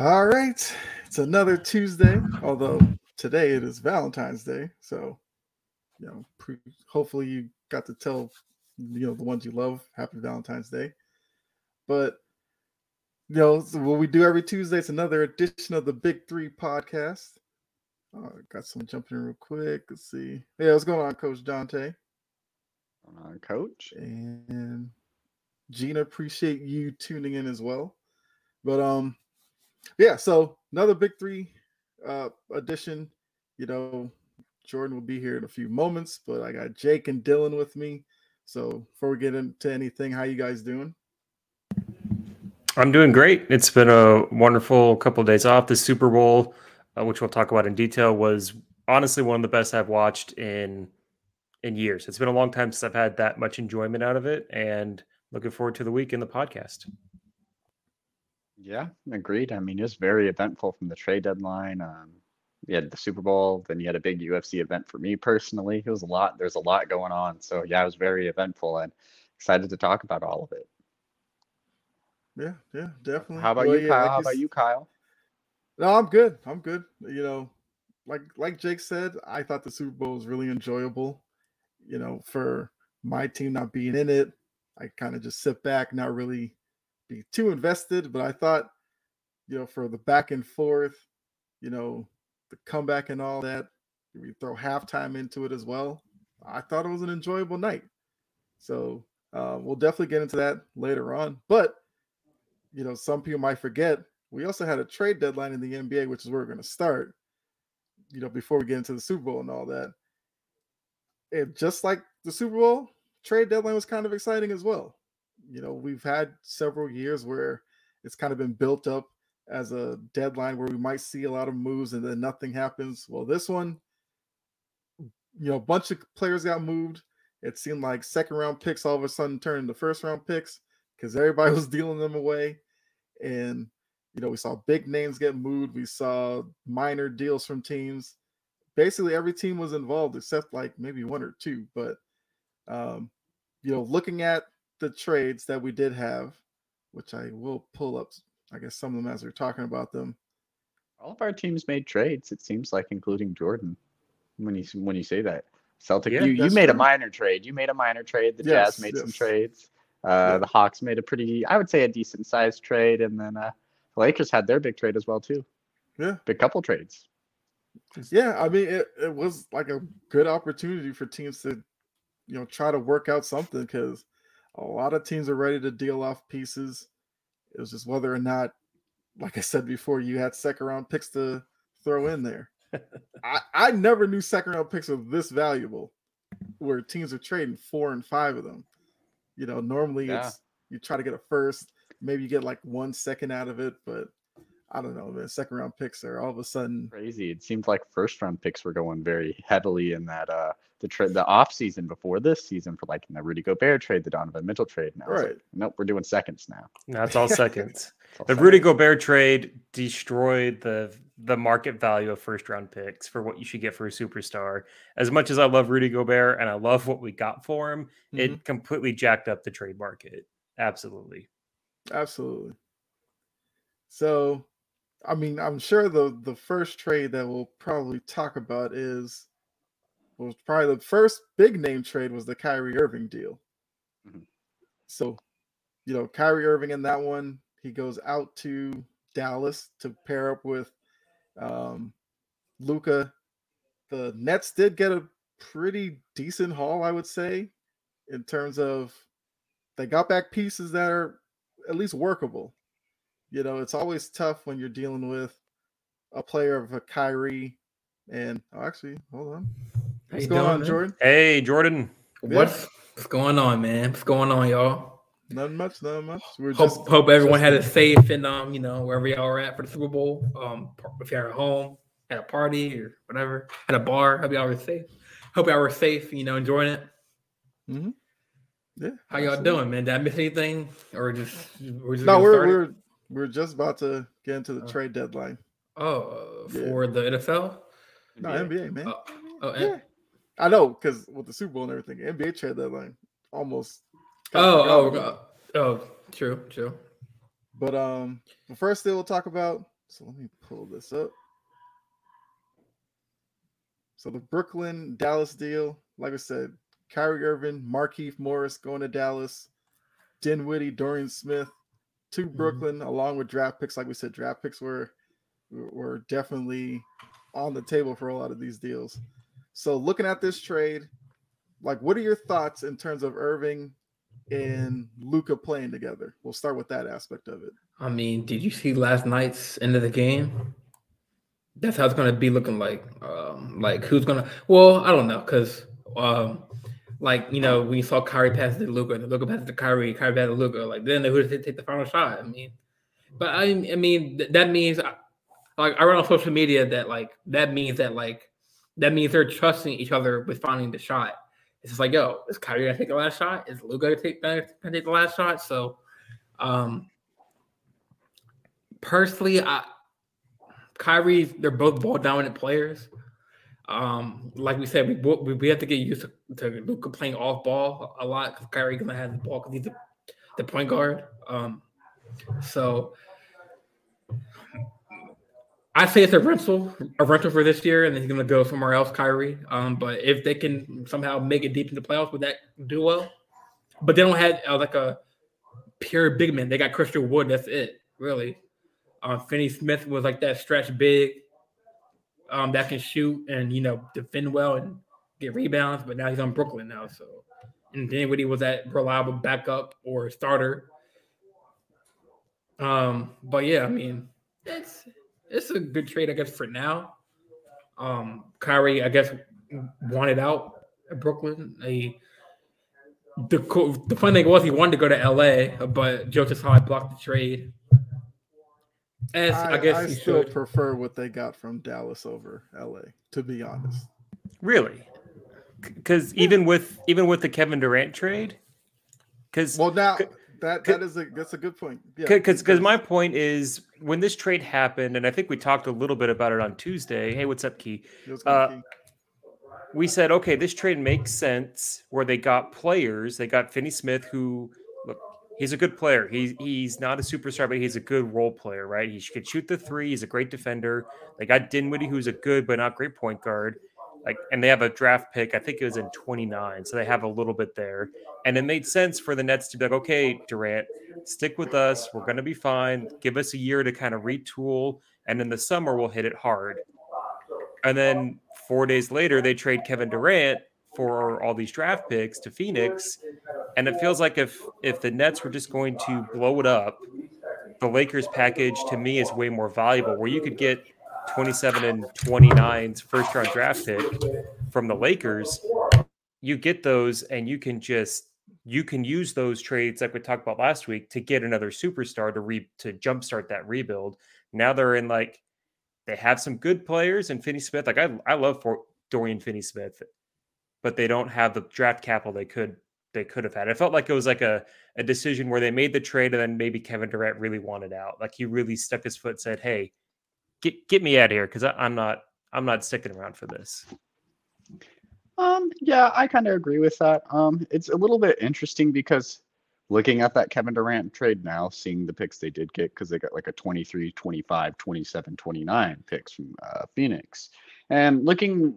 All right. It's another Tuesday, although today it is Valentine's Day. So, you know, pre- hopefully you got to tell, you know, the ones you love happy Valentine's Day. But, you know, so what we do every Tuesday, it's another edition of the Big Three podcast. Uh, got someone jumping in real quick. Let's see. Yeah, what's going on, Coach Dante? Uh, coach. And Gina, appreciate you tuning in as well. But um, yeah, so another big three uh edition. You know, Jordan will be here in a few moments, but I got Jake and Dylan with me. So before we get into anything, how you guys doing? I'm doing great. It's been a wonderful couple of days off. The Super Bowl, uh, which we'll talk about in detail, was honestly one of the best I've watched in in years. It's been a long time since I've had that much enjoyment out of it, and looking forward to the week in the podcast. Yeah, agreed. I mean, it was very eventful from the trade deadline. Um, you had the Super Bowl, then you had a big UFC event for me personally. It was a lot. There's a lot going on. So yeah, it was very eventful and excited to talk about all of it. Yeah, yeah, definitely. How about Well, you, yeah, Kyle? like How about you, Kyle? No, I'm good. I'm good. You know, like like Jake said, I thought the Super Bowl was really enjoyable. You know, for my team not being in it, I kind of just sit back, not really be too invested. But I thought, you know, for the back and forth, you know, the comeback and all that, we throw halftime into it as well. I thought it was an enjoyable night. So uh, we'll definitely get into that later on. But you know, some people might forget we also had a trade deadline in the NBA, which is where we're going to start. You know, before we get into the Super Bowl and all that. And just like the Super Bowl, trade deadline was kind of exciting as well. You know, we've had several years where it's kind of been built up as a deadline where we might see a lot of moves and then nothing happens. Well, this one, you know, a bunch of players got moved. It seemed like second round picks all of a sudden turned into first round picks because everybody was dealing them away. And, you know, we saw big names get moved. We saw minor deals from teams. Basically, every team was involved except like maybe one or two. But, um, you know, looking at the trades that we did have, which I will pull up, I guess, some of them as we're talking about them. All of our teams made trades. It seems like, including Jordan. When you when you say that, Celtic, Yeah, you, you made a minor trade. You made a minor trade. The Yes, Jazz made some trades. Uh, Yeah. The Hawks made a pretty, I would say, a decent sized trade, and then uh, the Lakers had their big trade as well too. Yeah. Big couple trades. Yeah, I mean, it, it was like a good opportunity for teams to, you know, try to work out something because a lot of teams are ready to deal off pieces. It was just whether or not, like I said before, you had second round picks to throw in there. I, I never knew second round picks were this valuable, where teams are trading four and five of them. You know, normally Yeah. it's you try to get a first, maybe you get like one second out of it, but I don't know, the Second round picks are all of a sudden Crazy. It seemed like first round picks were going very heavily in that uh the trade the off season before this season for like in the Rudy Gobert trade, the Donovan Mitchell trade. Now it's like, Right. nope, we're doing seconds now. That's all seconds. It's all The Rudy seconds. Gobert trade destroyed the the market value of first round picks for what you should get for a superstar. As much as I love Rudy Gobert and I love what we got for him, Mhm. it completely jacked up the trade market. Absolutely. Absolutely. So, I mean, I'm sure the the first trade that we'll probably talk about is was probably the first big name trade was the Kyrie Irving deal. Mhm. So, you know, Kyrie Irving in that one, he goes out to Dallas to pair up with um Luka. The Nets did get a pretty decent haul, I would say, in terms of they got back pieces that are at least workable. You know, it's always tough when you're dealing with a player of a Kyrie. And oh, actually, hold on. What's going doing, on, man? Jordan? Hey, Jordan. What's what's going on, man? What's going on, y'all? Nothing much, nothing much. We're Hope just hope everyone had a safe and um, you know, wherever y'all are at for the Super Bowl. Um, if you're at home, at a party or whatever, at a bar, hope y'all were safe. Hope y'all were safe, you know, enjoying it. Mm-hmm. Yeah. How y'all absolutely. doing, man? Did I miss anything, or just we're just No, we're we're we're just about to get into the Oh. trade deadline. oh uh, Yeah. for the NFL. No, NBA. NBA, man. Oh, oh, and- yeah. I know, because with the Super Bowl and everything, NBA trade deadline almost oh, oh, oh, oh, true, true. But um, the first thing we'll talk about So let me pull this up. So the Brooklyn Dallas deal, like I said, Kyrie Irving, Markieff Morris going to Dallas, Dinwiddie, Dorian Smith to Mhm. Brooklyn, along with draft picks. Like we said, draft picks were were definitely on the table for a lot of these deals. So looking at this trade, like what are your thoughts in terms of Irving and Luka playing together? We'll start with that aspect of it. I mean, did you see last night's end of the game? That's how it's gonna be looking like. Um, like who's gonna? Well, I don't know, cause um, like you know, you saw Kyrie pass to Luka, Luka pass to Kyrie, Kyrie pass to Luka, like then who did take the final shot? I mean, but I, I mean th- that means like I read on social media that like that means that like that means they're trusting each other with finding the shot. It's just like, yo, is Kyrie gonna take the last shot? Is Luka gonna take gonna take the last shot? So, um, personally, I Kyrie, they're both ball dominant players. Um, like we said, we we, have to get used to, to Luka playing off ball a lot because Kyrie gonna have the ball because he's the, the point guard. Um, so I say it's a rental, a rental for this year, and then he's gonna go somewhere else, Kyrie. Um, but if they can somehow make it deep in the playoffs with that duo, but they don't have uh, like a pure big man. They got Christian Wood. That's it, really. Um, Finney Smith was like that stretch big, um, that can shoot and you know defend well and get rebounds. But now he's on Brooklyn now, so and Dinwiddie was that reliable backup or starter. Um, but yeah, I mean, it's it's a good trade, I guess, for now. Um, Kyrie, I guess, wanted out at Brooklyn. He, the the funny thing was he wanted to go to LA, but Joe Tsai blocked the trade. As I, I, guess I still should. prefer what they got from Dallas over LA, to be honest. Really? Because even with even with the Kevin Durant trade, because Well, now that that is a that's a good point. Yeah, because because my point is when this trade happened, and I think we talked a little bit about it on Tuesday. Hey, what's up, Key? gonna uh, be- we said, okay, this trade makes sense where they got players. They got Finney Smith, who he's a good player. He's he's not a superstar, but he's a good role player, right? He could shoot the three. He's a great defender. They got Dinwiddie, who's a good but not great point guard. Like, and they have a draft pick. I think it was in 29, so they have a little bit there. And it made sense for the Nets to be like, okay, Durant, stick with us. We're gonna be fine. Give us a year to kind of retool, and in the summer we'll hit it hard. And then four days later, they trade Kevin Durant for all these draft picks to Phoenix. And it feels like if if the Nets were just going to blow it up, the Lakers package to me is way more valuable, where you could get 27 and 29's first round draft pick from the Lakers. You get those and you can just you can use those trades like we talked about last week to get another superstar to re to jumpstart that rebuild. Now they're in like they have some good players and Finney Smith. Like I, I love for Dorian Finney Smith, but they don't have the draft capital they could they could have had. It felt like it was like a, a decision where they made the trade and then maybe Kevin Durant really wanted out. Like he really stuck his foot, said, "Hey, get get me out of here because I'm not I'm not sticking around for this." Um, yeah, I kind of agree with that. Um, it's a little bit interesting because looking at that Kevin Durant trade now, seeing the picks they did get because they got like a 23, 25, 27, 29 picks from uh, Phoenix. And looking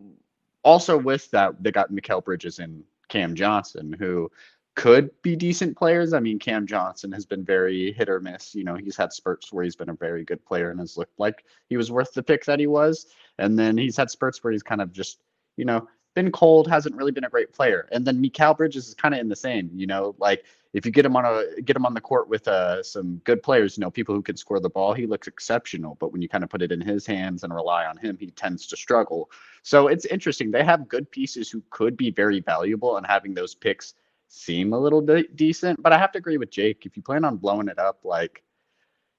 also with that, they got Mikal Bridges and Cam Johnson, who could be decent players. I mean, Cam Johnson has been very hit or miss. You know, he's had spurts where he's been a very good player and has looked like he was worth the pick that he was. And then he's had spurts where he's kind of just, you know, been cold, hasn't really been a great player. And then Mikal Bridges is kind of in the same, you know, like if you get him on a get him on the court with uh, some good players, you know, people who can score the ball, he looks exceptional. But when you kind of put it in his hands and rely on him, he tends to struggle. So it's interesting. They have good pieces who could be very valuable, and having those picks seem a little de- decent. But I have to agree with Jake. If you plan on blowing it up, like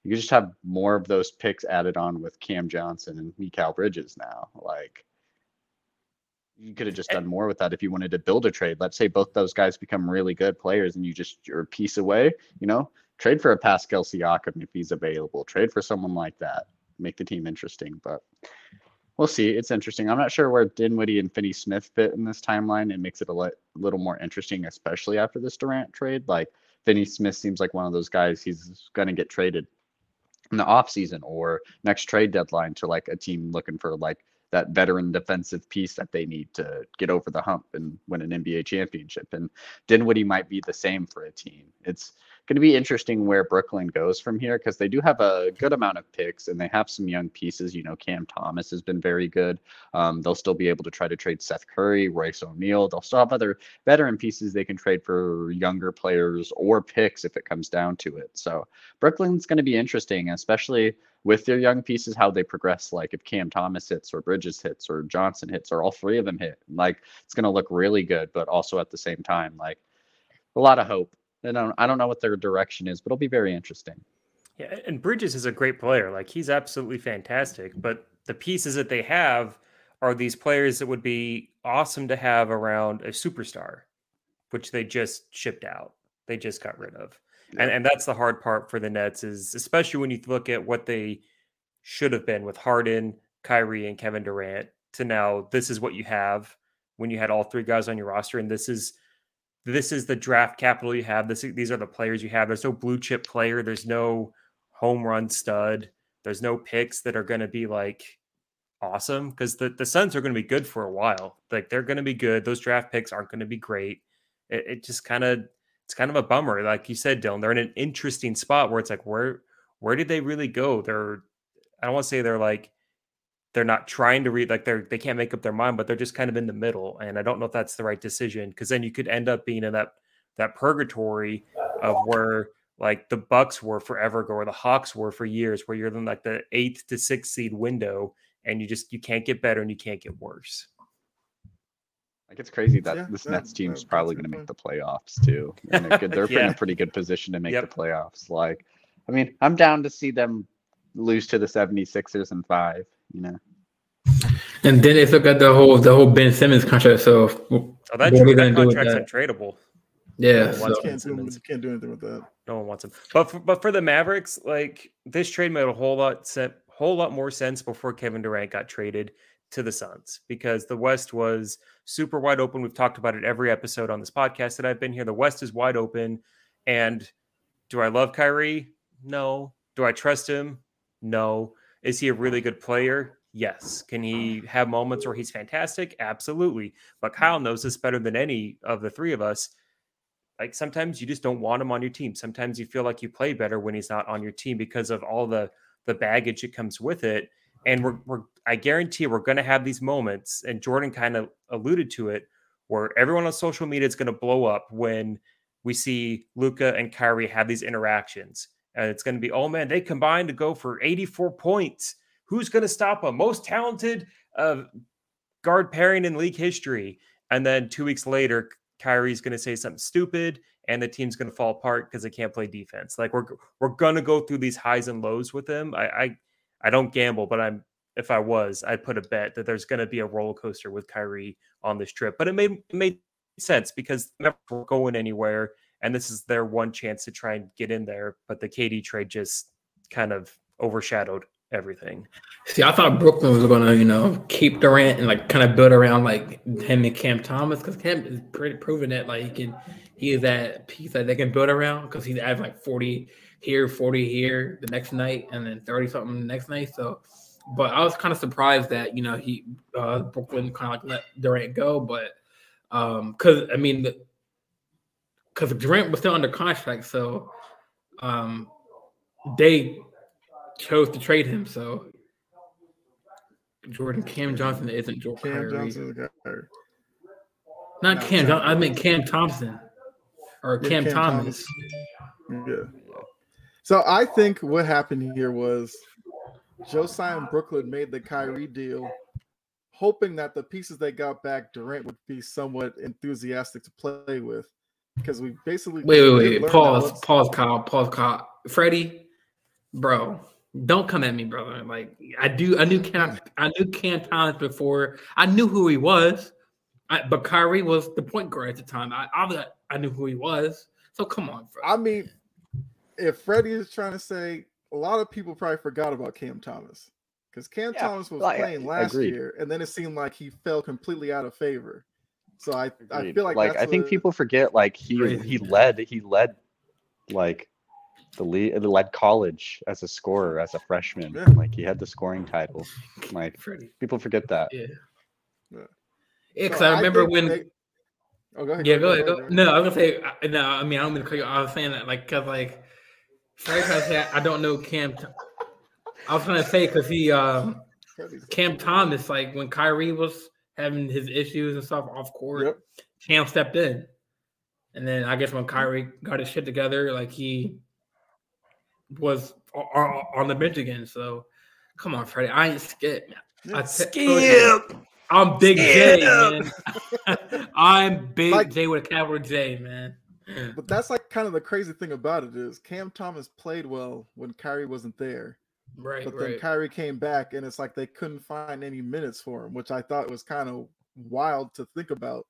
you just have more of those picks added on with Cam Johnson and Mikal Bridges now. Like you could have just eh done more with that if you wanted to build a trade. Let's say both those guys become really good players and you just you're a piece away, you know, trade for a Pascal Siakam if he's available. Trade for someone like that. Make the team interesting. But we'll see. It's interesting. I'm not sure where Dinwiddie and Finney Smith fit in this timeline. It makes it a li- little more interesting, especially after this Durant trade. Like Finney Smith seems like one of those guys he's gonna get traded in the offseason or next trade deadline to like a team looking for like that veteran defensive piece that they need to get over the hump and win an NBA championship. And Dinwiddie might be the same for a team. It's going to be interesting where Brooklyn goes from here because they do have a good amount of picks and they have some young pieces. You know, Cam Thomas has been very good. Um, they'll still be able to try to trade Seth Curry, Royce O'Neale. They'll still have other veteran pieces they can trade for younger players or picks if it comes down to it. So Brooklyn's going to be interesting, especially with their young pieces, how they progress. Like if Cam Thomas hits or Bridges hits or Johnson hits or all three of them hit, like it's going to look really good, but also at the same time, like a lot of hope I don't, I don't know what their direction is, but it'll be very interesting. Yeah, and Bridges is a great player. Like he's absolutely fantastic. But the pieces that they have are these players that would be awesome to have around a superstar, which they just shipped out. They just got rid of. Yeah. And and that's the hard part for the Nets is especially when you look at what they should have been with Harden, Kyrie, and Kevin Durant to now this is what you have when you had all three guys on your roster, and this is this is the draft capital you have. This these are the players you have. There's no blue chip player. There's no home run stud. There's no picks that are going to be like awesome because the the Suns are going to be good for a while. Like they're going to be good. Those draft picks aren't going to be great. It, it just kind of it's kind of a bummer. Like you said, Dylan, they're in an interesting spot where it's like where where did they really go? They're I don't want to say they're like they're not trying to read like they're they can't make up their mind but they're just kind of in the middle and i don't know if that's the right decision because then you could end up being in that that purgatory of where like the bucks were forever ago or the hawks were for years where you're in like the eighth to sixth seed window and you just you can't get better and you can't get worse like it's crazy that yeah, this Nets team is probably going to make the playoffs too. And they're, good, they're yeah. in a pretty good position to make yep. the playoffs. Like, I mean, I'm down to see them lose to the 76ers in five you know. And then they look at the whole the whole Ben Simmons contract. So oh, that, what that contract's untradeable. Yeah, no so. can't, do, can't do anything with that. No one wants him. But for, but for the Mavericks, like this trade made a whole lot set whole lot more sense before Kevin Durant got traded to the Suns because the West was super wide open. We've talked about it every episode on this podcast that I've been here. The West is wide open. And do I love Kyrie? No. Do I trust him? No. Is he a really good player? Yes. Can he oh. have moments where he's fantastic? Absolutely. But Kyle knows this better than any of the three of us. Like sometimes you just don't want him on your team. Sometimes you feel like you play better when he's not on your team because of all the the baggage that comes with it. And we're, we're I guarantee we're going to have these moments. And Jordan kind of alluded to it, where everyone on social media is going to blow up when we see Luka and Kyrie have these interactions and it's going to be, oh man, they combined to go for 84 points. Who's going to stop a most talented uh, guard pairing in league history? And then two weeks later, Kyrie's going to say something stupid, and the team's going to fall apart because they can't play defense. Like we're we're going to go through these highs and lows with them. I, I I don't gamble, but I'm if I was, I'd put a bet that there's going to be a roller coaster with Kyrie on this trip. But it made it made sense because never going anywhere and this is their one chance to try and get in there. But the KD trade just kind of overshadowed everything. See, I thought Brooklyn was gonna, you know, keep Durant and like kind of build around like him and Cam Thomas because Cam is pretty proven that like he can, he is that piece that they can build around because he's having like forty here, forty here the next night, and then thirty something the next night. So, but I was kind of surprised that you know he uh Brooklyn kind of like let Durant go, but um because I mean the because Durant was still under contract, so um, they chose to trade him. So Jordan Cam Johnson isn't Jordan Cam Kyrie. Johnson. Not Cam Johnson. I mean Cam Thompson or yeah, Cam, Cam, Thomas. Thomas. Yeah. So I think what happened here was Joe Tsai and Brooklyn made the Kyrie deal, hoping that the pieces they got back, Durant would be somewhat enthusiastic to play with because we basically wait, wait, wait. Pause, pause, Kyle, pause, Kyle. Freddie, bro, don't come at me, brother. Like I do, I knew Cam, I knew Cam Thomas before. I knew who he was, I, but Kyrie was the point guard at the time. I, I, I knew who he was. So come on, bro. I mean, if Freddie is trying to say, a lot of people probably forgot about Cam Thomas because Cam yeah, Thomas was playing last agreed. year, and then it seemed like he fell completely out of favor. So I, I feel like like I think people forget like he he led he led like the lead led college as a scorer as a freshman. Yeah. Like he had the scoring title. Like Freddie. people forget that. Yeah. Yeah. Yeah, because So I remember think when. they- oh, go ahead. Yeah, go ahead. Go, no, I was gonna say I- no. I mean, I don't mean to cut you. I was saying that like because like, sorry, trying to say I don't know Cam. I was gonna say because he um Cam Thomas like when Kyrie was having his issues and stuff off court, Yep. Cam stepped in, and then I guess when mm-hmm. Kyrie got his shit together, like he was on the bench again. So come on, Freddie, I ain't scared. Yeah. I te- I'm Big J, man. I'm Big Like- J with a capital J, man. But that's like kind of the crazy thing about it is Cam Thomas played well when Kyrie wasn't there. Right, But then right. Kyrie came back and it's like they couldn't find any minutes for him, which I thought was kind of wild to think about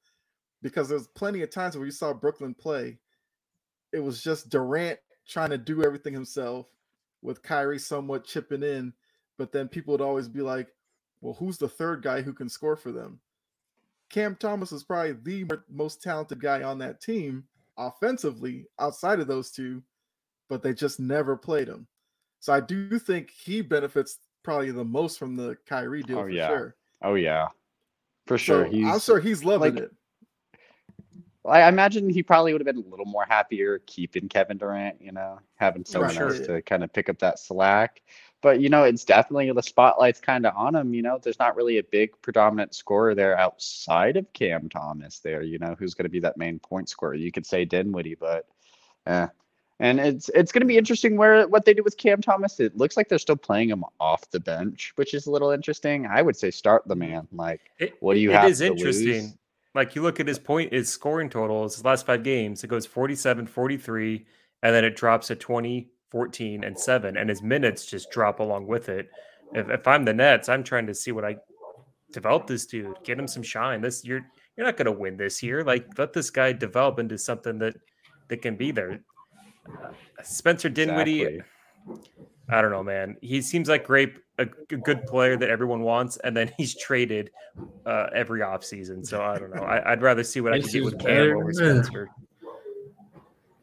because there's plenty of times where you saw Brooklyn play. It was just Durant trying to do everything himself with Kyrie somewhat chipping in, but then people would always be like, well, who's the third guy who can score for them? Cam Thomas is probably the most talented guy on that team offensively outside of those two, but they just never played him. So I do think he benefits probably the most from the Kyrie deal Oh, for yeah. sure. Oh yeah, for sure. So He's I'm sure he's loving like- it. I imagine he probably would have been a little more happier keeping Kevin Durant, you know, having someone sure. else to kind of pick up that slack. But you know, it's definitely the spotlight's kind of on him. You know, there's not really a big predominant scorer there outside of Cam Thomas. There, you know, who's going to be that main point scorer? You could say Dinwiddie, but eh. And it's it's going to be interesting where what they do with Cam Thomas. It looks like they're still playing him off the bench, which is a little interesting. I would say start the man. Like, It, What do you it have is to interesting. lose? Like you look at his point, his scoring totals, his last five games, it goes 47, 43, and then it drops to 20, 14, and 7. And his minutes just drop along with it. If, if I'm the Nets, I'm trying to see what I develop this dude, get him some shine. This you're you're not gonna win this year. Like let this guy develop into something that that can be there. Uh, Spencer Dinwiddie, exactly. I don't know, man. He seems like great, a good player that everyone wants, and then he's traded uh, every offseason. So I don't know. I, I'd rather see what I can get with Cam better, over. Spencer.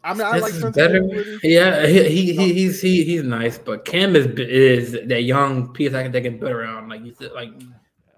I mean, I like This is Spencer better. Yeah, he, he, he he's he, he's nice, but Cam is is that young piece I can they can build around. Like you said, like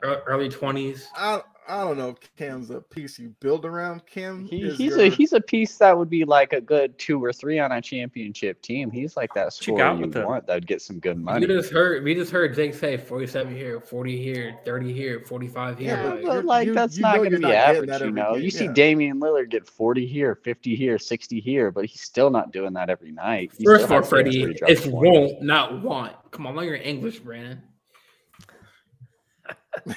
early twenties. I I don't know if Cam's a piece you build around. Cam, He, he's your- a he's a piece that would be like a good two or three on a championship team. He's like that you scorer got you with him? want that would get some good We money. just heard we just heard Jake say forty seven here, forty here, thirty here, forty five here. Yeah, Yeah, like, but like you- that's you not know going to you're be not average, you know. game, You see yeah. Damian Lillard get 40 here, 50 here, 60 here, but he's still not doing that every night. He First still of all, has games where Freddie, he it's won't, not want. Come on, learn your English, Brandon.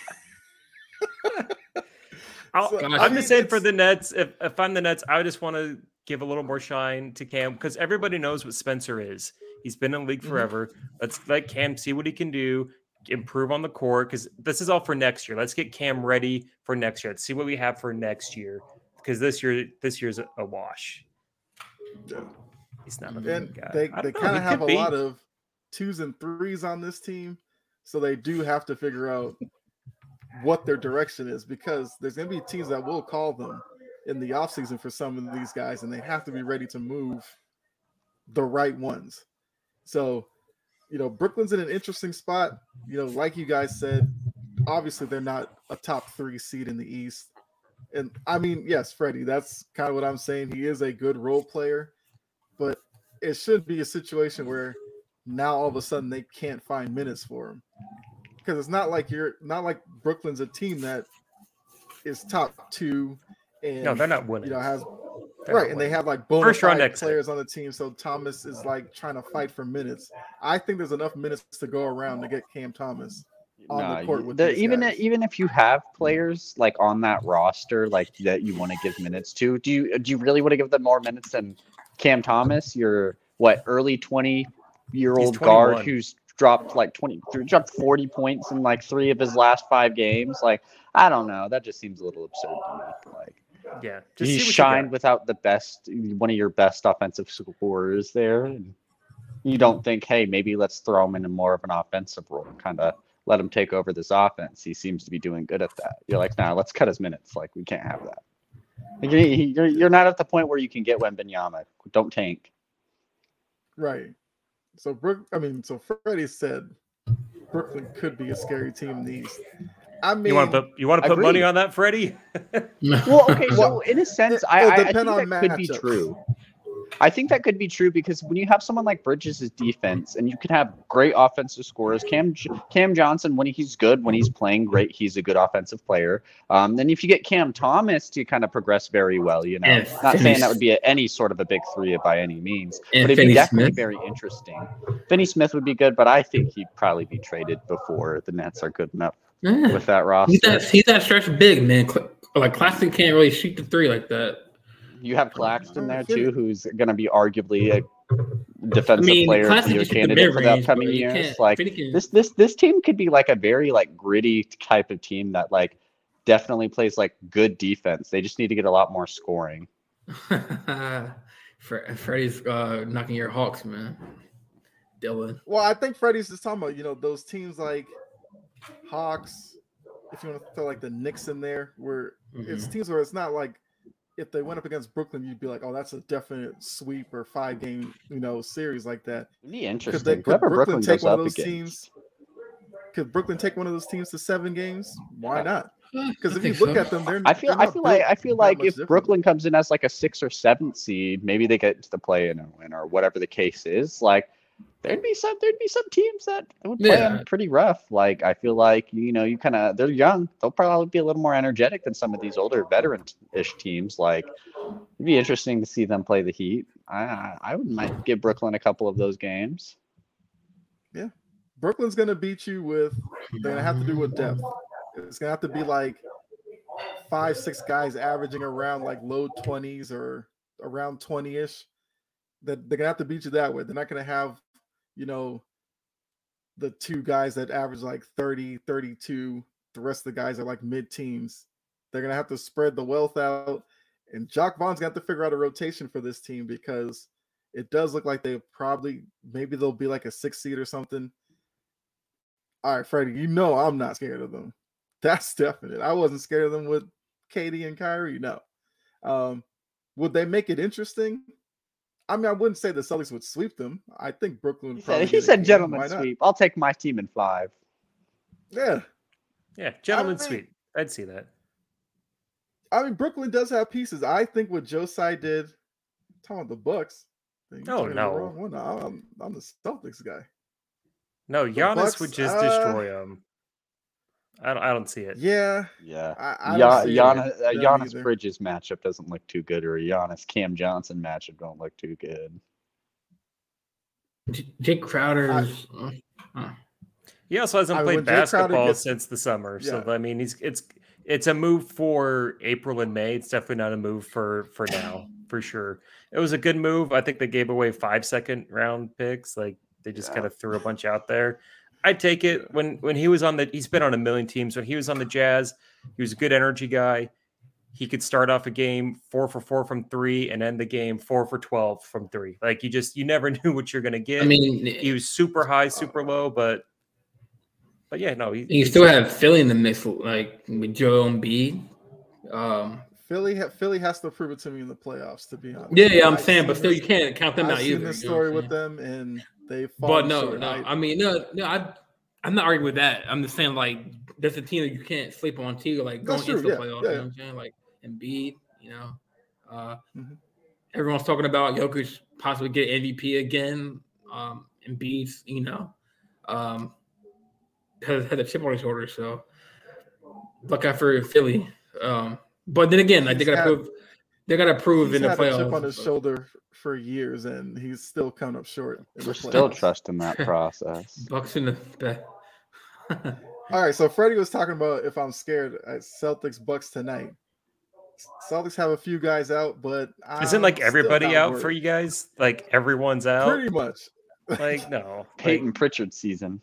I I'm just saying for the Nets, if, if I'm the Nets, I just want to give a little more shine to Cam because everybody knows what Spencer is. He's been in the league Mhm. forever. Let's let Cam see what he can do, improve on the court because this is all for next year. Let's get Cam ready for next year. Let's see what we have for next year because this year this year's a, a wash. Yeah. He's not a and good guy. they they kind of have a be. lot of twos and threes on this team, so they do have to figure out what their direction is because there's going to be teams that will call them in the offseason for some of these guys, and they have to be ready to move the right ones. So, you know, Brooklyn's in an interesting spot. You know, like you guys said, obviously they're not a top three seed in the East. And I mean, yes, Freddie, that's kind of what I'm saying. He is a good role player, but it should be a situation where now all of a sudden they can't find minutes for him. Because it's not like you're not like Brooklyn's a team that is top two and No, they're not winning. you know has They're right, and they have like bona First round exit. players on the team. So Thomas is like trying to fight for minutes. I think there's enough minutes to go around to get Cam Thomas. on the court with the- even guys. even if you have players like on that roster like that you want to give minutes to, do you do you really want to give them more minutes than Cam Thomas, your what early 20 year old guard who's dropped like 20 dropped 40 points in like 3 of his last 5 games? Like I don't know, that just seems a little absurd to me. Like yeah, just he see what you shined without the best one of your best offensive scorers there and you don't think hey maybe let's throw him into more of an offensive role kind of let him take over this offense he seems to be doing good at that you're like nah let's cut his minutes like we can't have that Like, you're, you're, you're not at the point where you can get Wembanyama don't tank Right. So Brook, I mean, so Freddie said Brooklyn could be a scary team in the East. I mean, You want to put you want to put money on that, Freddie? Well, okay, so in a sense, it- I, I, I think on that could be true. I think that could be true because when you have someone like Bridges' defense, and you can have great offensive scorers, Cam Cam Johnson when he's good, when he's playing great, he's a good offensive player. Um, then if you get Cam Thomas to kind of progress very well, you know, And not saying that would be a, any sort of a big three by any means, but it'd Finney be definitely Smith. very interesting. Finney Smith would be good, but I think he'd probably be traded before the Nets are good enough Yeah. with that roster. He's that he's that stretch big man. Like Claxton can't really shoot the three like that. You have Claxton there too, who's going to be arguably a defensive mean, player of the Claxton year the candidate for the mid-range, upcoming but years. Like this, this, this team could be like a very like gritty type of team that like definitely plays like good defense. They just need to get a lot more scoring. Fre- Freddie's uh, knocking your Hawks, man. Dylan. well, I think Freddie's just talking about you know those teams like Hawks. If you want to throw like the Knicks in there, where it's teams where it's not like if they went up against Brooklyn, you'd be like, oh, that's a definite sweep or five game you know series like that. It'd be Could, interesting. they, could Brooklyn, Brooklyn take one of those against. teams? Could Brooklyn take one of those teams to seven games? Why not? Because if you look so. at them, they're I feel they're I feel like I feel like if different. Brooklyn comes in as like a six or seventh seed, maybe they get to the play in and win or whatever the case is. Like there'd be some there'd be some teams that would play Yeah. them pretty rough. Like I feel like you know you kind of they're young. They'll probably be a little more energetic than some of these older veteran-ish teams. Like it'd be interesting to see them play the Heat. I I I would might give Brooklyn a couple of those games. Yeah, Brooklyn's gonna beat you with they're gonna have to do with depth. It's gonna have to be like five, six guys averaging around like low twenties or around 20-ish. That they're gonna have to beat you that way. They're not gonna have, you know, the two guys that average like 30, 32. The rest of the guys are like mid-teens. They're gonna have to spread the wealth out. And Jacque Vaughn's have to figure out a rotation for this team because it does look like they probably maybe they'll be like a six seed or something. All right, Freddie, you know I'm not scared of them. That's definite. I wasn't scared of them with KD and Kyrie. No. Um, would they make it interesting? I mean, I wouldn't say the Celtics would sweep them. I think Brooklyn. He probably said he said game. gentlemen sweep. I'll take my team in five. Yeah, Yeah, gentlemen mean- sweep. I'd see that. I mean Brooklyn does have pieces. I think what Josiah did, talking about the Bucks. then Oh, talking the no. wrong one. I'm, I'm the Celtics guy. No, Giannis Bucks, would just uh, destroy them. I don't, I don't see it. Yeah, Yeah. I, I Ya- don't it Giannis, uh, Giannis. Bridges matchup doesn't look too good, or a Giannis Cam Johnson matchup don't look too good. J- Jae Crowder's. He also hasn't I played when basketball gets- since the summer. So I mean, he's it's it's a move for April and May. It's definitely not a move for for now, for sure. It was a good move. I think they gave away five second round picks. Like they just Yeah. kind of threw a bunch out there. I'd take it when when he was on the. He's been on a million teams. When he was on the Jazz, he was a good energy guy. He could start off a game four for four from three and end the game four for twelve from three. Like you just you never knew what you're gonna get. I mean, he was super high, super low, but but yeah, no, he, you still have Philly in the mix, like with Joel Embiid. Um, Philly, Philly has to prove it to me in the playoffs. To be honest, yeah, yeah, I'm I've saying, but still, this- you can't count them I've out seen either. this you know what story with them, and they. But no, no, I mean, no, no, I, I'm not arguing with that. I'm just saying, like, there's a team that you can't sleep on too, like going That's true, into the yeah, playoffs. yeah, You know what I'm saying? Like Embiid, you know, uh, Mhm. everyone's talking about Jokic possibly get MVP again. Um, Embiid's, you know, um, has had a chip on his shoulder, so look out for Philly. Um, but then again, like they He's gotta prove, they gotta prove in the playoffs. chip on his shoulder for years, and he's still coming up short. We're still trusting that process. Bucks in the. the All right, so Freddie was talking about if I'm scared at Celtics Bucks tonight. Celtics have a few guys out, but isn't I'm like everybody out worried. for you guys? Like everyone's out. Pretty much. Like no, Payton like, Pritchard season.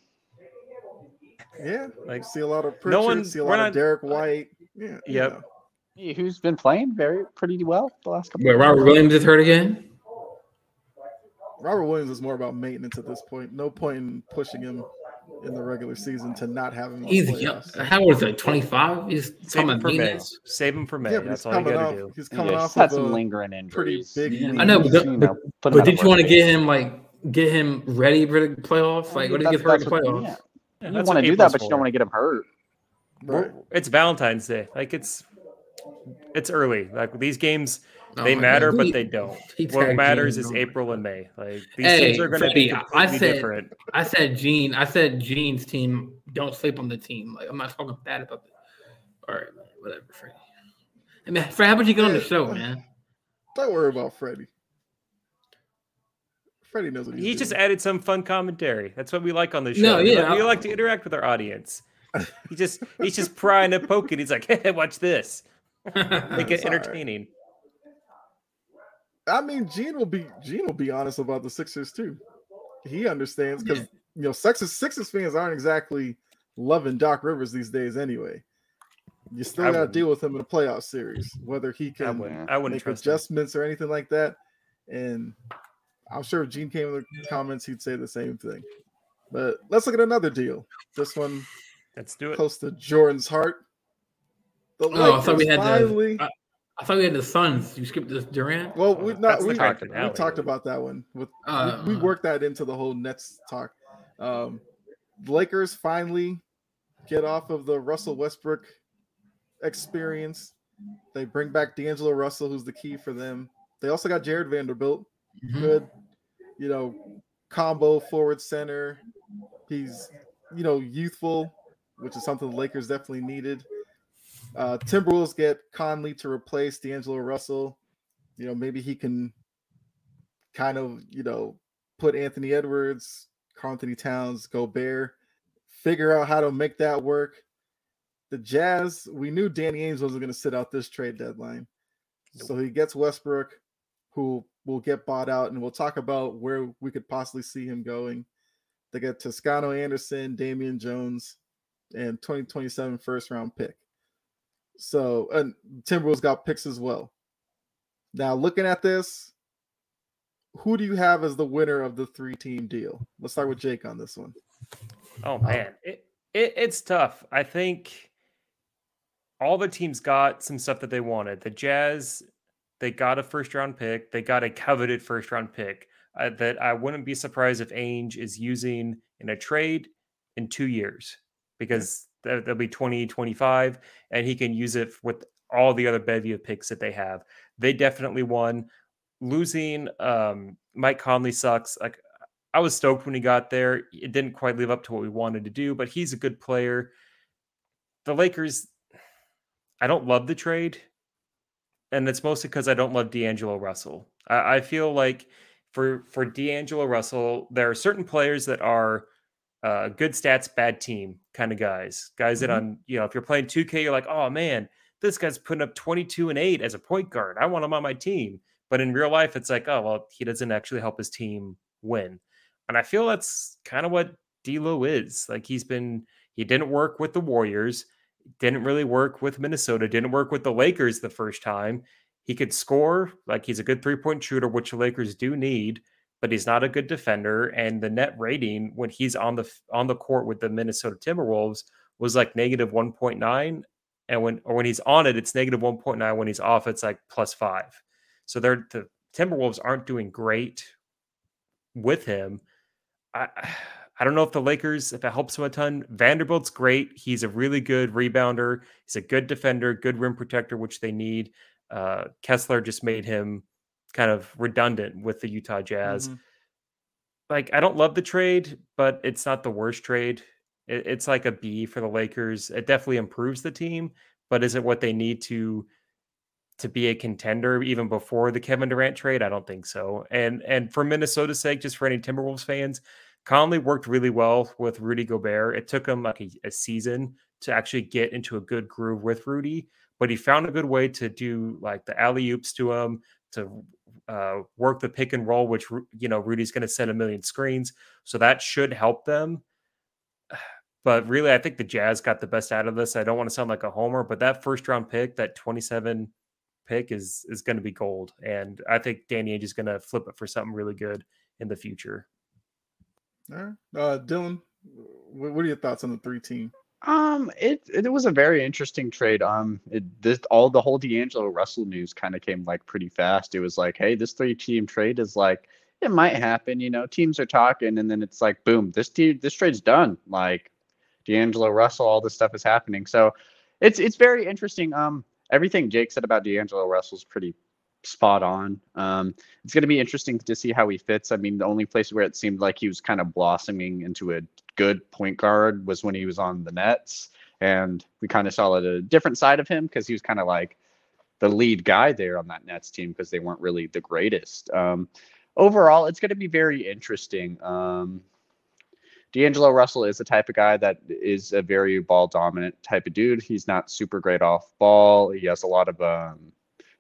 Yeah, Like, like see a lot of Pritchard, one- see a lot not- of Derrick White. Yeah. you know. Hey, Who's been playing very pretty well the last couple. Wait, Robert Williams is hurt again. Robert Williams is more about maintenance at this point. No point in pushing him in the regular season to not have him. He's young. How old is he? Twenty five. He's save talking him about for May. maintenance. Save him for May. Yeah, That's all you gotta do. He's coming he's off had of some a lingering pretty injuries. big. Yeah. I know, but you know, put him But did you want to get him like get him ready for the playoffs? Like, what if he gets hurt in the That's what- playoffs? yeah. Yeah, You want to do that, but you don't want to get him hurt. Right. It's Valentine's Day. Like it's it's early. Like these games, Oh they my matter, God, but they don't. he What matters Gene, is oh April and May. Like these Hey, teams are going to be Freddie, I said- different. I said Gene. I said Gene's team. Don't sleep on the team. Like I'm not talking bad about it. All right, man, whatever, Freddie. Hey, man, Fred, how about you get on the show, man? Don't worry about Freddie. Freddie knows what he's He just added some fun commentary. That's what we like on the show. No, We yeah, like, we I- like to interact with our audience. He just he's just prying and poking. He's like, "Hey, watch this. Make it It's all right. Entertaining." I mean, Gene will be Gene will be honest about the Sixers too. He understands because you know Sixers Sixers fans aren't exactly loving Doc Rivers these days anyway. You still I got to deal with him in a playoff series, whether he I can wouldn't. I wouldn't make trust him. adjustments or anything like that. And I'm sure if Gene came in the comments, he'd say the same thing. But let's look at another deal. This one Let's do it. close to Jordan's heart. The Oh, I thought we Lakers had the- finally. I- I thought we had the Suns. You skipped this Durant. Well, we not that's we, the we talked about that one. With Uh, we, we worked that into the whole Nets talk. Um, the Lakers finally get off of the Russell Westbrook experience. They bring back D'Angelo Russell, who's the key for them. They also got Jarred Vanderbilt, Mhm. good, you know, combo forward center. He's, you know, youthful, which is something the Lakers definitely needed. Uh, Timberwolves get Conley to replace D'Angelo Russell. You know, maybe he can kind of, you know, put Anthony Edwards, Karl-Anthony Towns, Gobert, figure out how to make that work. The Jazz, we knew Danny Ainge wasn't going to sit out this trade deadline. So he gets Westbrook, who will get bought out, and we'll talk about where we could possibly see him going. They get Toscano Anderson, Damian Jones, and 2027 first round pick. So, and Timberwolves got picks as well. Now, looking at this, who do you have as the winner of the three team deal? Let's start with Jake on this one. Oh man, it, it it's tough. I think all the teams got some stuff that they wanted. The Jazz, they got a first round pick. They got a coveted first round pick uh, that I wouldn't be surprised if Ainge is using in a trade in two years because that'll be 2025 and he can use it with all the other bevy of picks that they have. They definitely won. Losing um, Mike Conley sucks. Like I was stoked when he got there. It didn't quite live up to what we wanted to do, but he's a good player. The Lakers, I don't love the trade, and it's mostly because I don't love D'Angelo Russell. I, I feel like for for D'Angelo Russell, there are certain players that are uh, good stats, bad team kind of guys. Guys that Mhm. on you know if you're playing 2K, you're like, oh man, this guy's putting up 22 and eight as a point guard. I want him on my team. But in real life, it's like, oh well, he doesn't actually help his team win. And I feel that's kind of what D'Lo is. Like he's been, he didn't work with the Warriors, didn't really work with Minnesota, didn't work with the Lakers the first time. He could score, like he's a good three point shooter, which the Lakers do need, but he's not a good defender. And the net rating when he's on the on the court with the Minnesota Timberwolves was like negative one point nine, and when or when he's on it, it's negative one point nine. When he's off, it's like plus five. So they're the Timberwolves aren't doing great with him. I I don't know if the Lakers, if it helps him a ton. Vanderbilt's great. He's a really good rebounder. He's a good defender, good rim protector, which they need. Uh, Kessler just made him kind of redundant with the Utah Jazz. Mhm. Like I don't love the trade, but it's not the worst trade. It, it's like a B for the Lakers. It definitely improves the team, but is it what they need to to be a contender even before the Kevin Durant trade? I don't think so. And and for Minnesota's sake, just for any Timberwolves fans, Conley worked really well with Rudy Gobert. It took him like a, a season to actually get into a good groove with Rudy, but he found a good way to do like the alley oops to him to uh, work the pick and roll, which you know Rudy's going to send a million screens, so that should help them. But really, I think the Jazz got the best out of this. I don't want to sound like a homer, but that first round pick, that 27 pick, is is going to be gold, and I think Danny Ainge is going to flip it for something really good in the future. All right. Uh, Dylan, what are your thoughts on the three team? Um, it it was a very interesting trade. Um, it this all the whole D'Angelo Russell news kind of came like pretty fast. It was like, hey, this three team trade is like it might happen. You know, teams are talking, and then it's like, boom, this team, this trade's done. Like D'Angelo Russell, all this stuff is happening. So it's it's very interesting. Um, everything Jake said about D'Angelo Russell is pretty spot on. Um, it's going to be interesting to see how he fits. I mean, the only place where it seemed like he was kind of blossoming into a good point guard was when he was on the Nets, and we kind of saw a different side of him because he was kind of like the lead guy there on that Nets team because they weren't really the greatest. Um, overall, it's going to be very interesting. Um, D'Angelo Russell is the type of guy that is a very ball dominant type of dude. He's not super great off ball. He has a lot of um,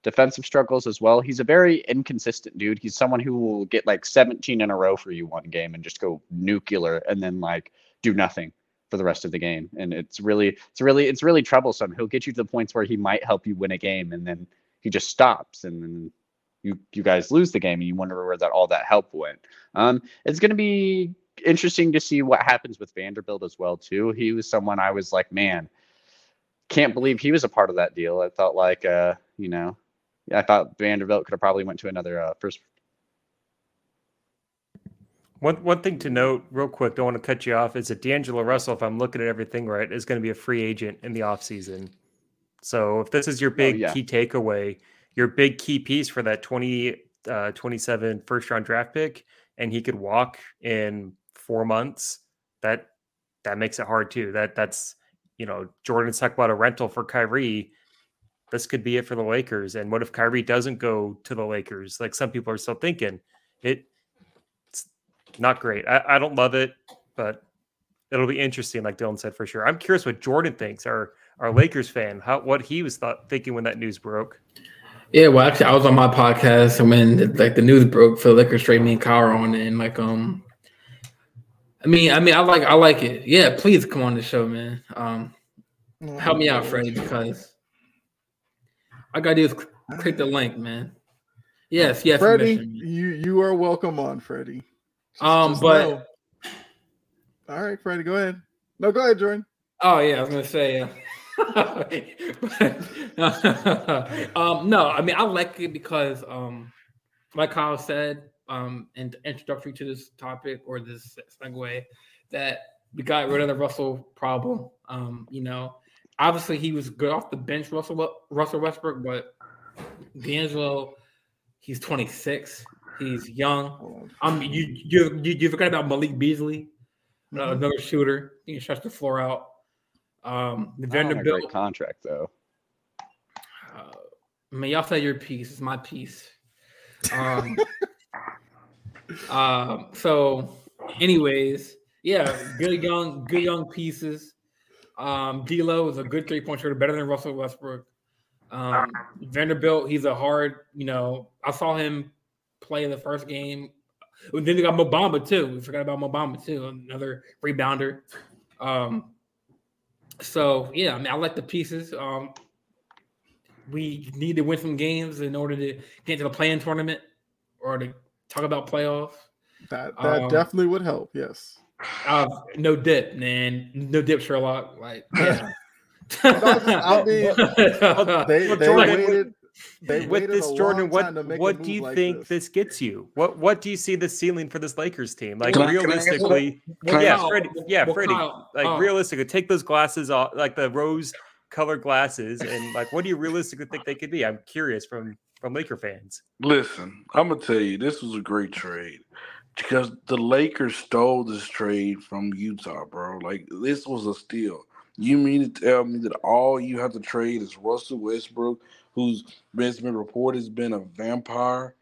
defensive struggles as well. He's a very inconsistent dude. He's someone who will get like 17 in a row for you one game and just go nuclear and then like do nothing for the rest of the game. And it's really, it's really, it's really troublesome. He'll get you to the points where he might help you win a game and then he just stops and then you you guys lose the game and you wonder where that all that help went. Um, it's going to be interesting to see what happens with Vanderbilt as well too. He was someone I was like, man, can't believe he was a part of that deal. I felt like, uh, you know, I thought Vanderbilt could have probably went to another uh, first. One one thing to note, real quick, don't want to cut you off, is that D'Angelo Russell, if I'm looking at everything right, is going to be a free agent in the offseason. So if this is your oh, big oh, yeah. key takeaway, your big key piece for that 20, uh, 27 first round draft pick, and he could walk in four months, that that makes it hard too. That that's you know, Jordan's talking about a rental for Kyrie this could be it for the Lakers. And what if Kyrie doesn't go to the Lakers? Like some people are still thinking it. It's not great. I, I don't love it, but it'll be interesting, like Dylan said for sure. I'm curious what Jordan thinks, our our Lakers fan, how what he was thought, thinking when that news broke. Yeah, well, actually, I was on my podcast and when like the news broke for the Lakers trade, me and Kyle on, and like um, I mean, I mean, I like I like it. Yeah, please come on the show, man. Um, help me out, Freddie, because I gotta do is click the link, man. Yes, yes, Freddie, you you are welcome on, Freddie. Just, um, just but know. all right, Freddie, go ahead. No, go ahead, Jordan. Oh yeah, I was gonna say. Uh, um, no, I mean I like it because, um, like Kyle said, um, and introductory to this topic or this segue, that we got rid of the Russell problem. Um, you know, obviously he was good off the bench, Russell Russell Westbrook, but D'Angelo, he's 26. He's young. Um, you you you, you forgot about Malik Beasley, uh, mm-hmm. another shooter. He can stretch the floor out. Um, the Vanderbilt contract though. Uh, I mean, y'all say your piece. It's my piece. Um, um. So, anyways, yeah, good young, good young pieces. Um, D'Lo is a good three point shooter, better than Russell Westbrook. Um, Vanderbilt, he's a hard. You know, I saw him play in the first game. And then they got Mo Bamba too. We forgot about Mo Bamba too, another rebounder. Um, so yeah, I mean, I like the pieces. Um, we need to win some games in order to get to the play-in tournament or to talk about playoffs. That that um, definitely would help. Yes. Uh, no dip, man. No dip, Sherlock. Like, yeah. I mean, they, they waited. They with this Jordan, what what do you like think this. this. gets you? What what do you see the ceiling for this Lakers team? Like can realistically, I, well, yeah, Freddie, yeah, well, Freddie. Kyle, like uh, realistically, take those glasses off, like the rose colored glasses, and like, what do you realistically think they could be? I'm curious from from Laker fans. Listen, I'm gonna tell you, this was a great trade because the Lakers stole this trade from Utah, bro. Like this was a steal. You mean to tell me that all you have to trade is Russell Westbrook, who's been reported has been a vampire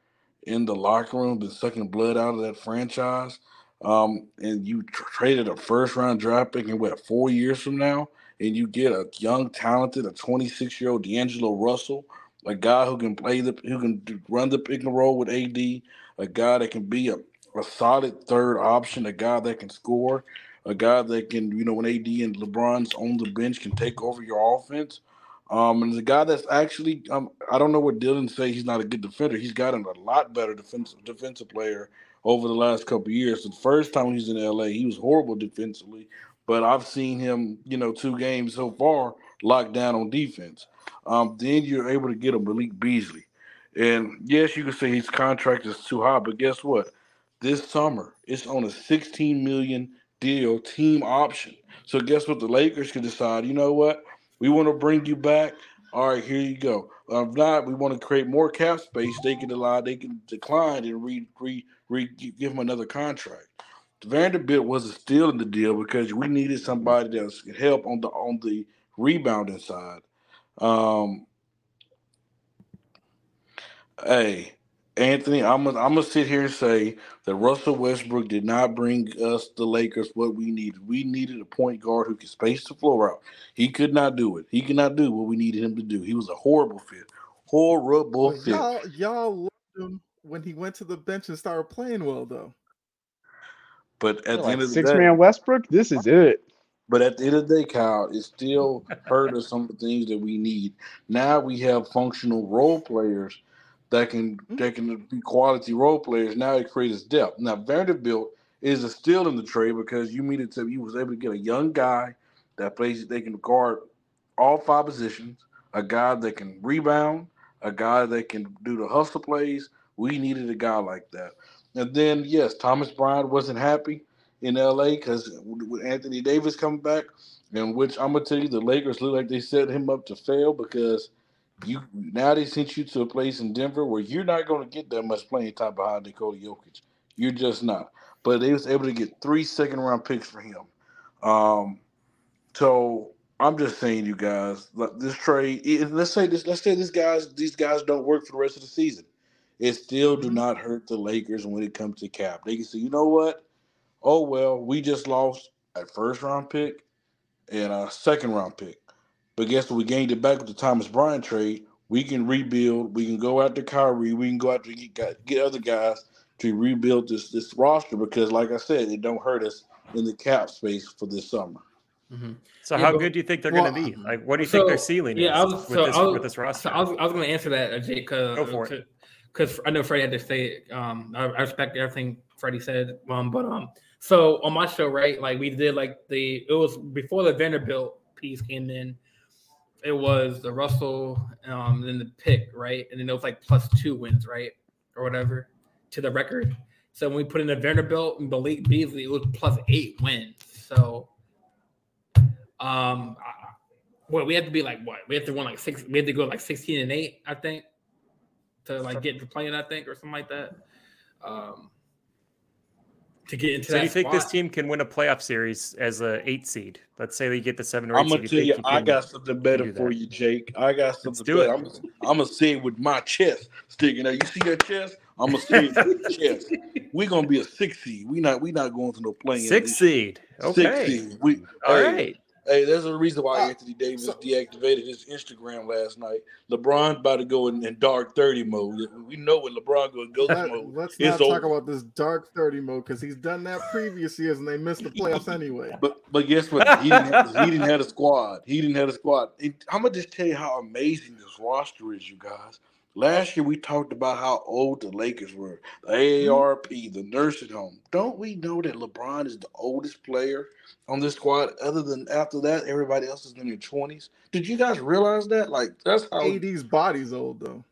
in the locker room, been sucking blood out of that franchise, um, and you tr- traded a first round draft pick in what four years from now, and you get a young, talented, a 26 year old D'Angelo Russell, a guy who can play the who can run the pick and roll with AD, a guy that can be a a solid third option, a guy that can score, a guy that can, you know, when AD and LeBron's on the bench can take over your offense. Um, and the guy that's actually, um, I don't know what Dylan say. He's not a good defender. He's gotten a lot better defensive defensive player over the last couple years. The first time he was in LA, he was horrible defensively, but I've seen him, you know, two games so far locked down on defense. Um, then you're able to get a Malik Beasley, and yes, you can say his contract is too high, but guess what? This summer. It's on a 16 million deal, team option. So guess what? The Lakers can decide. You know what? We want to bring you back. All right, here you go. If not, we want to create more cap space. They can allow, they can decline and re, re, re give him another contract. Vanderbilt wasn't still in the deal because we needed somebody that could help on the on the rebounding side. Um, hey, Anthony, I'm gonna I'm gonna sit here and say that Russell Westbrook did not bring us the Lakers what we needed. We needed a point guard who could space the floor out. He could not do it. He could not do what we needed him to do. He was a horrible fit. Horrible fit. Y'all, y'all loved him when he went to the bench and started playing well, though. But at the Like end of the six day, man Westbrook, this is it. But at the end of the day, Kyle, it still hurt us some of the things that we need. Now we have functional role players that can Mm-hmm. that can be quality role players. Now it creates depth. Now Vanderbilt is a steal in the trade because you needed to you was able to get a young guy that plays they can guard all five positions, a guy that can rebound, a guy that can do the hustle plays. We needed a guy like that. And then yes, Thomas Bryant wasn't happy in LA because with Anthony Davis coming back, in which I'm gonna tell you the Lakers look like they set him up to fail because you now they sent you to a place in Denver where you're not gonna get that much playing time behind Nikola Jokic. You're just not. But they was able to get three second round picks for him. Um, so I'm just saying, you guys, this trade. Let's say this. Let's say this guys, these guys don't work for the rest of the season. It still do not hurt the Lakers when it comes to cap. They can say, you know what? Oh well, we just lost a first round pick and a second round pick. But guess what? We gained it back with the Thomas Bryant trade. We can rebuild. We can go after Kyrie. We can go out to get get other guys to rebuild this this roster because, like I said, it don't hurt us in the cap space for this summer. Mhm. So Yeah, how but- good do you think they're well, going to be? Like, what do you think their ceiling yeah, I is was, with, so this, I was, with this roster? So I was, I was going to answer that, uh, Jake, because Go for it. because I know Freddie had to say it. Um, I, I respect everything Freddie said. Um, but um, so on my show, right, like we did like the it was before the Vanderbilt piece came in. It was the Russell, um, then the pick, right, and then it was like plus two wins, right, or whatever, to the record. So when we put in the Vanderbilt and Malik Beasley, it was plus eight wins. So, um, I, well, we had to be like what? We had to win like six. We had to go like sixteen and eight, I think, to like get to playing. I think or something like that. Um, to get into So that. do you think this team can win a playoff series as a eight seed? Let's say they get the seven or 8 I'm gonna seed. tell think you, I got something better for you, Jake. I got something do better. it. I'm, I'm gonna say it with my chest sticking out. You see your chest? I'm gonna say it with my chest. We're gonna be a six seed. We not we not going to no playing. six seed. Six Okay. seed. We All hey, right. Hey, there's a reason why Uh, Anthony Davis so- deactivated his Instagram last night. LeBron about to go in, in dark 30 mode. We know when LeBron goes ghost Let, mode. it's not talk about this dark 30 mode because he's done that previous years and they missed the playoffs anyway. But but guess what? He didn't have, he didn't have a squad. He didn't have a squad. It- I'm gonna just tell you how amazing this roster is, you guys. Last year we talked about how old the Lakers were, the mm-hmm. AARP, the nursing home. Don't we know that LeBron is the oldest player on this squad? Other than after that, everybody else is in their twenties. Did you guys realize that? Like that's how. AD's body's old though.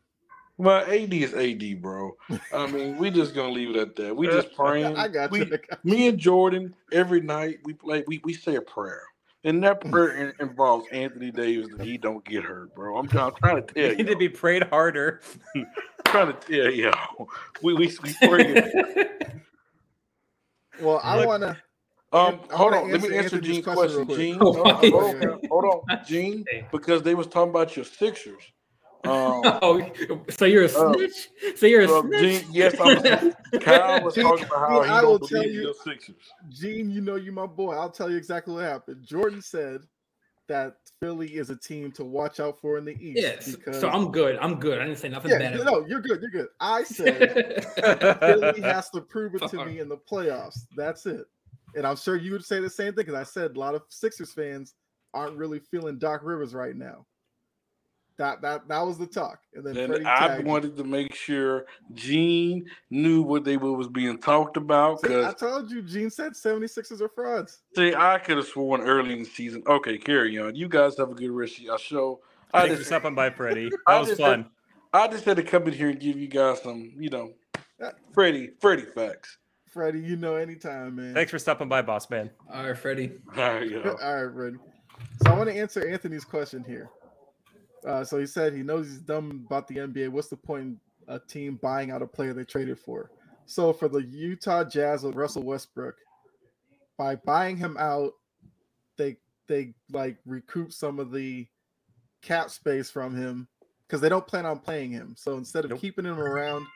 Well, AD is AD, bro. I mean, we just gonna leave it at that. We just praying. I got we, you. I got you. me and Jordan every night we play. We, we say a prayer, and that prayer involves Anthony Davis that he don't get hurt, bro. I'm, trying- I'm trying to tell You tell need to be prayed harder. I'm trying to tell you. We we we pray. Well, I want to. Um, I hold on. Let me answer answer Gene's question real question. Gene, Oh, hold on, hold hold on, Gene, because they was talking about your Sixers. Um, oh, so you're a Uh, snitch? so you're a well, snitch? Gene, yes, I'm a snitch. Kyle was talking about how he I will don't tell believe you- in your Sixers. Gene, you know you my boy. I'll tell you exactly what happened. Jordan said that Philly is a team to watch out for in the East. yes. Because, So I'm good. I'm good. I didn't say nothing yeah, bad. no, you're good. You're good. I said Philly has to prove it to me in the playoffs. That's it. And I'm sure you would say the same thing because I said a lot of Sixers fans aren't really feeling Doc Rivers right now. That that that was the talk. And then Freddie And I tagged wanted to make sure Gene knew what they what was being talked about See, I told you, Gene said 76ers are frauds. see, I could have sworn early in the season. Okay, carry on. You guys have a good rest of your show. I Thanks for just, stopping by, Freddie. I That was just- fun. I just had to come in here and give you guys some, you know, Freddie, Freddie facts. Freddie, you know, anytime, man. Thanks for stopping by, boss man. All right, Freddie. There you go. All right, Freddie. So I want to answer Anthony's question here. Uh, so he said he knows he's dumb about the NBA. What's the point in a team buying out a player they traded for? So for the Utah Jazz with Russell Westbrook, by buying him out, they they like recoup some of the cap space from him because they don't plan on playing him. So instead of Nope. keeping him around,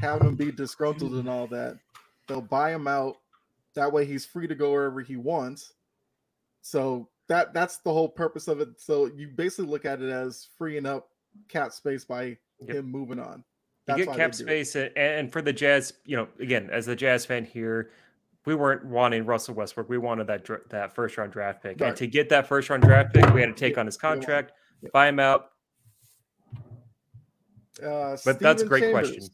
having him be disgruntled and all that, they'll buy him out. That way he's free to go wherever he wants. So that that's the whole purpose of it. So you basically look at it as freeing up cap space by Yep. him moving on. You get cap they do it. space, and, and for the Jazz, you know, again, as a Jazz fan here, we weren't wanting Russell Westbrook. We wanted that that first round draft pick, Right. and to get that first round draft pick, we had to take Yeah, on his contract, yeah. buy him out. Uh, But that's a great Chambers, question.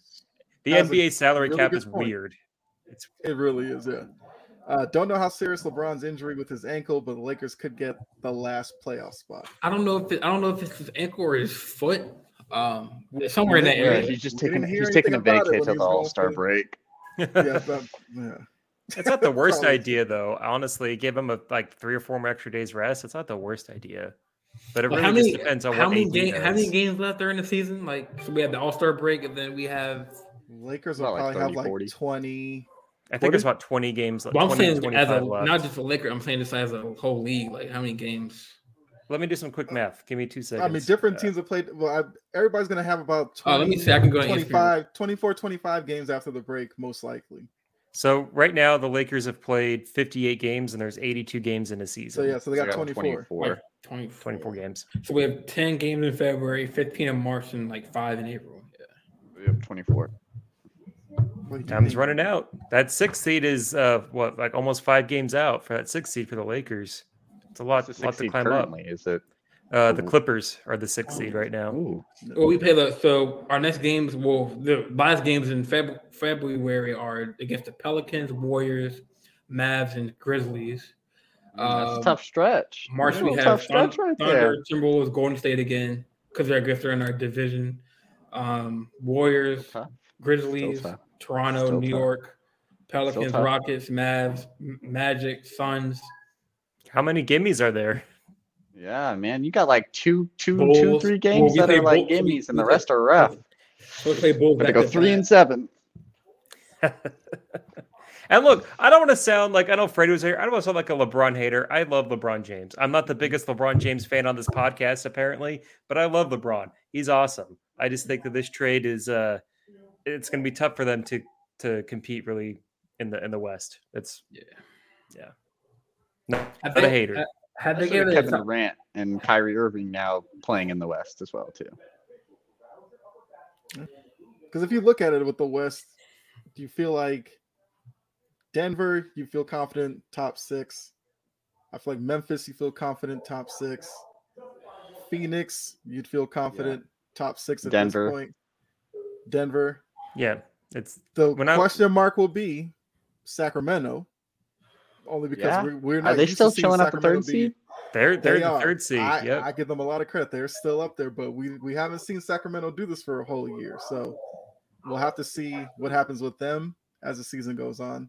The NBA salary really cap is point. weird. It's It really is, yeah. Uh, don't know how serious LeBron's injury with his ankle, but the Lakers could get the last playoff spot. I don't know if it, I don't know if it's his ankle or his foot. Um, somewhere in that Yeah, Yeah, area. he's just taking he's taking a anything about it vacay till the All Star break. Yeah, but, yeah. it's not the worst idea though. Honestly, give him a like three or four more extra days rest. It's not the worst idea, but it Well, really how just many depends on how what many AD game, how many games left during the season? Like so we have the All Star break and then we have. Lakers will About like probably have 30, like 40. 20. I think it's about twenty games. Like Well, I'm 20, saying as a left. not just a Laker. I'm saying this as a whole league. Like how many games? Let me do some quick math. Give me two seconds. I mean, different Uh, teams have played. Well, I, everybody's going to have about 20, Oh, let me see. I can go on 25, 24, 25 games after the break, most likely. So right now, the Lakers have played 58 games, and there's 82 games in a season. So, yeah, so they got So 24. Like 24. 24 games. So we have 10 games in February, 15 in March, and like five in April. Yeah. We have 24. What do you Time's running out. That sixth seed is uh what like almost five games out for that sixth seed for the Lakers. It's a lot, What's lot to climb currently? Is it? Uh, the Clippers are the sixth seed right now. Ooh, Well, we play the so our next games. Well, the last games in Feb- February are against the Pelicans, Warriors, Mavs, and Grizzlies. that's Um, a tough stretch. March That's we have tough Thun- stretch right Thunder, there. Timberwolves, Golden State again because they're I guess they're in our division. Um, Warriors, Tough. Grizzlies, tough. Toronto, Still New tough. York, Pelicans. Rockets, Mavs, Magic, Suns. How many gimmies are there? Yeah, man, you got like two, two, two, Bulls. three Well, games we that are like Bulls, so gimmies, and the rest are rough. So we play Bulls But they back go three back. and seven. and look, I don't want to sound like I know Freddie was here. I don't want to sound like a LeBron hater. I love LeBron James. I'm not the biggest LeBron James fan on this podcast, apparently, but I love LeBron. He's awesome. I just think that this trade is uh it's gonna be tough for them to to compete really in the in the West. It's Yeah. yeah. No, I not a think- hater. I- Had they given Kevin some- Durant and Kyrie Irving now playing in the West as well too. Because if you look at it with the West, do you feel like Denver, you feel confident top six? I feel like Memphis, you feel confident top six. Phoenix, you'd feel confident top six at Denver. this point. Denver. Yeah, it's The When I- question mark will be Sacramento, only because Yeah. we're, we're Are they used still seeing chilling at the Sacramento third be- seed? they're they're They the third seed. I, yep. I give them a lot of credit. They're still up there, but we we haven't seen Sacramento do this for a whole year. So we'll have to see what happens with them as the season goes on.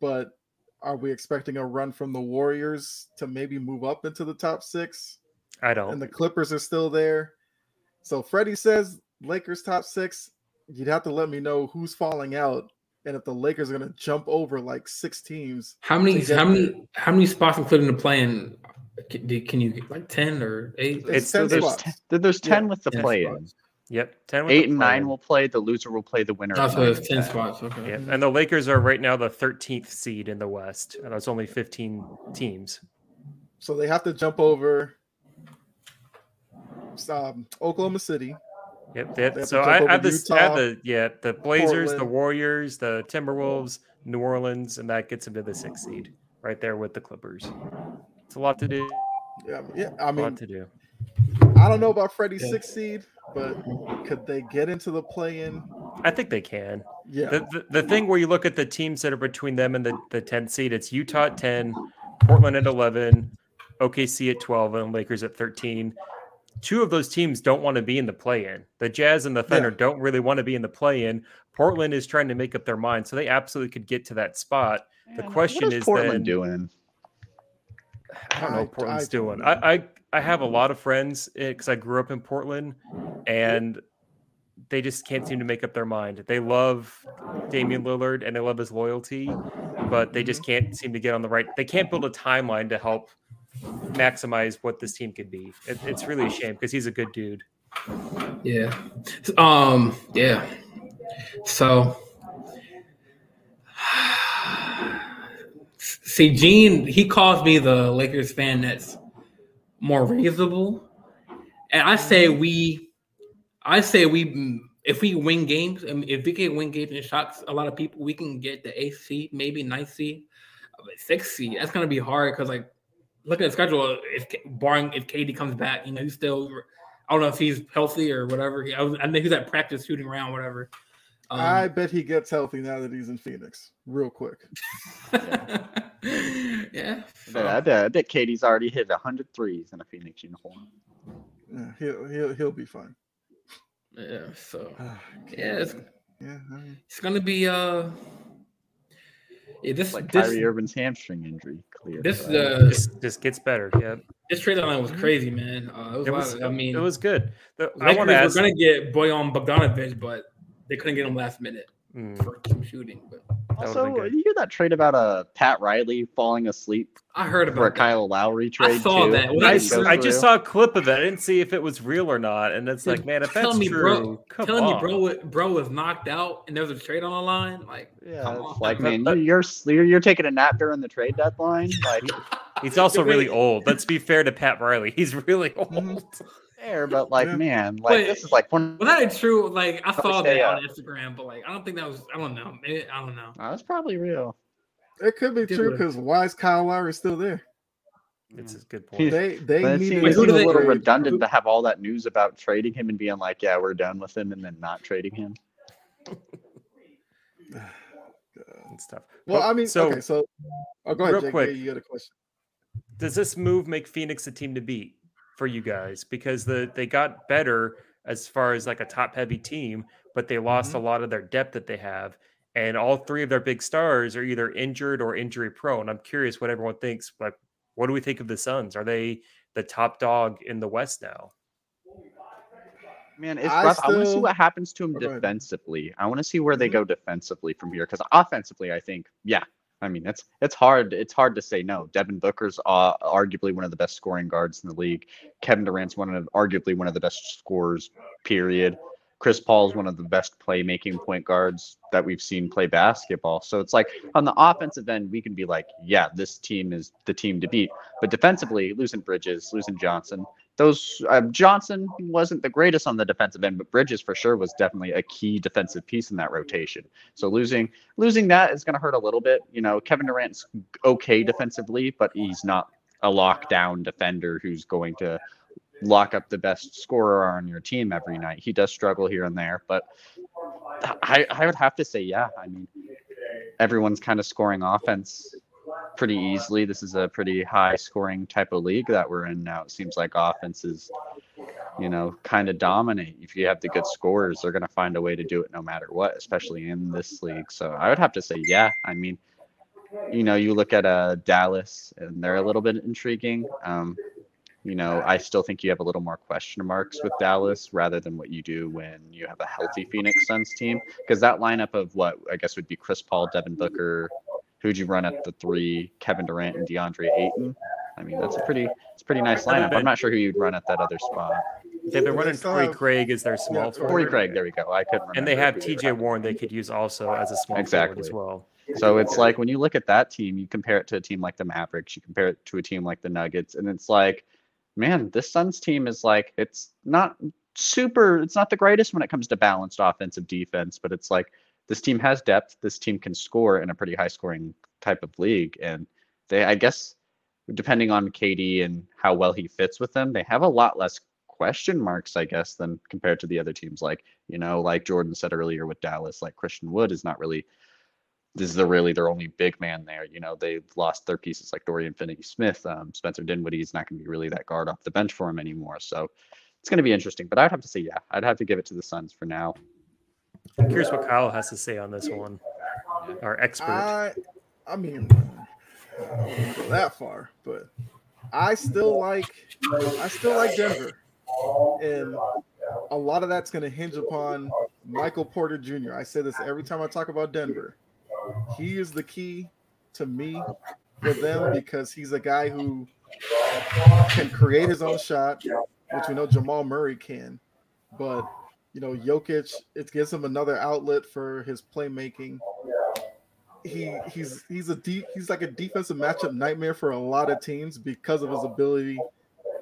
But are we expecting a run from the Warriors to maybe move up into the top six? I don't. And the Clippers are still there. So Freddie says Lakers top six. You'd have to let me know who's falling out and if the Lakers are going to jump over like six teams. How many? to get How there. many? How many spots including the playing? Can, can you get like ten or eight? It's, It's- 10 There's, spots. ten, there's ten Yeah. with the 10 play in. Yep, ten. with the Eight and nine play-in. will play. The loser will play the winner. Oh, so nine it's and ten 10. spots. Okay. Yeah, and the Lakers are right now the 13th seed in the West, and that's only 15 teams. So they have to jump over um, Oklahoma City. Yep. They have, They have to so I, I over have this. I have the yeah the Blazers, the Warriors, the Timberwolves, New Orleans, and that gets them to the sixth seed right there with the Clippers. It's a lot to do. Yeah, yeah. I A mean, a lot to do. I don't know about Freddie's Yeah. sixth seed, but could they get into the play-in? I think they can. Yeah, The, the, the thing where you look at the teams that are between them and the, the 10th seed, it's Utah at 10, Portland at 11, OKC at 12, and Lakers at 13. Two of those teams don't want to be in the play-in. The Jazz and the Thunder Yeah. don't really want to be in the play-in. Portland is trying to make up their mind, so they absolutely could get to that spot. The Man, question what is is Portland then- doing? I don't know I- what Portland's I don't doing. I, I I have a mm. lot of friends eh, because I grew up in Portland, and they just can't seem to make up their mind. They love Damian Lillard and they love his loyalty, but they just mm-hmm. can't seem to get on the right. They can't build a timeline to help maximize what this team could be. It, it's really a shame because he's a good dude. Yeah. Um. Yeah. So. See, Gene, he calls me the Lakers fan that's more reasonable, and I say we, I say we, if we win games, and if we can win games and shots, a lot of people, we can get the eighth seed, maybe ninth seed, but sixth seed. That's gonna be hard because like looking at the schedule, if barring if KD comes back, you know, he's still. I don't know if he's healthy or whatever. I, was, I know he's at practice shooting around, whatever. Um, I bet he gets healthy now that he's in Phoenix, real quick. yeah. I bet, I bet, I bet KD's already hit 100 threes in a Phoenix uniform. Yeah, he'll he'll he'll be fine. Yeah. So Ah, yeah, it's, yeah. I mean, it's gonna be uh. Yeah, this Like this Kyrie Irving's hamstring injury clear. this right? uh Just just gets better. Yeah, this trade line was crazy, man. Uh, it was, it was. of- I mean, it was good. The, I Lakers want to were ask. gonna get Bojan Bogdanovic, but they couldn't get him last minute Mm, for some shooting. But would've also, been you hear that trade about uh, Pat Riley falling asleep I heard about for a about that. Kyle Lowry trade? I saw too? that. Was I, that Didn't go I just saw a clip of that. I didn't see if it was real or not. And it's like, man, if tell that's me, true, bro- come telling on. you, bro, bro was knocked out, and there's a trade on the line. Like, Yeah, Come on. like man, you, you're you're you're taking a nap during the trade deadline. Like, He's also really old. Let's be fair to Pat Riley. He's really old. Fair, but like, Yeah. man, like Wait, this is like one. was that true? Like, I saw stay that up. on uh, Instagram, but like, I don't think that was. I don't know. Maybe, I don't know. That's probably real. it could be Did true because why is Kyle Lowry still there? It's a good point. They they But it needed seems, Wait, it seems do a little trade. redundant to have all that news about trading him and being like, yeah, we're done with him, and then not trading him. and stuff. Well, But- I mean, so okay, so oh, go ahead, real Jake. quick. You got a question. does this move make Phoenix a team to beat for you guys? Because the they got better as far as like a top heavy team, but they lost Mm-hmm. a lot of their depth that they have. And all three of their big stars are either injured or injury prone. I'm curious what everyone thinks. Like, what do we think of the Suns? Are they the top dog in the West now? Man, it's I rough. I want to see what happens to them Oh, ahead. defensively. I want to see where they Mhm. go defensively from here. Because offensively, I think, yeah. I mean, it's it's hard. It's hard to say no. Devin Booker's uh, arguably one of the best scoring guards in the league. Kevin Durant's one of arguably one of the best scorers. Period. Chris Paul's one of the best playmaking point guards that we've seen play basketball. So it's like on the offensive end, we can be like, yeah, this team is the team to beat. But defensively, losing Bridges, losing Johnson, those uh, Johnson wasn't the greatest on the defensive end, but Bridges for sure was definitely a key defensive piece in that rotation. So losing losing that is going to hurt a little bit. You know, Kevin Durant's okay defensively, but he's not a lockdown defender who's going to lock up the best scorer on your team every night. He does struggle here and there, but I I would have to say yeah. I mean, everyone's kind of scoring offense pretty easily. This is a pretty high scoring type of league that we're in now. It seems like offenses, you know, kind of dominate. If you have the good scorers, they're going to find a way to do it no matter what, especially in this league. So I would have to say, yeah. I mean, you know, you look at uh, Dallas and they're a little bit intriguing. Um, you know, I still think you have a little more question marks with Dallas rather than what you do when you have a healthy Phoenix Suns team. Because that lineup of what I guess would be Chris Paul, Devin Booker, who'd you run at the three? Kevin Durant and DeAndre Ayton. I mean, that's a pretty, it's a pretty nice lineup. than- I'm not sure who you'd run at that other spot. They've been running still Torrey Craig as their small Torrey Corey. Craig, there we go. I couldn't. And they have TJ. Warren they could use also as a small forward as well. So it's like when you look at that team, you compare it to a team like the Mavericks, you compare it to a team like the Nuggets, and it's like, man, this Suns team is like, it's not super, it's not the greatest when it comes to balanced offensive defense, but it's like this team has depth. This team can score in a pretty high scoring type of league. And they, I guess, depending on KD and how well he fits with them, they have a lot less question marks, I guess, than compared to the other teams. Like, you know, like Jordan said earlier with Dallas, like Christian Wood is not really this is the really their only big man there. You know, they've lost their pieces like Dorian Finney Smith. Um, Spencer Dinwiddie is not going to be really that guard off the bench for him anymore. So it's going to be interesting. But I'd have to say, yeah, I'd have to give it to the Suns for now. I'm curious what Kyle has to say on this one. Our expert. I, I mean, I go that far, but I still like, I still like Denver, and a lot of that's going to hinge upon Michael Porter Jr. I say this every time I talk about Denver. He is the key to me for them because he's a guy who can create his own shot, which we know Jamal Murray can. But you know, Jokic, it gives him another outlet for his playmaking. He he's he's a he's like a defensive matchup nightmare for a lot of teams because of his ability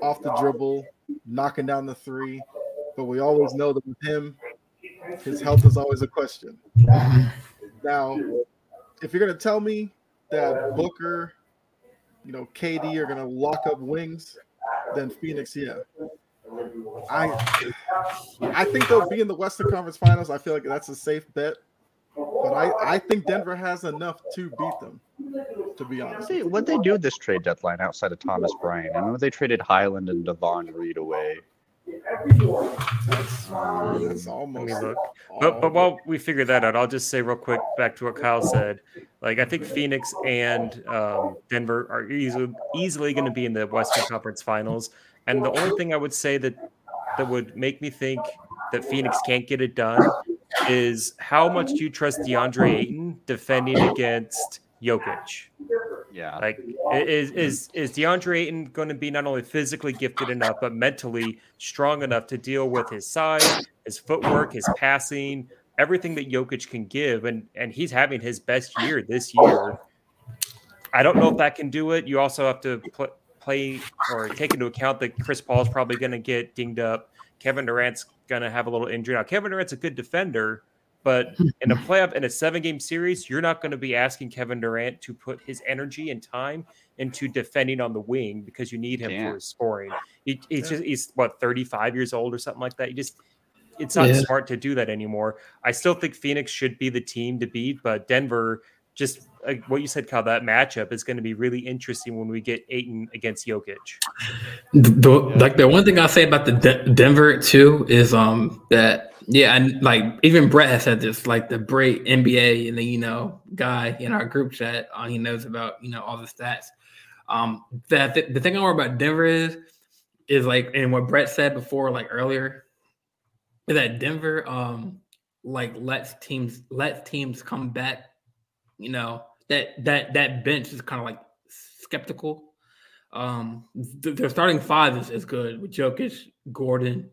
off the dribble, knocking down the three. But we always know that with him, his health is always a question. Now, if you're gonna tell me that Booker, you know, KD are gonna lock up wings, then Phoenix, yeah. I I think they'll be in the Western Conference Finals. I feel like that's a safe bet. But I, I think Denver has enough to beat them, to be honest. See, what they do this trade deadline outside of Thomas Bryant? I know they traded Hyland and Davon Reed away. That's, that's Let me look. But but while we figure that out, I'll just say real quick back to what Kyle said. Like I think Phoenix and um, Denver are easily easily going to be in the Western Conference Finals. And the only thing I would say that that would make me think that Phoenix can't get it done is how much do you trust DeAndre Ayton defending against Jokic? Yeah, Like, is is is DeAndre Ayton going to be not only physically gifted enough, but mentally strong enough to deal with his size, his footwork, his passing, everything that Jokic can give, and and he's having his best year this year. I don't know if that can do it. You also have to pl- play or take into account that Chris Paul is probably going to get dinged up. Kevin Durant's going to have a little injury. Now, Kevin Durant's a good defender, but in a playoff in a seven game series, you're not going to be asking Kevin Durant to put his energy and time into defending on the wing because you need him Yeah. for his scoring. He, he's just he's what 35 years old or something like that. You just it's not Yeah. smart to do that anymore. I still think Phoenix should be the team to beat, but Denver just like what you said, Kyle, that matchup is going to be really interesting when we get Ayton against Jokic. The, like the one thing I'll say about the De- Denver too is um that yeah and like even Brett has said this like the great NBA and the you know guy in our group chat uh, he knows about you know all the stats um that the, the thing I worry about Denver is is like and what Brett said before like earlier is that Denver um like lets teams lets teams come back you know that that that bench is kind of like skeptical um, th- their starting five is, is good with Jokic, Gordon,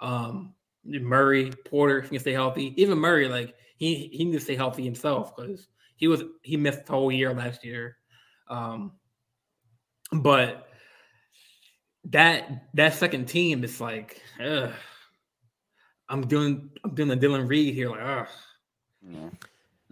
um, Murray, Porter if he can stay healthy. Even Murray, like he he needs to stay healthy himself because he was he missed the whole year last year. Um, but that that second team is like, ugh. I'm doing I'm doing the Dylan Reed here, like, ugh. yeah.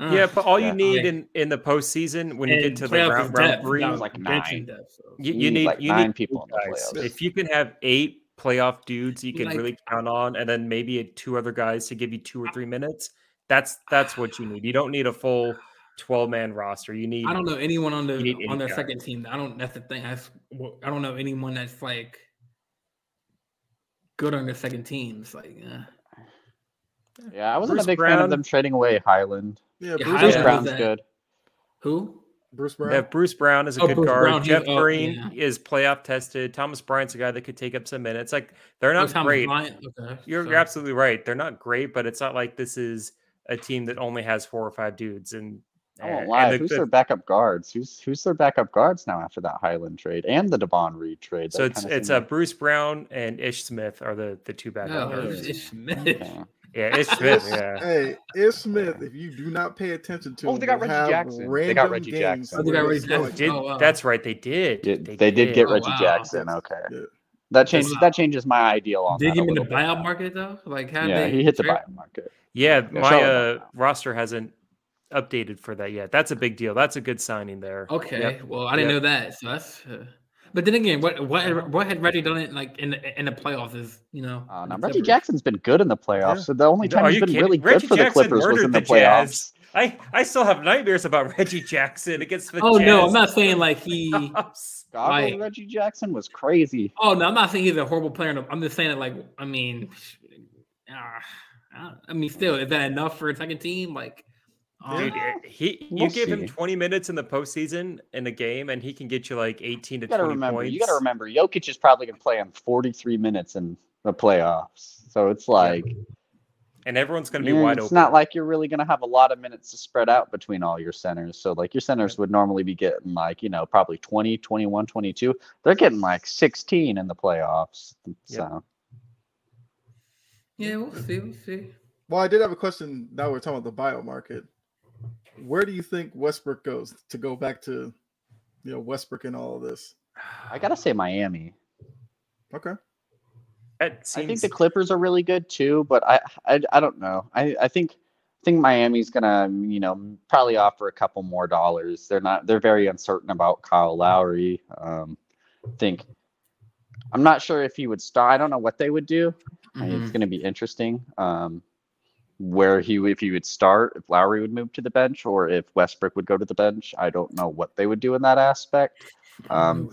Ugh. Yeah, but all Yeah. you need Okay. in in the postseason when you get to the round, is round depth, three, not like nine. depth, so. you, You you need, need like, you nine need people guys. If you can have eight playoff dudes you can Like- really count on, and then maybe two other guys to give you two or three minutes, that's that's what you need. You don't need a full twelve man roster. You need I don't know anyone on the on eight their guys. second team. I don't. That's the thing. That's, I don't know anyone that's like good on their second teams. Like, yeah, Yeah, I wasn't Bruce a big fan of them trading away Hyland. Yeah, Yeah, Bruce, Bruce Brown's good. who? Bruce Brown. Yeah, Bruce Brown is a Oh, good Bruce guard. Brown, Jeff oh, Green yeah. is playoff tested. Thomas Bryant's a guy that could take up some minutes. Like they're Oh, not Thomas great. Okay, You're, so- you're absolutely right. They're not great, but it's not like this is a team that only has four or five dudes. And I won't and lie. the- who's the- their backup guards? Who's who's their backup guards now after that Hyland trade and the Davon Reed trade? so it's it's seemed uh, Bruce Brown and Ish Smith are the the two backup Oh, guards. it's, it's Smith. like- yeah. Yeah, Ish Smith. Yeah. Hey, Ish Smith, if you do not pay attention to Oh, they got Reggie Jackson. They got Reggie Jackson. Oh, they got Reggie Jackson. Did, Oh, wow. That's right. They did. Did- they, did get Oh, Reggie wow. Jackson. Okay, Yeah. that changes Wow. that changes my ideal on Did that. he a him in the little bit buyout now. market though? Like, how Yeah, they he hit the trade- buyout market. Yeah, Yeah, my uh, roster hasn't updated for that yet. That's a big deal. That's a good signing there. Okay, Yep. well, I didn't Yep. know that. So that's. Uh, but then again, what what what had Reggie done it like in the, in the playoffs is you know. Uh, the now, Reggie Jackson's been good in the playoffs. Yeah. So the only time Are he's you been really kidding? good Reggie for the Jackson Clippers was in the, the Jazz. playoffs. I I still have nightmares about Reggie Jackson against the Oh no, I'm not saying like he. Goggle Like- Reggie Jackson was crazy. Oh no, I'm not saying he's a horrible player. I'm just saying that like I mean, ah, I I mean, still, is that enough for a second team? Like, uh, Dude, eh, he you We'll give him 20 minutes in the postseason in a game, and he can get you like 18 to You 20 remember. points. You gotta remember. Jokic is probably gonna play him 43 minutes in the playoffs. So it's like and everyone's going to be yeah, wide it's open. It's not like you're really gonna have a lot of minutes to spread out between all your centers. So like your centers would normally be getting like you know probably 20, 21, 22. They're getting like 16 in the playoffs. So yeah, we'll see, we'll see. Well, I did have a question. Now we're talking about the buyout market. Where do you think Westbrook goes to go back to, you know, Westbrook and all of this? I gotta say Miami. Okay. That I think the Clippers are really good too, but I I, I don't know. I, I think I think Miami's gonna you know probably offer a couple more dollars. They're not they're very uncertain about Kyle Lowry. Um, I think I'm not sure if he would start. I don't know what they would do. I mean, It's going to be interesting. Um, where he if he would start, if Lowry would move to the bench, or if Westbrook would go to the bench. I don't know what they would do in that aspect. Um,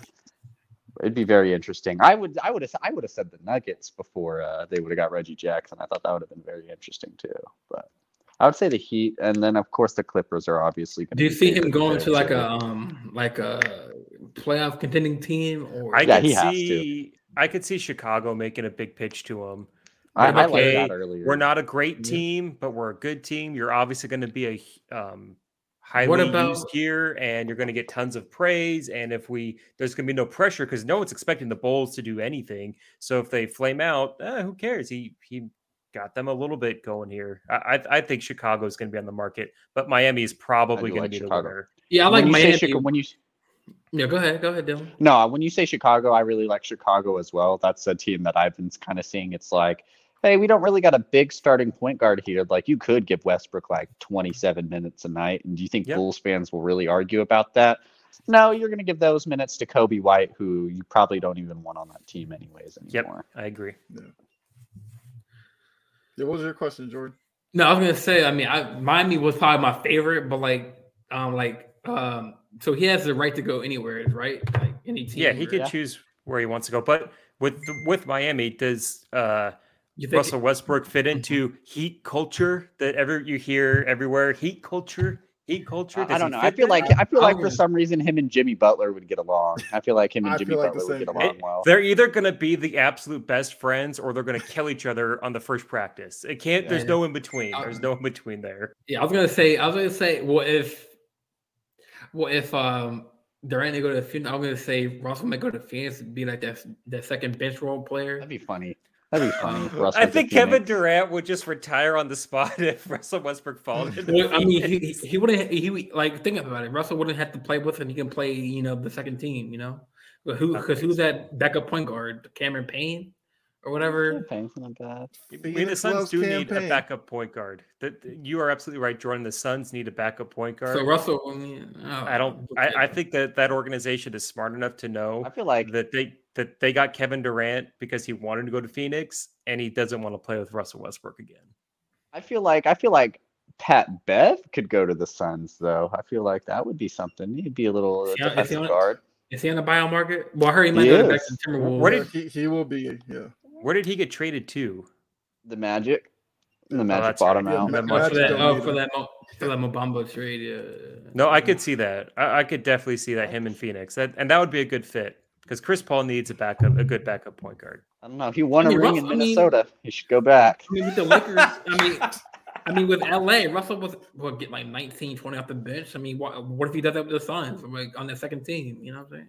it'd be very interesting. I would I would have I would have said the Nuggets before uh, they would have got Reggie Jackson. I thought that would have been very interesting too. But I would say the Heat, and then of course the Clippers are obviously. Gonna Do you be see him going to like too. a um like a playoff contending team or I Yeah, could he has to. see I could see Chicago making a big pitch to him. I, I like that earlier. We're not a great Yeah. team, but we're a good team. You're obviously going to be a um, highly What used about- here, and you're going to get tons of praise. And if we, there's going to be no pressure because no one's expecting the Bulls to do anything. So if they flame out, eh, who cares? He he got them a little bit going here. I I, I think Chicago is going to be on the market, but Miami is probably going like to be Chicago. the winner. yeah, I like when you say Miami. Chica- when you yeah, go ahead, go ahead, Dylan. No, when you say Chicago, I really like Chicago as well. That's a team that I've been kind of seeing. It's like, hey, we don't really got a big starting point guard here. Like, you could give Westbrook like 27 minutes a night. And do you think Yep. Bulls fans will really argue about that? No, you're going to give those minutes to Coby White, who you probably don't even want on that team, anyways, Yep, anymore. I agree. Yeah, what was your question, Jordan? No, I was gonna say. I mean, I, Miami was probably my favorite, but like, um, like, um, so he has the right to go anywhere, right? Like any team. Yeah, he or- could Yeah. choose where he wants to go. But with with Miami, does uh You think Russell Westbrook fit into heat culture that ever you hear everywhere? Heat culture, heat culture. I- I don't know. I feel there? like I feel like for some reason him and Jimmy Butler would get along. I feel like him and I Jimmy feel like Butler would get along It- well. they're either going to be the absolute best friends or they're going to kill each other on the first practice. It can't. Yeah, there's yeah. no in between. Uh, There's no in between there. Yeah, I was gonna say. I was gonna say. What if? What if? Um, Durant they go to Phoenix? I'm gonna say Russell might go to Phoenix and be like that that second bench role player. That'd be funny. That'd be funny. if I think Kevin Phoenix. Durant would just retire on the spot if Russell Westbrook falls. into Well, I mean, he, he wouldn't. He would- like think about it. Russell wouldn't have to play with him. He can play, you know, the second team. You know, but who? Because who's that backup point guard? Cameron Payne or whatever. Cam Payne's not bad. I mean, the Suns loves do need a backup point guard. That you are absolutely right, Jordan. The Suns need a backup point guard. So Russell, I, mean, oh, I don't. I, I think that that organization is smart enough to know I feel like that they that they got Kevin Durant because he wanted to go to Phoenix and he doesn't want to play with Russell Westbrook again. I feel like I feel like Pat Bev could go to the Suns though. I feel like that would be something. He'd be a little Is he on- is he defensive on guard. Is he on the buyout market? Well, I heard he might He go back to Timberwolves. Where did- he, he will be? Yeah. Where did he get traded to? The Magic. The oh, Magic that's bought him right. out. Yeah, Ma- for that, oh, for that, Mo, for that Mo Bamba trade. Yeah. No, I could see that. I, I could definitely see that him in Phoenix, that, and that would be a good fit because Chris Paul needs a backup, a good backup point guard. I don't know. He won I mean, a ring Russ- in I mean- Minnesota. he should go back. I mean, with the Lakers, I mean, I mean, with LA, Russell was will get like 19, 20 off the bench. I mean, what, what if he does that with the Suns, like on the second team? You know what I'm saying?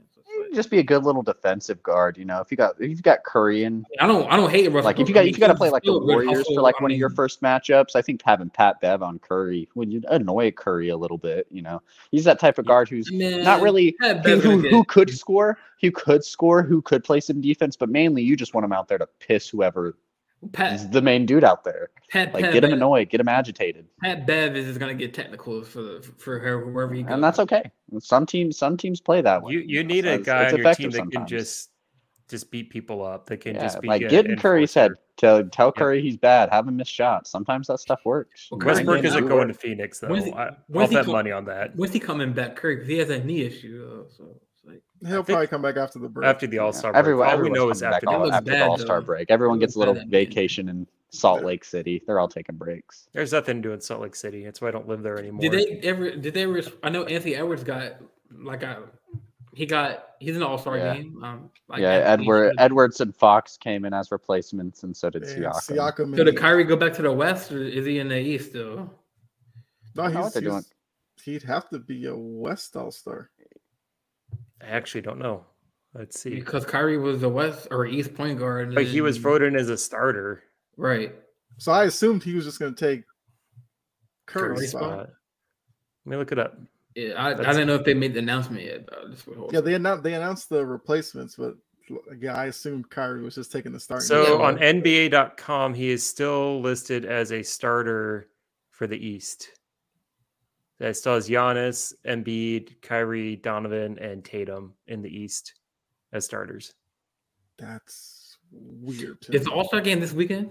So it's He'd like- Just be a good little defensive guard. You know, if you got if you've got Curry and I don't, I don't hate Russell. like if you I got mean, if you got to play like the still a good Warriors hustle. for like I one of your first matchups, I think having Pat Bev on Curry would annoy Curry a little bit. You know, he's that type of guard who's man, not really who, who, who could score, who could score, who could play some defense, but mainly you just want him out there to piss whoever is Pat, the main dude out there. Pat, Like Pat, get him Bev- annoyed, get him agitated, Pat Bev is gonna get technicals for the for her wherever he goes. and that's okay. Some teams, some teams play that way. You you need so a guy it's on your team effective that can just just beat people up. That can yeah, just be like get in Curry's head. enforcer. Tell tell Curry he's bad. Have him miss shots. Sometimes that stuff works. Well, Westbrook isn't no. going to Phoenix though. When's he- I, I'll bet co- money on that. When's he coming back, Curry? Because he has a knee issue. Though, so it's like He'll probably come back after the break. After the All Star break, Everyone, all we know is coming after the all- That was after the All Star break. Everyone gets a little bad at the vacation in Salt Lake City. They're all taking breaks. There's nothing to do in Salt Lake City. That's why I don't live there anymore. Did they ever? Did they ever? I know Anthony Edwards got like a. He got. He's in the All Star Yeah. game. Um, like yeah, Anthony Edward Edwards. Edwards and Fox came in as replacements, and so did And Siakam. Siakam So and- did Kyrie go back to the West, or is he in the East still? No, know he's, doing. he's- he'd have to be a West All Star. I actually don't know. Let's see. Because Kyrie was the West or East point guard. But he was voted in as a starter. right. So I assumed he was just going to take Curry's Curry's spot. spot. Let me look it up. Yeah, I, I That's- didn't know if they made the announcement yet. Though. Just wait, hold Yeah, they announced they announced the replacements, but yeah, I assumed Kyrie was just taking the start. So spot. on NBA.com, he is still listed as a starter for the East. That still has Giannis, Embiid, Kyrie, Donovan, and Tatum in the East as starters. that's weird. to Is the. All Star game this weekend?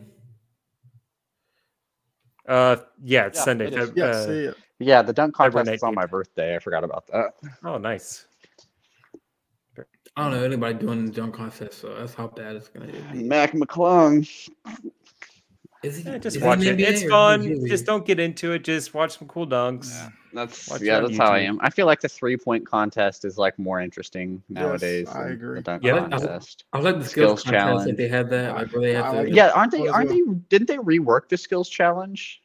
Uh, yeah, it's Yeah, Sunday. it is. Feb- Yes, uh, yeah, yeah. Yeah, the dunk contest is on my birthday. I forgot about that. oh, nice. I don't know anybody doing the dunk contest, so that's how bad it's gonna be. Mac McClung. Is he? Yeah, just he watch it. NBA It's fun. he Just don't get into it. Just watch some cool dunks. That's Watch yeah, on that's how I YouTube. am. I feel like the three point contest is like more interesting nowadays. I than agree. The dunk Yeah. I like- contest. I like the skills, Skills contest challenge. that they had that, like where they had I to. Yeah, aren't they? Aren't they? Didn't they rework the skills challenge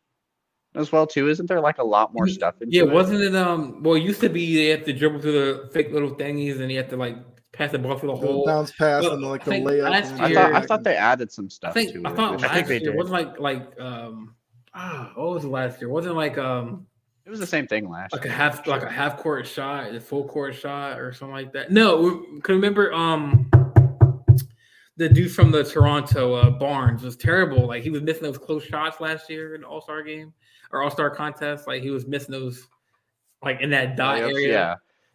as well too? Isn't there like a lot more Ye- stuff into Yeah, it? wasn't it? Um, well, it used to be they had to dribble through the fake little thingies, and you have to like pass the ball through the The hole. bounce pass Well, and like the think layup. last and I thought I thought they added some stuff I think to I it. thought I last think they year did. wasn't like like um ah what was it last year? Wasn't like um it was the same thing last like a year. half like a half court shot, a full court shot, or something like that. No, can remember um the dude from the Toronto uh, Barnes was terrible. Like he was missing those close shots last year in All Star game or All Star contest. Like he was missing those like in that dot Layups, area. Yeah,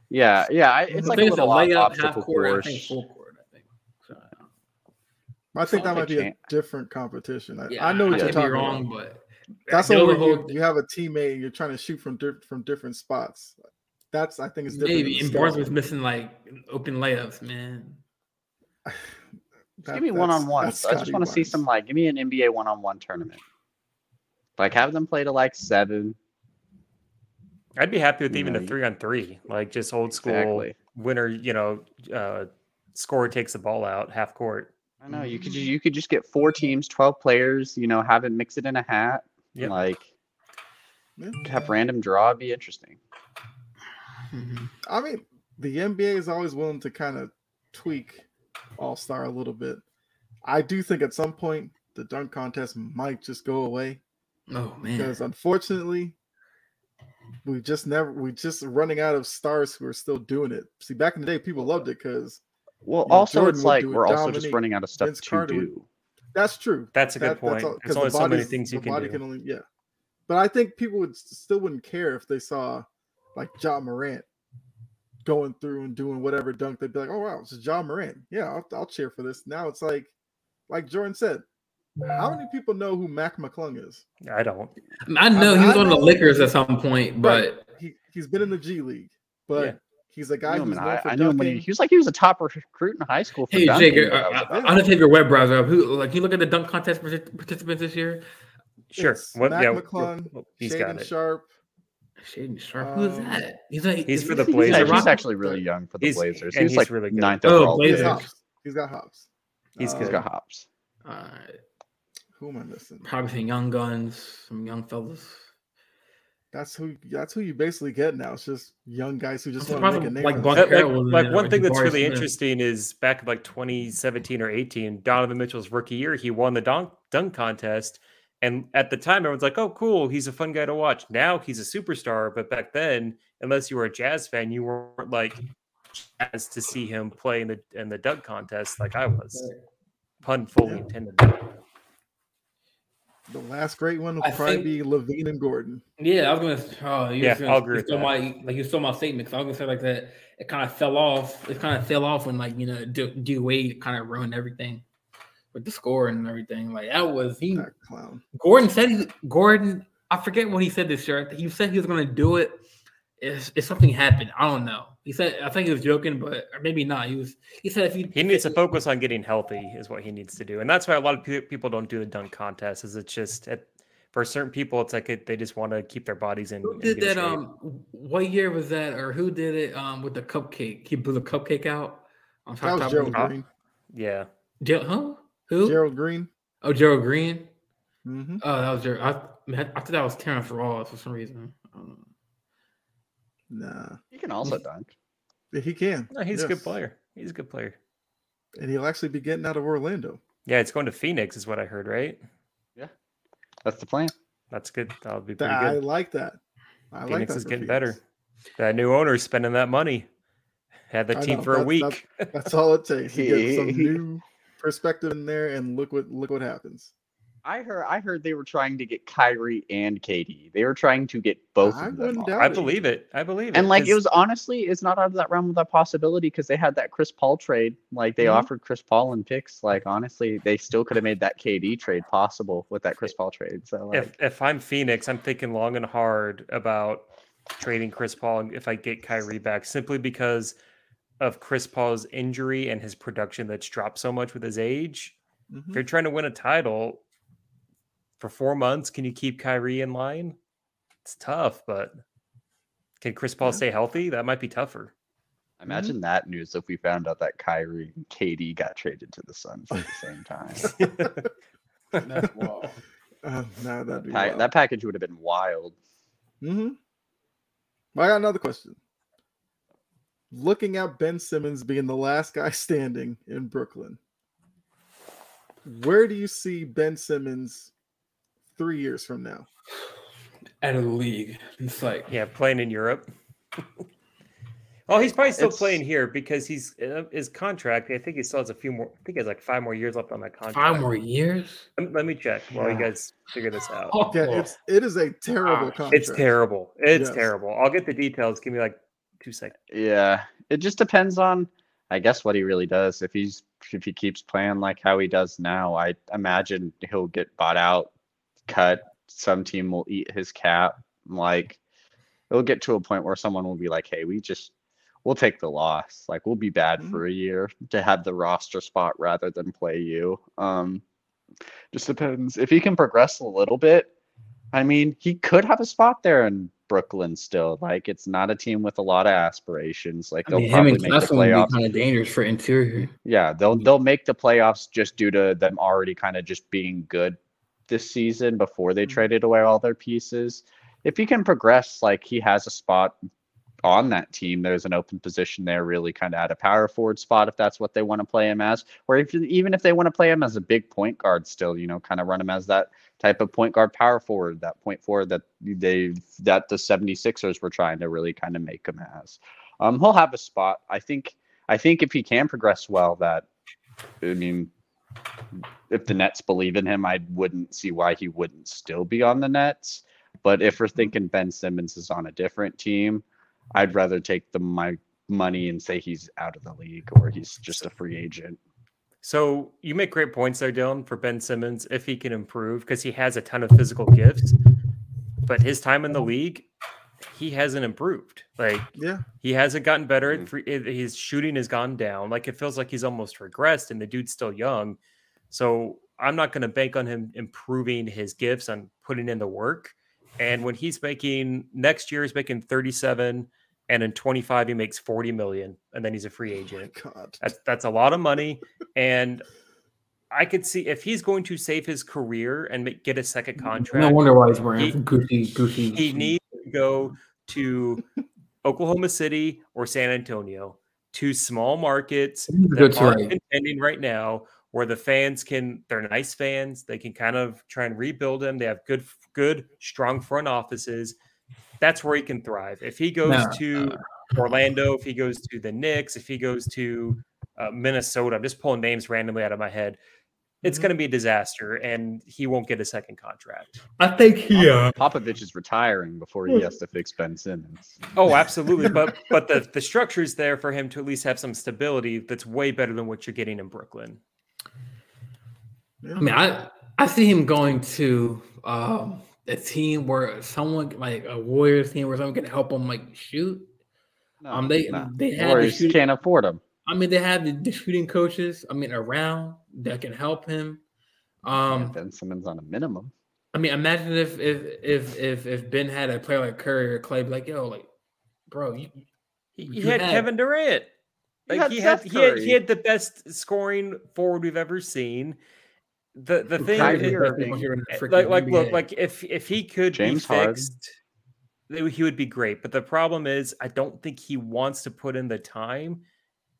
yeah, yeah. I- It's I like a think little layup, half obstacle court, I think full court. I think. So, I think that might be a different competition. I, yeah, I know what I you're could be talking wrong, about. but That's the only you, you have a teammate and you're trying to shoot from di- from different spots. That's I think it's different. maybe. than And Barnes was missing like open layups, man. Just That- give me one on one. I just want to see some like give me an NBA one on one tournament. Like have them play to like seven. I'd be happy with You even know, a three on three, like just old school Exactly. winner. You know, uh, scorer takes the ball out half court. I know you could ju- you could just get four teams, twelve players. You know, have it mix it in a hat. Yep. Like Yeah. have random draw be interesting. I mean, the NBA is always willing to kind of tweak All Star a little bit. I do think at some point the dunk contest might just go away Oh man. because unfortunately we just never we just running out of stars who are still doing it. See, back in the day, people loved it because Well, You know, also Jordan it's like we're also just running out of stuff Vince to Carter do. that's true. That's a good That- point. all- There's 'cause only the so many things you the can body do. can only yeah. But I think people would still wouldn't care if they saw like Ja Morant going through and doing whatever dunk. They'd be like, "Oh wow, it's Ja Morant. Yeah, I'll, I'll cheer for this." Now it's like, like Jordan said, how many people know who Mac McClung is? I don't. I know I- he was I on the know- Lakers at some point, but He he's been in the G League, but Yeah. he's a I guy who's in known high, for I knew him when he, he, was like he was a top recruit in high school. For hey dunking, Jake, I, I was I, like, take your web browser up. Who like you look at the dunk contest participants this year? Sure. It's What? Mac Yeah. McClung, He's Shaden got it. Sharp. Shaedon Sharpe. Who is Um, that? He's like he's for the Blazers. yeah, Rocket? he's actually really young for the He's- Blazers. and He he's like really good. ninth Oh, overall. He's Blazers. pick. hops. He's got hops. He's Uh, He's good. got hops. Alright. Who am I missing? Probably some young guns, some young fellas. That's who. That's who you basically get now. It's just young guys who just I'm want to make a name. like, for Buck- themselves. Uh, Carroll like, like one thing that's really interesting is back in like 2017 or 18, Donovan Mitchell's rookie year, he won the dunk dunk contest, and at the time everyone's like, "Oh, cool, he's a fun guy to watch." Now he's a superstar, but back then, unless you were a Jazz fan, you weren't like jazzed to see him play in the in the dunk contest like I was. Pun fully Yeah. intended. The last great one will I probably think- be LaVine and Gordon. Yeah, I was gonna. Oh, you Yeah, gonna, I'll agree you with that. my like you stole my statement. 'cause I was gonna say like that. It kind of fell off. It kind of fell off when like you know D, D Wade kind of ruined everything with the score and everything. Like that was he. That clown. Gordon said he, Gordon. I forget what he said this year. He said he was going to do it. If, if something happened, I don't know. He said I think he was joking, but or maybe not. He was. He said if he He needs to focus on getting healthy, is what he needs to do, and that's why a lot of pe- people don't do the dunk contest. Is it's just at, for certain people, it's like it, they just want to keep their bodies in. Who did good that? shape. Um, what year was that? Or who did it? Um, with the cupcake, he blew the cupcake out on That top. was top Gerald of Huh? Green. yeah, Ger- huh? Who? Gerald Green. Oh, Gerald Green. hmm Oh, that was Gerald. I, man, I thought that was Terrence Ross for some reason. I don't know. Nah, He can also dunk. Yeah, he can. no, he's a good player. He's a good player. and he'll actually be getting out of Orlando. Yeah, it's going to Phoenix, is what I heard. Right? Yeah, that's the plan. That's good. That'll be pretty That- I good. like that. I like Phoenix that is getting Phoenix. better. That new owner is spending that money. Had the team know, for a that- week. That's all it takes. You get some new perspective in there, and look what look what happens. I heard I heard they were trying to get Kyrie and KD. They were trying to get both I of them. doubt I believe it. I believe it. And like it was honestly, it's not out of that realm of that possibility because they had that Chris Paul trade. Like they Mhm. offered Chris Paul and picks. Like honestly, they still could have made that KD trade possible with that Chris Paul trade. So like, if if I'm Phoenix, I'm thinking long and hard about trading Chris Paul and if I get Kyrie back simply because of Chris Paul's injury and his production that's dropped so much with his age. Mhm. If you're trying to win a title for four months, can you keep Kyrie in line? It's tough, but can Chris Paul Yeah. stay healthy? That might be tougher. imagine that news if we found out that Kyrie and KD got traded to the Suns at the same time. That's wild. Uh, nah, that'd be Pa- wild. that package would have been wild. Mm-hmm. I got another question. Looking at Ben Simmons being the last guy standing in Brooklyn, where do you see Ben Simmons three years from now? Out of the league, it's like Yeah, playing in Europe. well, he's probably still It's- playing here because he's uh, his contract. I think he still has a few more. I think he has like five more years left on that contract. five more years. Let, let me check while you guys figure this out. Oh, Yeah, it's it is a terrible contract. It's terrible. It's Yes. terrible. I'll get the details. Give me like two seconds. Yeah, it just depends on, I guess, what he really does. If he's if he keeps playing like how he does now, I imagine he'll get bought out, cut. Some team will eat his cap. Like it'll get to a point where someone will be like, "Hey, we just we'll take the loss. Like we'll be bad Mhm. for a year to have the roster spot rather than play you." Um, just depends if he can progress a little bit. I mean, he could have a spot there in Brooklyn still. Like, it's not a team with a lot of aspirations. Like, I they'll mean, him probably and make the Claxton would be playoffs. kind of dangerous for interior. Yeah, they'll they'll make the playoffs just due to them already kind of just being good this season before they Mhm. traded away all their pieces. If he can progress, like he has a spot on that team, there's an open position there, really kind of at a power forward spot if that's what they want to play him as, or if even if they want to play him as a big point guard, still, you know, kind of run him as that type of point guard power forward, that point forward that they that the 76ers were trying to really kind of make him as. Um, he'll have a spot. I think. I think if he can progress well, that I mean, if the Nets believe in him, I wouldn't see why he wouldn't still be on the Nets. But if we're thinking Ben Simmons is on a different team, I'd rather take the my money and say he's out of the league or he's just a free agent. So you make great points there, Dylan, for Ben Simmons if he can improve because he has a ton of physical gifts, but his time in the league, he hasn't improved. Like Yeah, he hasn't gotten better. Mm. at free, his shooting has gone down. Like it feels like he's almost regressed, and the dude's still young. So I'm not going to bank on him improving his gifts on putting in the work. And when he's making next year, he's making 37, and in 25 he makes 40 million, and then he's a free agent. God. That's that's a lot of money, and I could see if he's going to save his career and make, get a second contract. No wonder why he's wearing He- goofy, goofy. he needs to go to Oklahoma City or San Antonio, two small markets that aren't contending right now, where the fans can they're nice fans. They can kind of try and rebuild them. They have good, good, strong front offices. That's where he can thrive. If he goes No, to Orlando, if he goes to the Knicks, if he goes to uh, Minnesota, I'm just pulling names randomly out of my head. It's Mhm. going to be a disaster, and he won't get a second contract. I think he. Uh, Popovich is retiring before he has to fix Ben Simmons. Oh, absolutely. but but the the structure is there for him to at least have some stability that's way better than what you're getting in Brooklyn. I mean, I I see him going to um, a team where someone like a Warriors team where someone can help him like shoot. No, Um, they no. they The have the Warriors can't afford him. I mean, they have the, the shooting coaches. I mean, around that can help him. Um, ben Simmons on a minimum. I mean, imagine if if if if if Ben had a player like Curry or Clay, be like, yo, like, bro, you, He, You he had had- Kevin Durant. You Like had he had, he had he had the best scoring forward we've ever seen. The the thing is- Irving. like like look like if if he could James be fixed, then he would be great. But the problem is, I don't think he wants to put in the time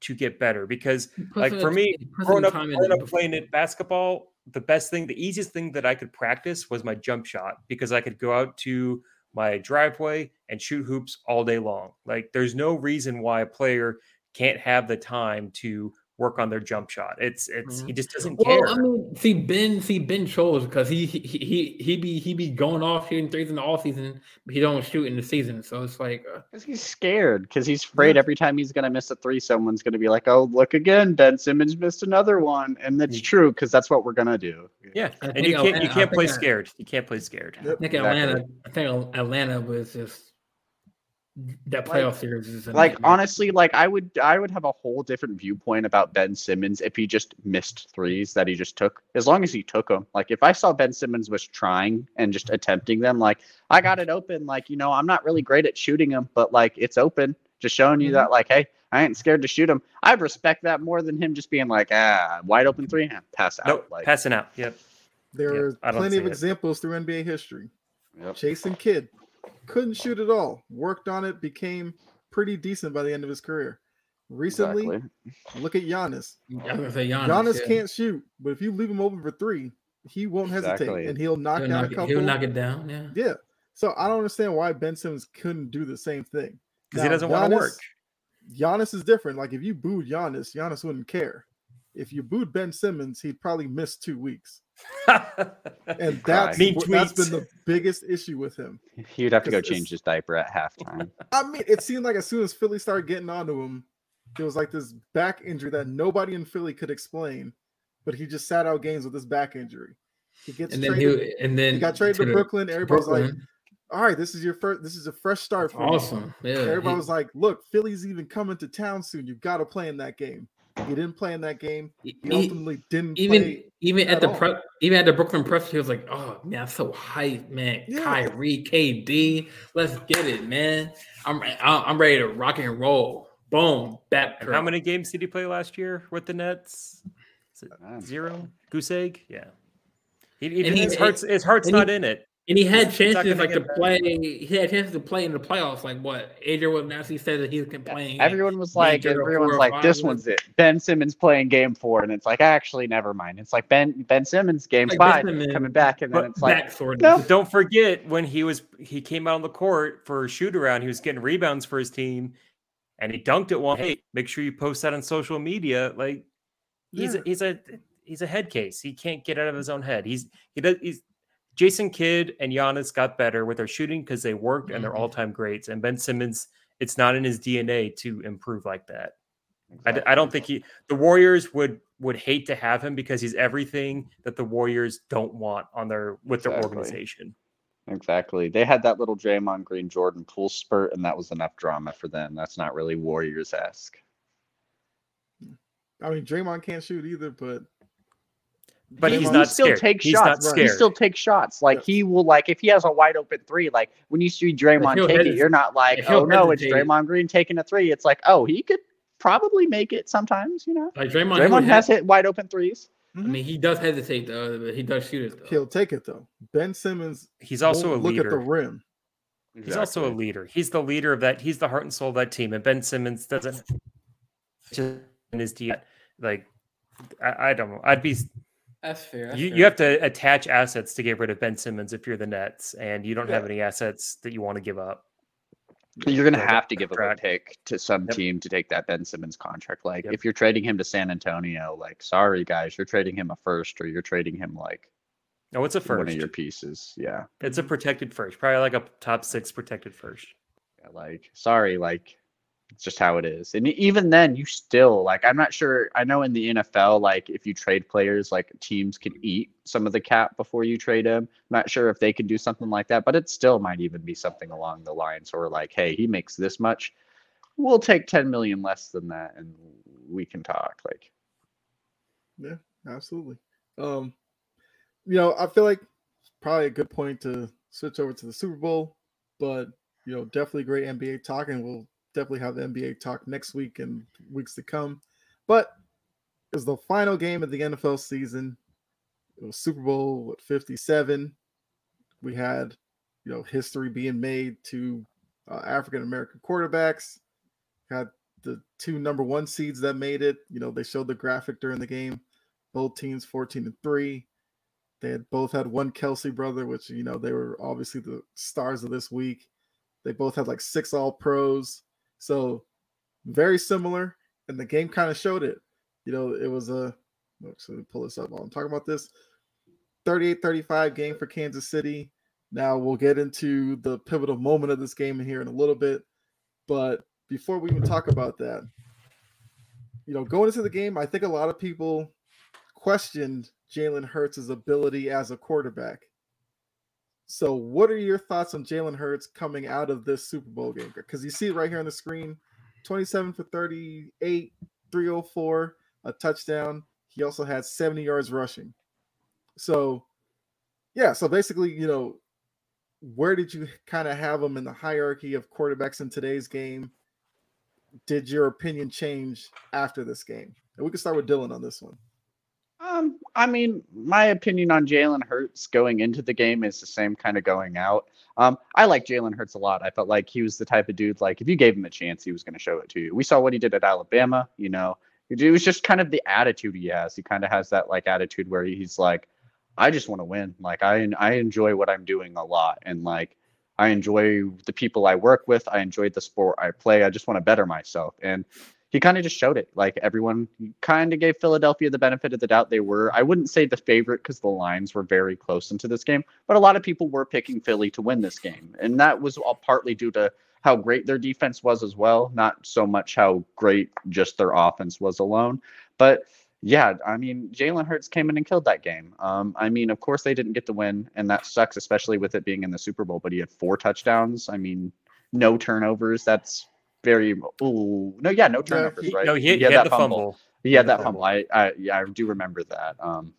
to get better because like for me, growing up, growing up playing it basketball, the best thing, the easiest thing that I could practice was my jump shot because I could go out to my driveway and shoot hoops all day long. Like there's no reason why a player can't have the time to work on their jump shot. It's it's he just doesn't care. I mean, see Ben, see Ben chose because he he he he be he be going off shooting threes in the off season, but he don't shoot in the season. So it's like, uh, Because he's scared. Because he's afraid every time he's gonna miss a three, someone's gonna be like, "Oh, look again, Ben Simmons missed another one," and that's Mm. true because that's what we're gonna do. yeah, I and you can't Atlanta- you can't play I- scared. You can't play scared. Yep. I think Exactly. Atlanta, I think Atlanta was just that Like- playoff series is Like nightmare. honestly, like I would, I would have a whole different viewpoint about Ben Simmons if he just missed threes that he just took. As long as he took them. Like if I saw Ben Simmons was trying and just attempting them, like I got it open. Like you know, I'm not really great at shooting them, but like it's open. Just showing you that, like, hey, I ain't scared to shoot him. I'd respect that more than him just being like, ah, wide open three, pass out. Nope, like, passing out. Yep. There Yeah, are plenty of it. examples through NBA history. yep. Jason Kidd couldn't shoot at all. Worked on it, became pretty decent by the end of his career. Recently, Exactly. look at Giannis. I was gonna say Giannis. Giannis yeah. can't shoot, but if you leave him open for three, he won't hesitate Exactly. and he'll knock He'll down knock, a it, couple. he'll knock it down. Yeah. Yeah. So I don't understand why Ben Simmons couldn't do the same thing. Because he doesn't want to work. Giannis is different. Like if you booed Giannis, Giannis wouldn't care. If you booed Ben Simmons, he'd probably miss two weeks. And that's Mean what- that's tweets. been the biggest issue with him. He'd have to go change his diaper at halftime. I mean, it seemed like as soon as Philly started getting onto him, there was like this back injury that nobody in Philly could explain, but he just sat out games with this back injury. He gets And then traded. he and then he got traded to, the- Brooklyn. Everybody's like, "All right, this is your first. This is a fresh start for you." awesome. Yeah. Everybody he- was like, "Look, Philly's even coming to town soon. You've got to play in that game." He didn't play in that game. He he- ultimately didn't even play. even at at the all. pre, even at the Brooklyn press, he was like, "Oh man, I'm so hyped, man! Yeah. Kyrie, KD, let's get it, man! I'm I'm I'm ready to rock and roll. Boom, back. And how many games did he play last year with the Nets? Is it zero? Goose egg? Yeah. He, he- And he- his heart's his heart's and he- not in it. And he had He's- he's not chances like to better. play. He had chances to play in the playoffs. Like what? Adrian was actually said that he was playing. Everyone was like, major or everyone's like, this was- one's it. Ben Simmons playing game four, and it's like, actually, never mind. It's like Ben Ben Simmons game Like five Simmons, coming back, and then it's like, sort of. no. Don't forget when he was he came out on the court for a shoot around, he was getting rebounds for his team and he dunked it one. Hey, make sure you post that on social media. Like he's Yeah. a, he's a he's a head case. He can't get out of his own head. He's he does he's Jason Kidd and Giannis got better with their shooting because they worked and they're Mhm. all time greats. And Ben Simmons, it's not in his DNA to improve like that. I don't think he the Warriors would would hate to have him because he's everything that the Warriors don't want on their with their organization. exactly. They had that little Draymond Green Jordan Poole spurt, and that was enough drama for them. That's not really Warriors esque. I mean, Draymond can't shoot either, but But he, he's he still scared. take He's shots. not He still takes shots. Like Yes. he will, like if he has a wide open three, like when you see Draymond take it, hesit- you're not like, oh no, it's hesitate. Draymond Green taking a three. It's like, oh, he could probably make it sometimes. You know, Like Draymond, Draymond has hes- hit wide open threes. Mm-hmm. I mean, he does hesitate though, but he does shoot it though. he'll take it though. Ben Simmons He's also a won't look at the leader. rim. He's also a leader. He's the leader of that. He's the heart and soul of that team. And Ben Simmons doesn't just in his D like I, I don't know. I'd be That's fair. you, you have to attach assets to get rid of Ben Simmons if you're the Nets and you don't have any assets that you want to give up. You're gonna have to give up a pick to some Yep. team to take that Ben Simmons contract. Like Yep. if you're trading him to San Antonio, like sorry guys, you're trading him a first, or you're trading him like No, it's a one first. of your pieces. Yeah, It's a protected first, probably like a top six protected first. Yeah, like sorry, like It's just how it is. And even then, you still like. I'm not sure. I know in the NFL, like if you trade players, like teams can eat some of the cap before you trade him. I'm not sure if they can do something like that, but it still might even be something along the lines or like, hey, he makes this much. We'll take 10 million less than that, and we can talk. Like, yeah, absolutely. Um, you know, I feel like probably a good point to switch over to the Super Bowl, but you know, definitely great NBA talking. we'll definitely have the NBA talk next week and weeks to come. But it was the final game of the NFL season. It was Super Bowl what 57. We had, you know, history being made to uh, African American quarterbacks. Had the two number one seeds that made it. You know, they showed the graphic during the game. Both teams 14 and 3. They had both had one Kelce brother, which you know they were obviously the stars of this week. They both had like six all pros. So very similar. And the game kind of showed it. You know, it was a oh, let me pull this up while I'm talking about this. 38-35 game for Kansas City. Now we'll get into the pivotal moment of this game here in a little bit. But before we even talk about that, you know, going into the game, I think a lot of people questioned Jalen Hurts' ability as a quarterback. So, what are your thoughts on Jalen Hurts coming out of this Super Bowl game? Because you see it right here on the screen 27 for 38, 304, a touchdown. He also had 70 yards rushing. So, yeah, so basically, you know, where did you kind of have him in the hierarchy of quarterbacks in today's game? Did your opinion change after this game? And we can start with Dylan on this one. Um, I mean, my opinion on Jalen Hurts going into the game is the same kind of going out. Um, I like Jalen Hurts a lot. I felt like he was the type of dude like if you gave him a chance, he was going to show it to you. We saw what he did at Alabama. You know, it was just kind of the attitude he has. He kind of has that like attitude where he's like, I just want to win. Like I I enjoy what I'm doing a lot, and like I enjoy the people I work with. I enjoy the sport I play. I just want to better myself, and he kind of just showed it. Like everyone kind of gave Philadelphia the benefit of the doubt. They were, I wouldn't say the favorite because the lines were very close into this game, but a lot of people were picking Philly to win this game. And that was all partly due to how great their defense was as well, not so much how great just their offense was alone. But yeah, I mean, Jalen Hurts came in and killed that game. Um, I mean, of course, they didn't get the win, and that sucks, especially with it being in the Super Bowl, but he had four touchdowns. I mean, no turnovers. That's very ooh no yeah no turnovers he, right? no he, he, he had, had, fumble, fumble. he had that fumble. I, I yeah I do remember that. Um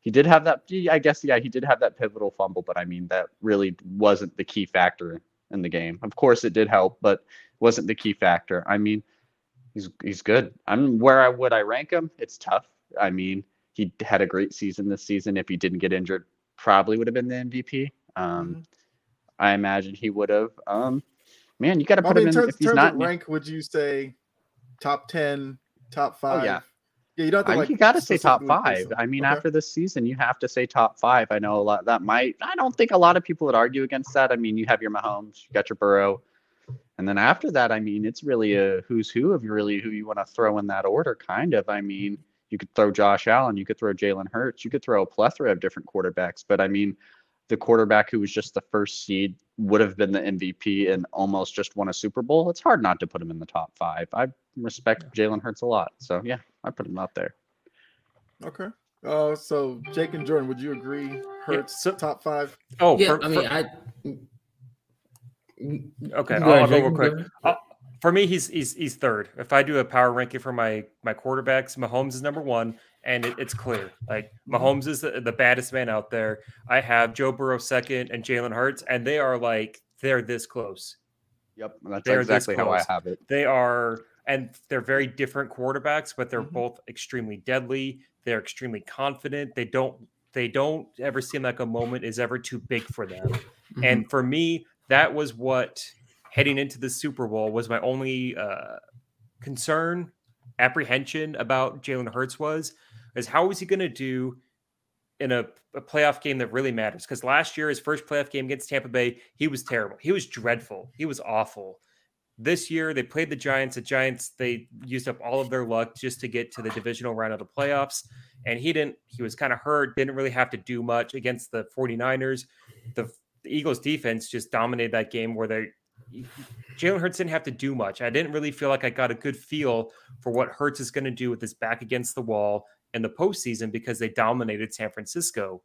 he did have that I guess yeah he did have that pivotal fumble but I mean that really wasn't the key factor in the game. Of course it did help but wasn't the key factor. I mean he's he's good. I'm where I would I rank him? It's tough. I mean he had a great season this season. If he didn't get injured probably would have been the MVP um mm-hmm. I imagine he would have. Um man, you got to put I mean, him in. Terms, if he's not rank, would you say top ten, top five? Oh, yeah. Yeah, you don't. To, like, you got to say top five. I mean, okay. after this season, you have to say top five. I know a lot that might. I don't think a lot of people would argue against that. I mean, you have your Mahomes, you got your Burrow, and then after that, I mean, it's really a who's who of really who you want to throw in that order. Kind of. I mean, you could throw Josh Allen, you could throw Jalen Hurts, you could throw a plethora of different quarterbacks. But I mean, the quarterback who was just the first seed would have been the MVP and almost just won a Super Bowl, it's hard not to put him in the top five. I respect Jalen Hurts a lot. So yeah, I put him out there. Okay. Uh, so Jake and Jordan, would you agree? Hurts yeah, top five? Oh, yeah. For, I mean, I. Okay, I'll, I'll go real quick. Uh, for me, he's he's he's third. If I do a power ranking for my my quarterbacks, Mahomes is number one, and it, it's clear. Like Mahomes is the, the, baddest man out there. I have Joe Burrow second and Jalen Hurts, and they are like they're this close. Yep, that's they're exactly how I have it. They are, and they're very different quarterbacks, but they're mm-hmm. both extremely deadly. They're extremely confident. They don't they don't ever seem like a moment is ever too big for them. Mm-hmm. And for me, that was what heading into the Super Bowl was my only uh, concern, apprehension about Jalen Hurts was is how is he going to do in a, a, playoff game that really matters? Because last year, his first playoff game against Tampa Bay, he was terrible. He was dreadful. He was awful. This year, they played the Giants. The Giants, they used up all of their luck just to get to the divisional round of the playoffs. And he didn't, he was kind of hurt, didn't really have to do much against the 49ers. The, the Eagles defense just dominated that game where they, Jalen Hurts didn't have to do much. I didn't really feel like I got a good feel for what Hurts is going to do with his back against the wall in the postseason because they dominated San Francisco.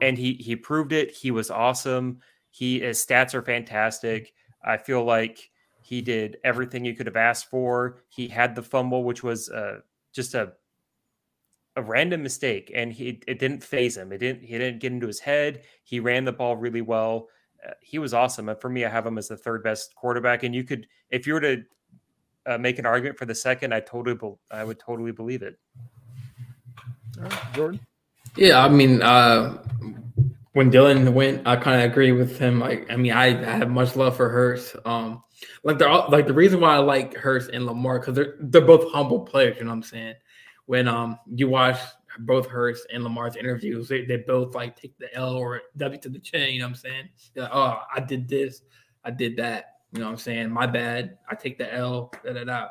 And he he proved it. He was awesome. He his stats are fantastic. I feel like he did everything you could have asked for. He had the fumble, which was uh, just a a random mistake, and he it didn't phase him. It didn't he didn't get into his head. He ran the ball really well. Uh, he was awesome, and for me, I have him as the third best quarterback. And you could, if you were to uh, make an argument for the second, I totally, I would totally believe it. Jordan. Yeah, I mean, uh, when Dylan went, I kind of agree with him. Like, I mean, I, I have much love for Hurts. Um, like they're all, like the reason why I like Hurts and Lamar because they're they're both humble players. You know what I'm saying? When um you watch both Hurts and Lamar's interviews, they, they both like take the L or W to the chin. You know what I'm saying? Like, oh, I did this, I did that. You know what I'm saying? My bad. I take the L. Da, da, da.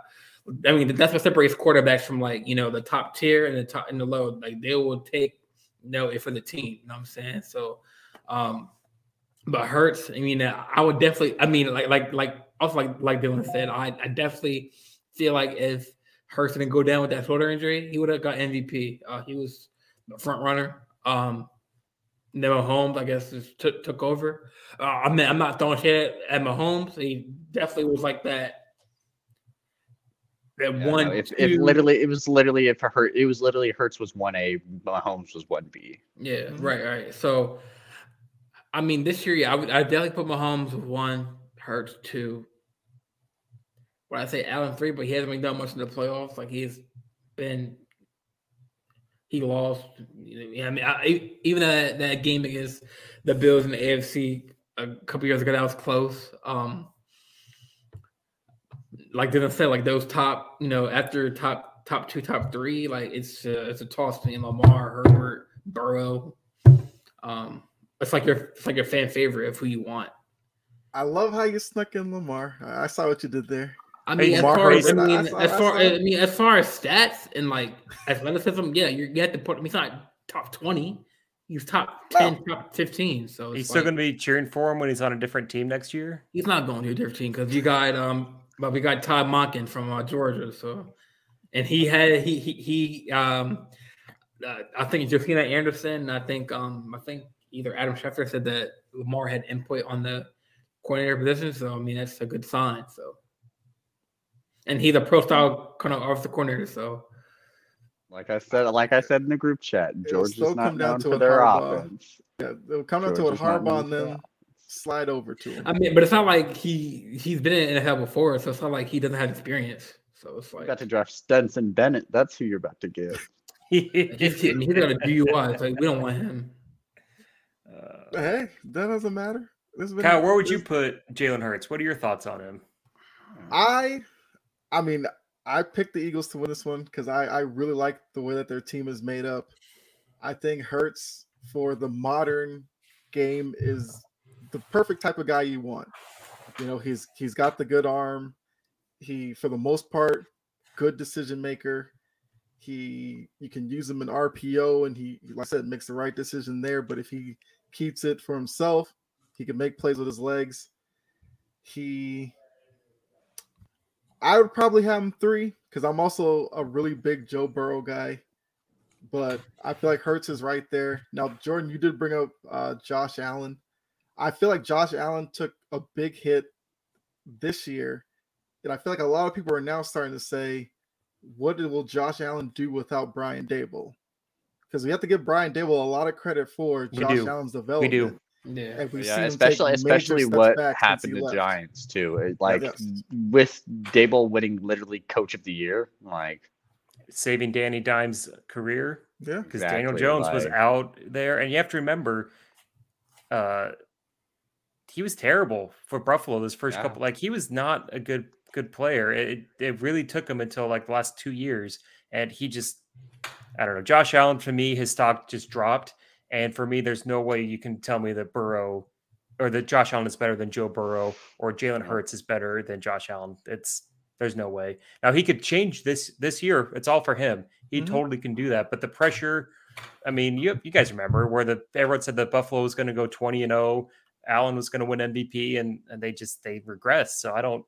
I mean, that's what separates quarterbacks from like you know the top tier and the top and the low. Like they will take you know for the team. You know what I'm saying? So, um, but Hurts. I mean, I would definitely. I mean, like like like also like like Dylan said, I, I definitely feel like if Hurts didn't go down with that shoulder injury, he would have got MVP. Uh, he was the front runner. Um, Mahomes, I guess, just took took over. Uh, I mean, I'm not throwing shit at Mahomes. He definitely was like that. That Yeah, one, no, if, two, if literally, it was literally if Hurt, it was literally Hurts was one A, Mahomes was one B. Yeah, Mhm. right, right. So, I mean, this year, yeah, I would I definitely put Mahomes with one, Hurts two. When I say Allen three, but he hasn't really done much in the playoffs. Like he's been, he lost. Yeah, I mean, I, even that that game against the Bills in the AFC a couple years ago, that was close. Um, like Dylan said, like those top, you know, after top top two, top three, like it's uh, it's a toss between Lamar, Herbert, Burrow. Um, it's like your it's like your fan favorite of who you want. I love how you snuck in Lamar. I I saw what you did there. I mean, as Lamar far as I mean, I saw- as far saw- I mean, as far as stats and like athleticism, yeah, you're, you have to put. I mean, he's not top twenty. He's top ten, top fifteen. So He's it's still going to be cheering for him when he's on a different team next year. he's not going to a different team because you got um, but we got Todd Monken from uh, Georgia, so and he had he he he um, uh, I think Josina Anderson. I think um, I think either Adam Schefter said that Lamar had input on the coordinator position, so I mean that's a good sign. So, and he's a pro style kind of offensive coordinator, so Like I said, like I said in the group chat, It'll George still is not come down known to for their Harbaugh- offense. Yeah, they'll come down to George what is not Harbaugh and for then their slide over to him. I mean, but it's not like he he's been in the NFL before, so it's not like he doesn't have experience. So it's You like got to draft Stetson Bennett. That's who you're about to get. he's, I mean, he's got a DUI. It's like we don't want him. Uh, Hey, that doesn't matter. This been- Kyle, where would you put Jalen Hurts? What are your thoughts on him? I, I mean, I picked the Eagles to win this one because I, I really like the way that their team is made up. I think Hurts for the modern game is the perfect type of guy you want. You know, he's he's got the good arm. He, for the most part, good decision maker. He you can use him in RPO, and he, like I said, makes the right decision there. But if he keeps it for himself, he can make plays with his legs. He I would probably have him three because I'm also a really big Joe Burrow guy. But I feel like Hurts is right there. Now, Jordan, you did bring up uh, Josh Allen. I feel like Josh Allen took a big hit this year. And I feel like a lot of people are now starting to say, what will Josh Allen do without Brian Daboll? Because we have to give Brian Daboll a lot of credit for We Josh do. Allen's We development. do. Yeah. We've yeah, seen him take especially especially what happened to left. Giants too. It, like yes. with Daboll winning literally Coach of the Year, like Saving Danny Dimes' career Yeah. because Daniel Exactly, Jones was out there, and you have to remember, uh, he was terrible for Buffalo this first Yeah. couple. Like he was not a good good player. It it really took him until like the last two years, and he just I don't know. Josh Allen for me, his stock just dropped, and for me, there's no way you can tell me that Burrow or that Josh Allen is better than Joe Burrow or Jalen Hurts is better than Josh Allen. It's there's no way. Now he could change this this year. It's all for him. He Mhm. totally can do that. But the pressure, I mean, you you guys remember where the everyone said that Buffalo was going to go 20 and 0 Allen was going to win MVP, and and they just they regressed. So I don't.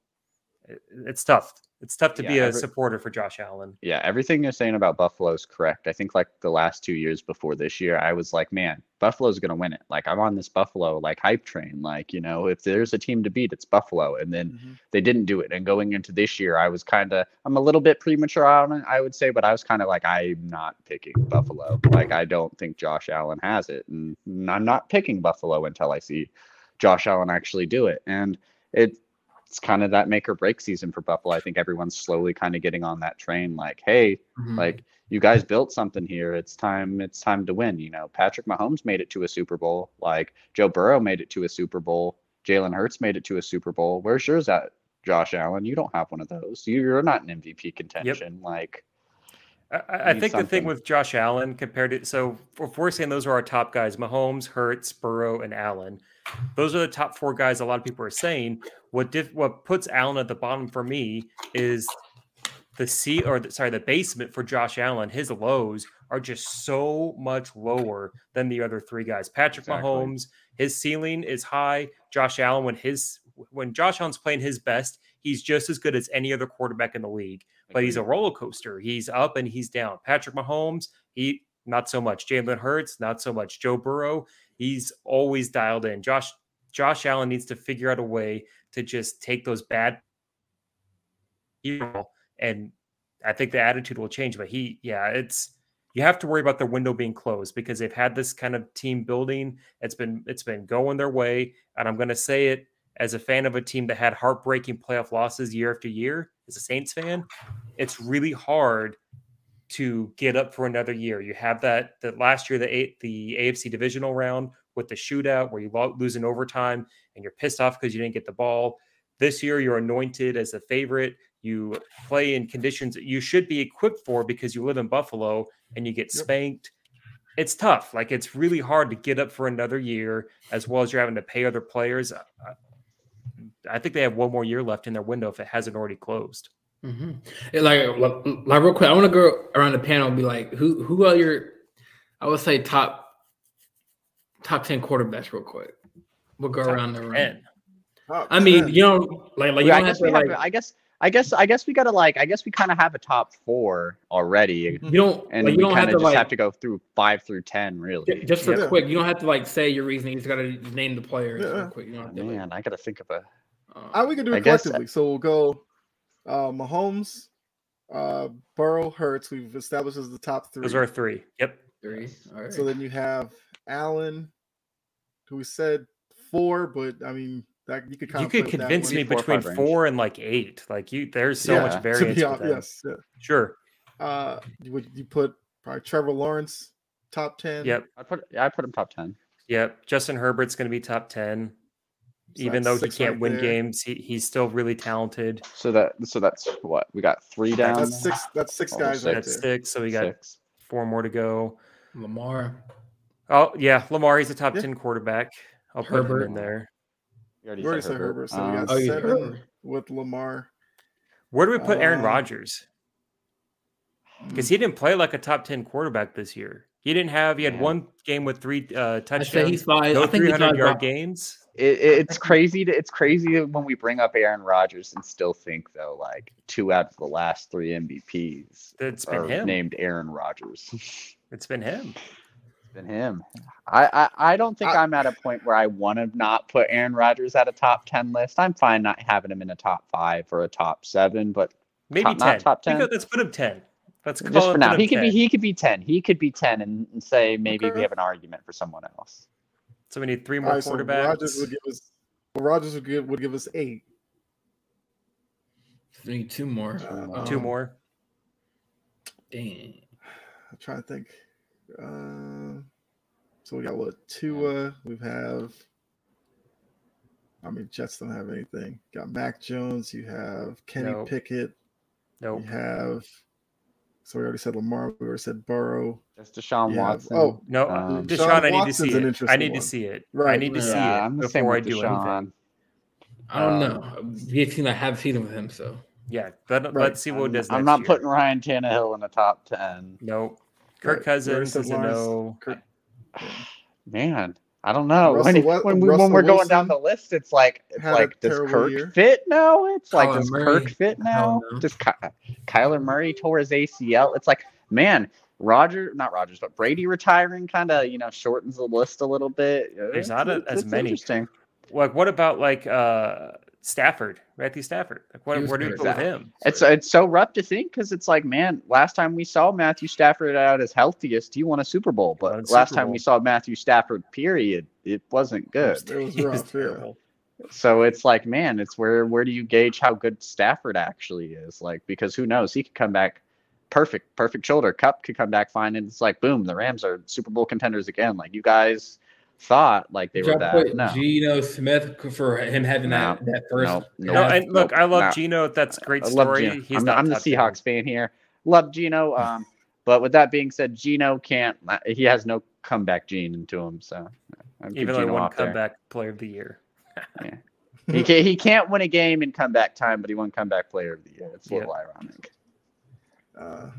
It- It's tough. It's tough to be a every- supporter for Josh Allen. Yeah, everything you're saying about Buffalo is correct. I think like the last two years before this year, I was like, man, Buffalo's gonna win it. Like I'm on this Buffalo like hype train. Like, you know, if there's a team to beat, it's Buffalo. And then Mhm. they didn't do it. And going into this year, I was kind of I'm a little bit premature on it, I would say, but I was kind of like, I'm not picking Buffalo. Like I don't think Josh Allen has it. And I'm not picking Buffalo until I see Josh Allen actually do it. And it it's kind of that make or break season for Buffalo. I think everyone's slowly kind of getting on that train. Like, hey, Mhm. like you guys built something here. It's time. It's time to win. You know, Patrick Mahomes made it to a Super Bowl. Like Joe Burrow made it to a Super Bowl. Jalen Hurts made it to a Super Bowl. Where's yours at, Josh Allen? You don't have one of those. You- You're not an MVP contention. Like, I- I, think the thing with Josh Allen compared to so if we're saying those are our top guys, Mahomes, Hurts, Burrow, and Allen. Those are the top four guys. A lot of people are saying what diff, what puts Allen at the bottom for me is the C or the, sorry the basement for Josh Allen. His lows are just so much lower than the other three guys. Patrick Exactly. Mahomes, his ceiling is high. Josh Allen, when his when Josh Allen's playing his best, he's just as good as any other quarterback in the league but he's a roller coaster. He's up and he's down. Patrick Mahomes, he not so much. Jalen Hurts, not so much. Joe Burrow, he's always dialed in. Josh Josh Allen needs to figure out a way to just take those bad and I think the attitude will change. But he, yeah, it's you have to worry about their window being closed because they've had this kind of team building. It's been it's been going their way, and I'm going to say it as a fan of a team that had heartbreaking playoff losses year after year. As a Saints fan, it's really hard to get up for another year. You have that that last year the A, the AFC divisional round with the shootout where you lo- lose in overtime and you're pissed off because you didn't get the ball. This year you're anointed as a favorite. You play in conditions that you should be equipped for because you live in Buffalo and you get spanked. It's tough. Like it's really hard to get up for another year as well as you're having to pay other players. I- I think they have one more year left in their window if it hasn't already closed. hmm Like, like, like, real quick, I want to go around the panel and be like, who, who are your, I would say top, top ten quarterbacks, real quick. We'll go Top around the room. Top I mean, 10. you know, like, like you I don't have guess to we have. like, I guess. I guess. I guess we gotta like. I guess we kind of have a top four already, you don't, and like, you we don't have kind to of just like, have to go through five through ten, really. just for Yeah. quick, you don't have to like say your reasoning. You just gotta name the players Yeah. real quick. You don't have to. Like, Man, I gotta think of a. um, I, we can do it guess- collectively. So we'll go uh Mahomes, uh Burrow, Hurts. We've established as the top three. Those are three. Yep. three. All right. So then you have Allen, who we said four, but I mean that you could You could put that convince me Four between five range. four and like eight. Like you, there's so Yeah, much to to variance. be with hon- them. yes. yeah. Sure. Uh, would you put probably Trevor Lawrence top ten? Yep. I put. Yeah, I put him top ten. Yep. Justin Herbert's going to be top ten, So even though he can't right win there. games. He, he's still really talented. So that. So that's what we got. Three down. That's six. That's six Oh, guys right That's there. six. So we got Six. four more to go. Lamar, Oh yeah, Lamar. He's a top Yeah. ten quarterback. I'll put him in there. You already, already said Herbert, so we Um, got Oh, yeah, seven with Lamar. Where do we put Aaron Uh, Rodgers? Because he didn't play like a top ten quarterback this year. He didn't have. He had Yeah. one game with three uh, I say touchdowns. he's five. No I think three he's hundred five. yard games. it, it- it's crazy to it's crazy when we bring up Aaron Rodgers and still think though like two out of the last three MVPs It's been are him. named Aaron Rodgers. It's been him. it's been him. I, I I don't think I- I, am at a point where I want to not put Aaron Rodgers at a top ten list. I'm fine not having him in a top five or a top seven, but Maybe Top- ten. not top 10? could- Let's put him ten. Let's call just for now, he could be he could be ten. He could be ten and, and say maybe Okay. we have an argument for someone else. So we need three more right, so quarterbacks. Rodgers would give us. Well, Rodgers would give would give us eight. We need two more. Uh, Two Um, more. Dang. I'm trying to think. Uh, so we got what? Tua. We have. I mean, Jets don't have anything. Got Mac Jones. You have Kenny Nope. Pickett. Nope. You have. So we already said Lamar. We already said Burrow. Just Deshaun Yeah, Watson. oh, No, Um, Deshaun, Deshaun I need to see it. I interesting need to see it. I need to right. see yeah, it I'm before I with do anything. I don't Um, know. We have seen I have seen him with him, so Yeah, let, Right. let's see what I'm, it does. I'm not year. putting Ryan Tannehill in the top ten. Nope. Right, Kirk we Cousins said is a no. Kirk- Man, I don't know. Russell when Wil- when, we, when we're going down the list, it's like it's like does Kirk year. fit now? It's like Kyler does Murray, Kirk fit now? don't. Does Ky- Kyler Murray tore his ACL? It's like man, Roger, not Rodgers, but Brady retiring kind of you know shortens the list a little bit. There's It's- not a- it's- as it's many. Interesting. Like, what about like uh Stafford, Matthew Stafford? Like, He what, was where do you hurt. go with him? It's it's so rough to think because it's like, man, last time we saw Matthew Stafford at his healthiest, he won a Super Bowl. But last Super time we saw Matthew Stafford, period, it wasn't good. It was He was rough. yeah. terrible. So it's like, man, it's where where do you gauge how good Stafford actually is? Like, because who knows? He could come back perfect, perfect shoulder. Cup could come back fine, and it's like, boom, the Rams are Super Bowl contenders again. Like you guys thought, like they Did were that. No, Geno Smith for him having No, that, that first? no, no. No, and look, I love Nah. Gino. That's a great I love story. Gino. He's I'm, not I'm the top 10. Seahawks fan here. Love Gino. Um, but with that being said, Gino can't. He has no comeback gene into him. So I'd keep Even though he Gino won off there. comeback player of the year. Yeah. He can't, he can't win a game in comeback time, but he won comeback player of the year. It's a little ironic. Uh,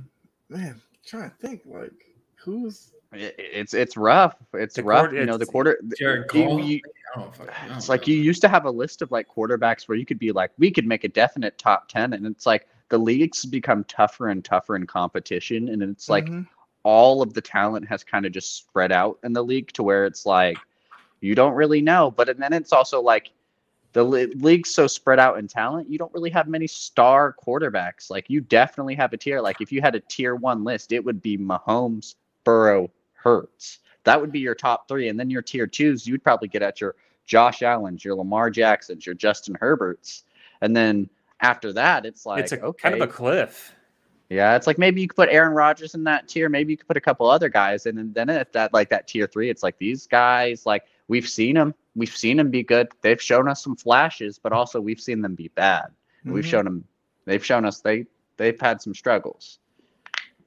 man, trying to think like who's It- it's it's rough. It's The rough. quarter- you know, the quarter. Jared you- you- I don't fucking- I don't it's like you used to have a list of like quarterbacks where you could be like, we could make a definite top ten, and it's like the leagues become tougher and tougher in competition, and it's like Mhm. all of the talent has kind of just spread out in the league to where it's like you don't really know. But and then it's also like the league's so spread out in talent, you don't really have many star quarterbacks. Like you definitely have a tier. Like if you had a tier one list, it would be Mahomes, Burrow, Hurts. That would be your top three, and then your tier twos, you'd probably get at your Josh Allen's, your Lamar Jacksons, your Justin Herberts, and then after that, it's like it's a okay, kind of a cliff. yeah, it's like maybe you could put Aaron Rodgers in that tier. Maybe you could put a couple other guys, and then, then at that like that tier three, it's like these guys. Like we've seen them, we've seen them be good. They've shown us some flashes, but also we've seen them be bad. We've Mhm. shown them, they've shown us they they've had some struggles.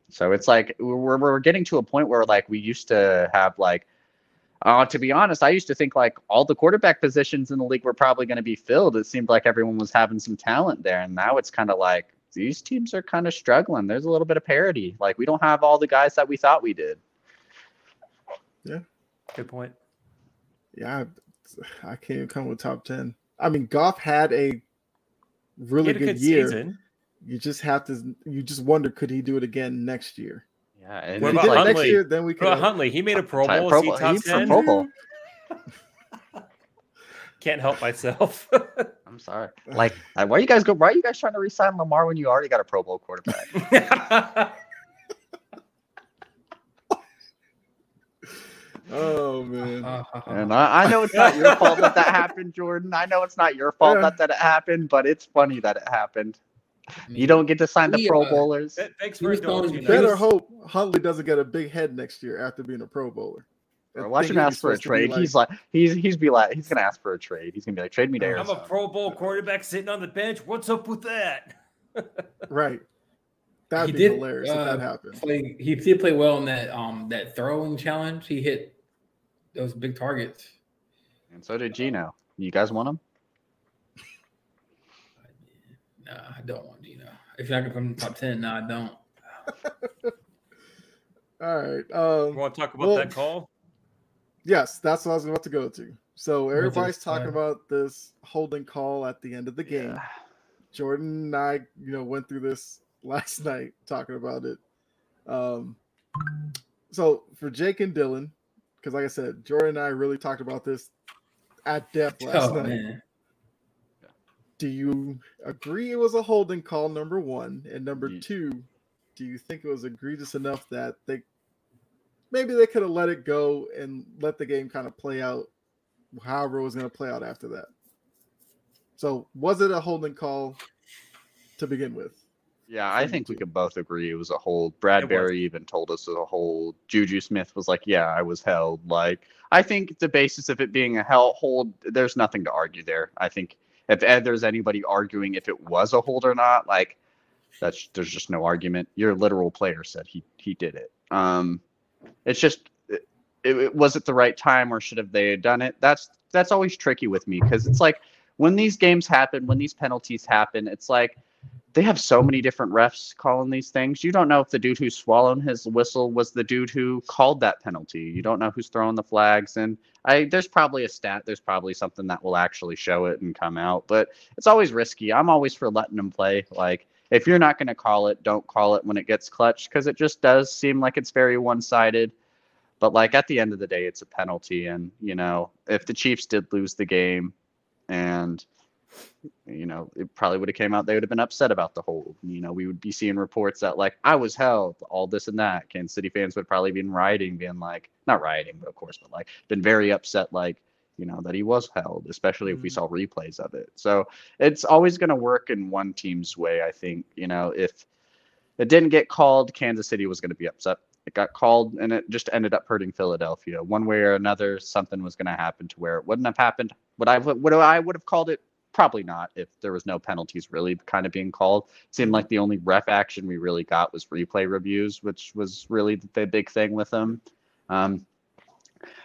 So it's like we're we're getting to a point where like we used to have like. Uh, to be honest, I used to think like all the quarterback positions in the league were probably going to be filled. It seemed like everyone was having some talent there, and now it's kind of like these teams are kind of struggling. There's a little bit of parity. Like we don't have all the guys that we thought we did. Yeah, good point. Yeah, I, I can't even come with top ten. I mean, Goff had a really had a good, good year. season. You just have to. You just wonder, could he do it again next year? Yeah, and What If it's he did about it like, next Huntley? year, then we What could. Huntley? He made a Pro Bowl. Pro Is he top he's from 10? Pro Bowl. Can't help myself. I'm sorry. Like, like, why you guys go? Why are you guys trying to resign Lamar when you already got a Pro Bowl quarterback? Oh man. Uh, uh, uh, and I, I know it's not your fault that that happened, Jordan. I know it's not your fault Yeah. that that it happened, but it's funny that it happened. I You don't get to sign the Pro uh, Bowlers. Th- Thanks for going- indulging. Better was- hope Huntley doesn't get a big head next year after being a Pro Bowler. I Or watch think him he's ask for a supposed to be trade. he's like, he's he's be like, he's gonna ask for a trade. He's gonna be like, trade me to I'm a Pro Bowl quarterback sitting on the bench. What's up with that? right. That'd He be did, hilarious if uh, that happened. play, he did play well in that um that throwing challenge. He hit those big targets. And so did Gino. You guys want him? Nah, I don't want Gino. If you're not gonna put him in the top ten, no, I don't. All right. You Um, want to talk about Well- that call? yes, that's what I was about to go to. So everybody's talking about this holding call at the end of the game. Yeah. Jordan and I, you know, went through this last night talking about it. Um, so for Jake and Dylan, because like I said, Jordan and I really talked about this at depth last Oh night. man, Do you agree it was a holding call? Number one, and number Ye- two, do you think it was egregious enough that they maybe they could have let it go and let the game kind of play out however it was going to play out after that? So was it a holding call to begin with? Yeah, I think we can both agree it was a hold. Bradbury even told us it was a hold. Juju Smith was like, "Yeah, I was held." Like, I think the basis of it being a hell hold, there's nothing to argue there. I think if there's anybody arguing if it was a hold or not, like, that's there's just no argument. Your literal player said he he did it. Um, it's just, it, it, was it the right time or should have they done it? That's that's always tricky with me because it's like when these games happen, when these penalties happen, it's like they have so many different refs calling these things. You don't know if the dude who's swallowing his whistle was the dude who called that penalty. You don't know who's throwing the flags. And I there's probably a stat, there's probably something that will actually show it and come out. But it's always risky. I'm always for letting them play. Like if you're not going to call it, don't call it when it gets clutch because it just does seem like it's very one-sided. But like at the end of the day, it's a penalty, and you know if the Chiefs did lose the game, and you know, it probably would have came out. They would have been upset about the hold. You know, we would be seeing reports that like I was held, all this and that. Kansas City fans would probably been rioting, being like, not rioting, but of course, but like been very upset, like you know that he was held, especially if we Mm-hmm. saw replays of it. So it's always going to work in one team's way. I think you know if it didn't get called, Kansas City was going to be upset. It got called, and it just ended up hurting Philadelphia. One way or another, something was going to happen to where it wouldn't have happened. Would I would I would have called it? Probably not. If there was no penalties really kind of being called, it seemed like the only ref action we really got was replay reviews, which was really the big thing with them. Um,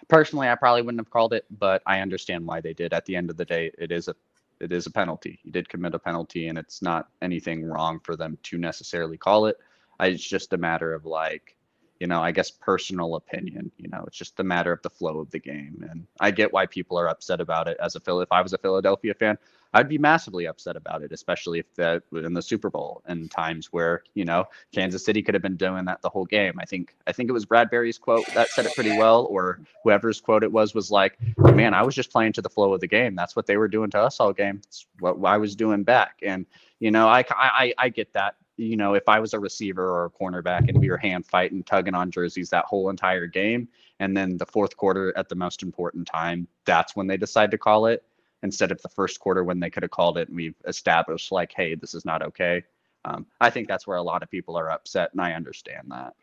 personally, I probably wouldn't have called it, but I understand why they did. At the end of the day, it is a it is a penalty. You did commit a penalty, and it's not anything wrong for them to necessarily call it. I, it's just a matter of like, you know, I guess personal opinion. You know, it's just a matter of the flow of the game, and I get why people are upset about it. As a Phil, if I was a Philadelphia fan, I'd be massively upset about it, especially if that in the Super Bowl and times where you know Kansas City could have been doing that the whole game. I think I think it was Bradbury's quote that said it pretty well, or whoever's quote it was was like, "Man, I was just playing to the flow of the game. That's what they were doing to us all game. It's what I was doing back." And you know, I I I get that. You know, if I was a receiver or a cornerback and we were hand fighting, tugging on jerseys that whole entire game, and then the fourth quarter at the most important time, that's when they decide to call it instead of the first quarter when they could have called it and we've established like, hey, this is not okay. Um, I think that's where a lot of people are upset, and I understand that.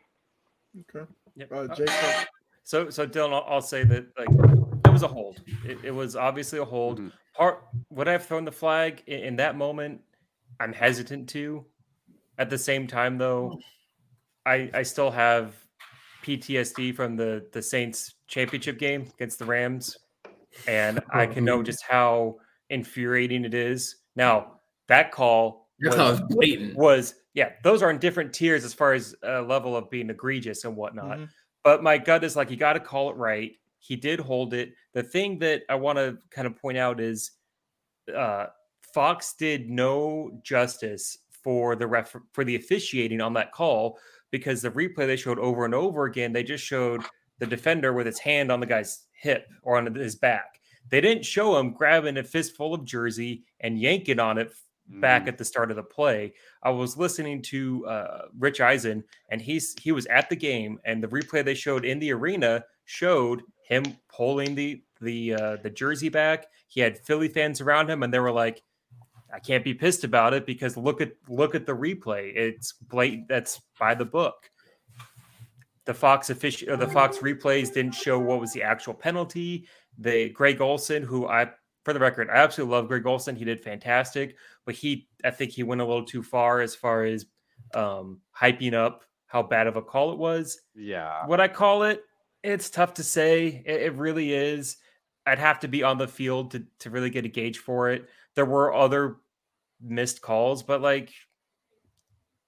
Okay. Yep. Uh, Uh, Jacob. So, so Dylan, I'll, I'll say that like it was a hold. It, it was obviously a hold. Mhm. Part would I have thrown the flag in, in that moment? I'm hesitant to. At the same time, though, I I still have PTSD from the the Saints championship game against the Rams, and I can know just how infuriating it is. Now that call That's was- blatant. was yeah those are in different tiers as far as uh, level of being egregious and whatnot Mhm. but my gut is like you got to call it right he did hold it the thing that i want to kind of point out is uh fox did no justice for the ref for the officiating on that call because the replay they showed over and over again they just showed the defender with his hand on the guy's hip or on his back they didn't show him grabbing a fistful of jersey and yanking on it back at the start of the play. I was listening to uh, Rich Eisen, and he's he was at the game, and the replay they showed in the arena showed him pulling the the uh, the jersey back. He had Philly fans around him, and they were like, "I can't be pissed about it because look at look at the replay. It's blatant. That's by the book." The Fox official, the Fox replays didn't show what was the actual penalty. The Greg Olsen, who I for the record, I absolutely love Greg Olsen. He did fantastic, but he, I think he went a little too far as far as um, hyping up how bad of a call it was. Yeah. What I call it, it's tough to say. It, it really is. I'd have to be on the field to, to really get a gauge for it. There were other missed calls, but like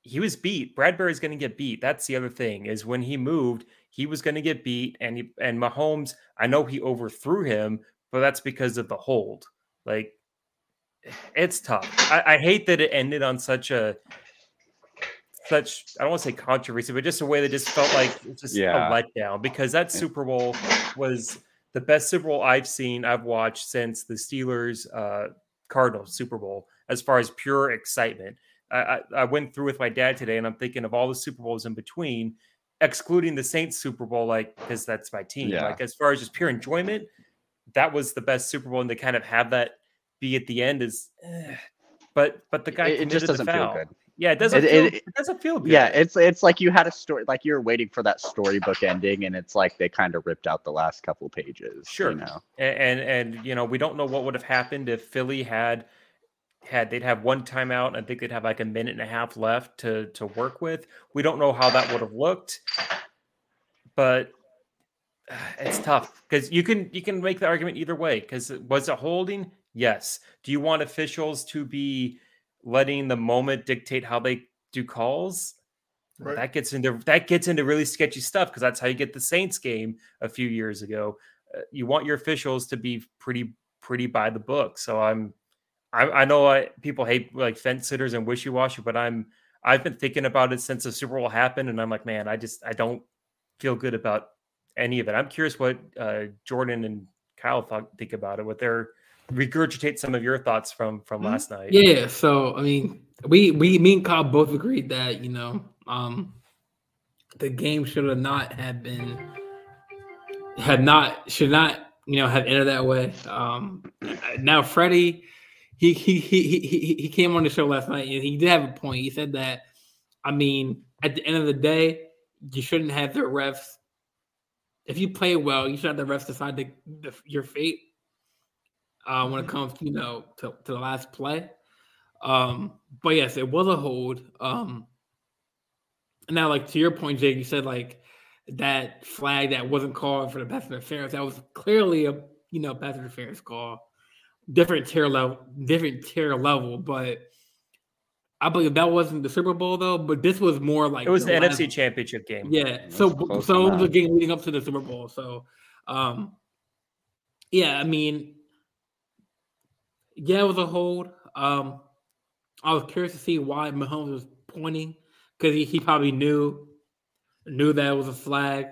he was beat. Bradbury's going to get beat. That's the other thing is when he moved, he was going to get beat. And he, and Mahomes, I know he overthrew him, but that's because of the hold. Like it's tough. I, I hate that it ended on such a such I don't want to say controversy, but just a way that just felt like it's just Yeah. a letdown because that Super Bowl was the best Super Bowl I've seen, I've watched since the Steelers uh Cardinals Super Bowl as far as pure excitement. I, I, went through with my dad today and I'm thinking of all the Super Bowls in between, excluding the Saints Super Bowl, like because that's my team. Yeah. Like as far as just pure enjoyment, that was the best Super Bowl, and to kind of have that be at the end is, eh. but but the guy it, it just doesn't feel good. Yeah, it doesn't. It- feel, it- it, doesn't feel good. Yeah, it's it's like you had a story, like you're waiting for that storybook ending, and it's like they kind of ripped out the last couple pages. Sure. you know. A- and and you know we don't know what would have happened if Philly had had they'd have one timeout and I think they'd have like a minute and a half left to to work with. We don't know how that would have looked, but uh, it's tough because you can you can make the argument either way. Because was it holding? Yes. Do you want officials to be letting the moment dictate how they do calls, Right. that gets into that gets into really sketchy stuff because that's how you get the Saints game a few years ago. Uh, you want your officials to be pretty pretty by the book. So I'm I, I know I, people hate like fence sitters and wishy washy, but I'm I've been thinking about it since the Super Bowl happened, and I'm like, man, I just I don't feel good about any of it. I'm curious what uh, Jordan and Kyle thought, think about it. What their regurgitate some of your thoughts from from Mhm. last night. Yeah, so I mean, we we me and Kyle both agreed that you know, um, the game should have not have been had not should not you know have ended that way. Um, now Freddie, he he he he he he came on the show last night and he did have a point. He said that, I mean, at the end of the day, you shouldn't have the refs. If you play well, you should have the refs decide the, the, your fate uh, when it comes, you know, to, to the last play. Um, but yes, it was a hold. Um, now, like to your point, Jake, you said like that flag that wasn't called for the pass interference. That was clearly a you know pass interference call, different tier level, different tier level. But I believe that wasn't the Super Bowl though. But this was more like It was the last- NFC Championship game. yeah. So so it was the game leading up to the Super Bowl. So um yeah, I mean yeah, it was a hold. Um I was curious to see why Mahomes was pointing because he, he probably knew knew that it was a flag.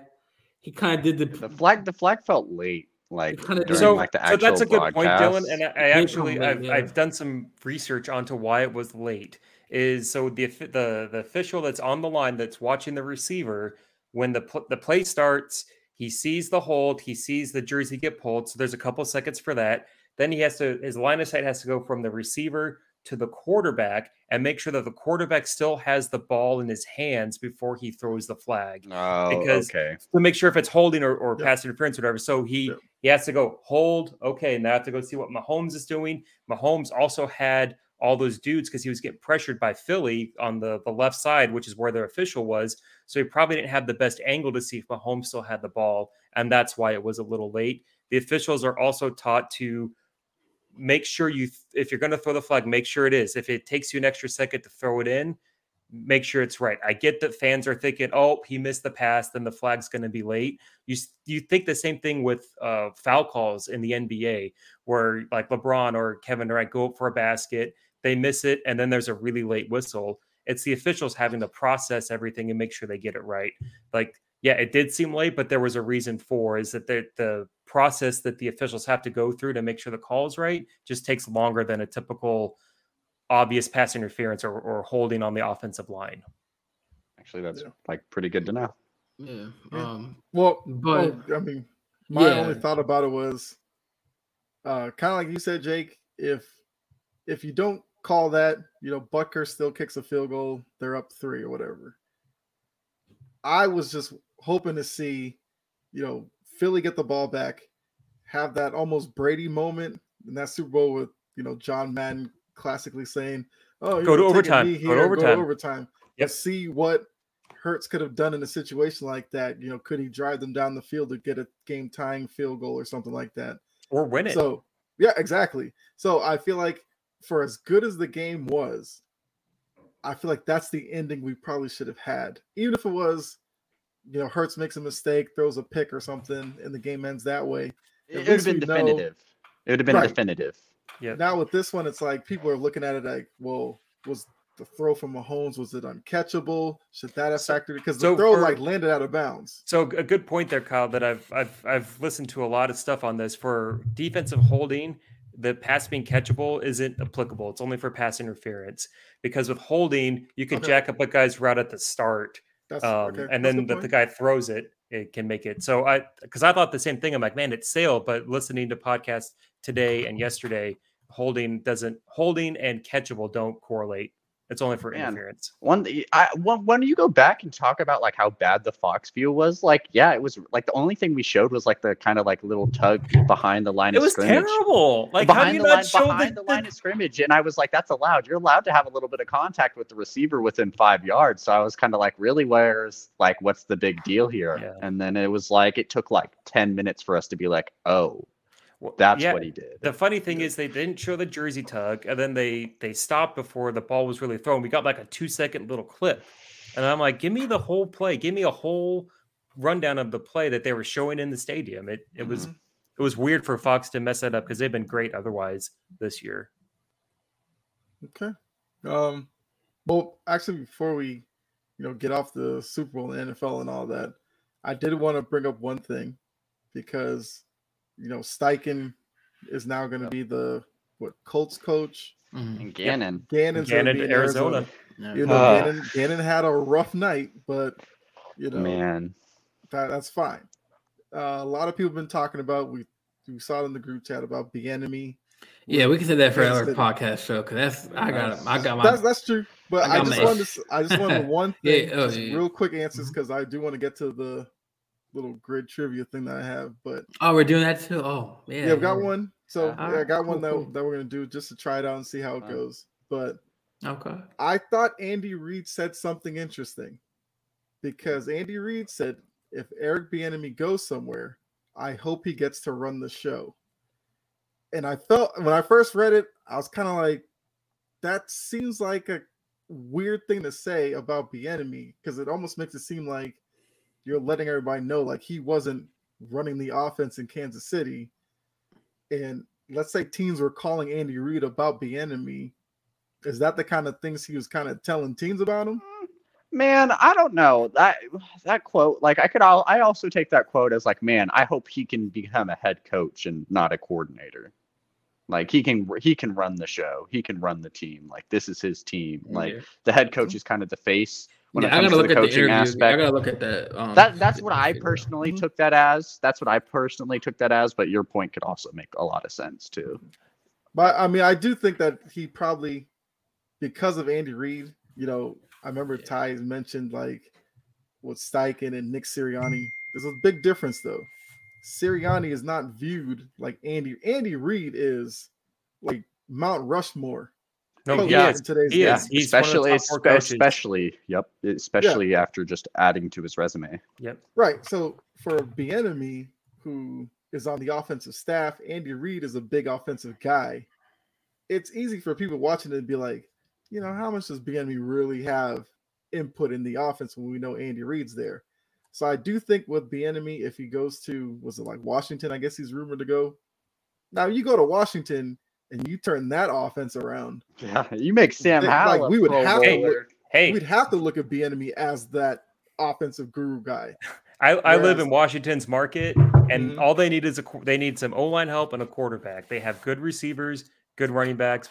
He kind of did the, The flag, the flag felt late, like kinda during so, like the actual. so that's a good point, Dylan. And I, I actually late, I've, yeah. I've done some research onto why it was late. Is so the the the official that's on the line that's watching the receiver when the the play starts, he sees the hold, he sees the jersey get pulled. So there's a couple seconds for that. Then he has to his line of sight has to go from the receiver to the quarterback and make sure that the quarterback still has the ball in his hands before he throws the flag. Oh, because- okay. to make sure if it's holding or, or Yep. pass interference or whatever. So he Yep. he has to go hold. Okay, now I have to go see what Mahomes is doing. Mahomes also had all those dudes because he was getting pressured by Philly on the, the left side, which is where their official was. So he probably didn't have the best angle to see if Mahomes still had the ball. And that's why it was a little late. The officials are also taught to make sure you, if you're going to throw the flag, make sure it is. If it takes you an extra second to throw it in, make sure it's right. I get that fans are thinking, "Oh, he missed the pass, then the flag's going to be late." You you think the same thing with uh, foul calls in the NBA, where like LeBron or Kevin Durant go up for a basket, they miss it, and then there's a really late whistle. It's the officials having to process everything and make sure they get it right. Like, yeah, it did seem late, but there was a reason for is that the the process that the officials have to go through to make sure the call is right just takes longer than a typical obvious pass interference or, or holding on the offensive line. Actually, that's Yeah. like pretty good to know. yeah. Yeah. Um Well, But- well, I mean, my yeah. only thought about it was uh, kind of like you said, Jake. If if you don't call that, you know, Butker still kicks a field goal. They're up three or whatever. I was just hoping to see, you know, Philly get the ball back, have that almost Brady moment in that Super Bowl with you know John Madden classically saying, "Oh, you're Go to overtime. me Go to here, Go overtime." to overtime." Yep. See what Hurts could have done in a situation like that. You know, could he drive them down the field to get a game tying field goal or something like that? Or win it. So yeah, exactly. So I feel like for as good as the game was, I feel like that's the ending we probably should have had. Even if it was, you know, Hurts makes a mistake, throws a pick or something, and the game ends that way. It would have been we know- definitive. It would have been Right. definitive. yeah. Now with this one, it's like people are looking at it like, well, was the throw from Mahomes was it uncatchable? Should that have So- factored? Because the so throw for- like landed out of bounds. So a good point there, Kyle. That I've I've I've listened to a lot of stuff on this for defensive holding. The pass being catchable isn't applicable. It's only for pass interference because with holding you can Okay. jack up a guy's route at the start, That's um, okay. and That's then that the guy throws it, it can make it. So I because I thought the same thing. I'm like, man, it's sale. But listening to podcasts today and yesterday, holding doesn't holding and catchable don't correlate. It's only for Man. interference. One, I, when, when you go back and talk about like how bad the Fox view was, like yeah, it was like the only thing we showed was like the kind of like little tug behind the line It of was scrimmage. terrible. Like how do you the not line, show behind the, the line of scrimmage, and I was like, "That's allowed. You're allowed to have a little bit of contact with the receiver within five yards." So I was kind of like, "Really? Where's like, what's the big deal here?" Yeah. And then it was like, it took like ten minutes for us to be like, "Oh, That's yeah, what he did. The funny thing is they didn't show the jersey tug, and then they they stopped before the ball was really thrown. We got like a two second little clip, and I'm like, give me the whole play, give me a whole rundown of the play that they were showing in the stadium. It it was Mhm. it was weird for Fox to mess that up because they've been great otherwise this year. Okay. Um, well, actually, before we, you know, get off the Super Bowl and NFL and all that, I did want to bring up one thing because, you know, Steichen is now going to be the what Colts coach. Mhm. and Gannon. Gannon's going to Gannon be in Arizona. Arizona. Yeah. You know, Ah. Gannon, Gannon had a rough night, but you know Man, that, that's fine. Uh, a lot of people have been talking about we we saw it in the group chat about the enemy. Yeah, we can say that for our another podcast show because that's I got I got my That's that's true. But I I, just wanted to s- I just wanted one Yeah, oh, just yeah, yeah. real quick answers because I do want to get to the little grid trivia thing that I have. But oh we're doing that too. Oh yeah, yeah, I've got one. So Uh, yeah, I got cool, one that, cool. that we're gonna do just to try it out and see how it Fun. goes. But Okay. I thought Andy Reid said something interesting because Andy Reid said if Eric Bieniemy goes somewhere, I hope he gets to run the show. And I felt when I first read it, I was kind of like, that seems like a weird thing to say about Bieniemy because it almost makes it seem like you're letting everybody know like he wasn't running the offense in Kansas City. And let's say teams were calling Andy Reid about Bieniemy is that the kind of things he was kind of telling teams about him? Mm, man, I don't know that that quote. Like, I could all. I also take that quote as like, man, I hope he can become a head coach and not a coordinator. Like he can he can run the show. He can run the team. Like this is his team. Like yeah. the head coach is kind of the face when Yeah, it I comes gotta look the at the coaching interview. I aspect. gotta look at that. Um, that that's what I figure out. personally Mhm. took that as. That's what I personally took that as. But your point could also make a lot of sense too. But I mean, I do think that he probably, because of Andy Reid, you know, I remember Yeah. Ty mentioned like with Steichen and Nick Sirianni. There's a big difference though. Sirianni is not viewed like Andy. Andy Reid is like Mount Rushmore. No, coach he yeah, is. in today's He is. He's one of the especially top four espe- coaches. especially yep, especially after just adding to his resume. Yep. Right. So for Bieniemy, who is on the offensive staff, Andy Reid is a big offensive guy. It's easy for people watching it to be like, you know, how much does Bieniemy really have input in the offense when we know Andy Reid's there? So I do think with Bieniemy, if he goes to was it like Washington? I guess he's rumored to go. Now you go to Washington and you turn that offense around. Yeah, you make Sam They- Howell. like, we would have to Bowler. Hey, We'd have to look at Bieniemy as that offensive guru guy. I, I live in Washington's market, and Mhm. all they need is a they need some O line help and a quarterback. They have good receivers, good running backs.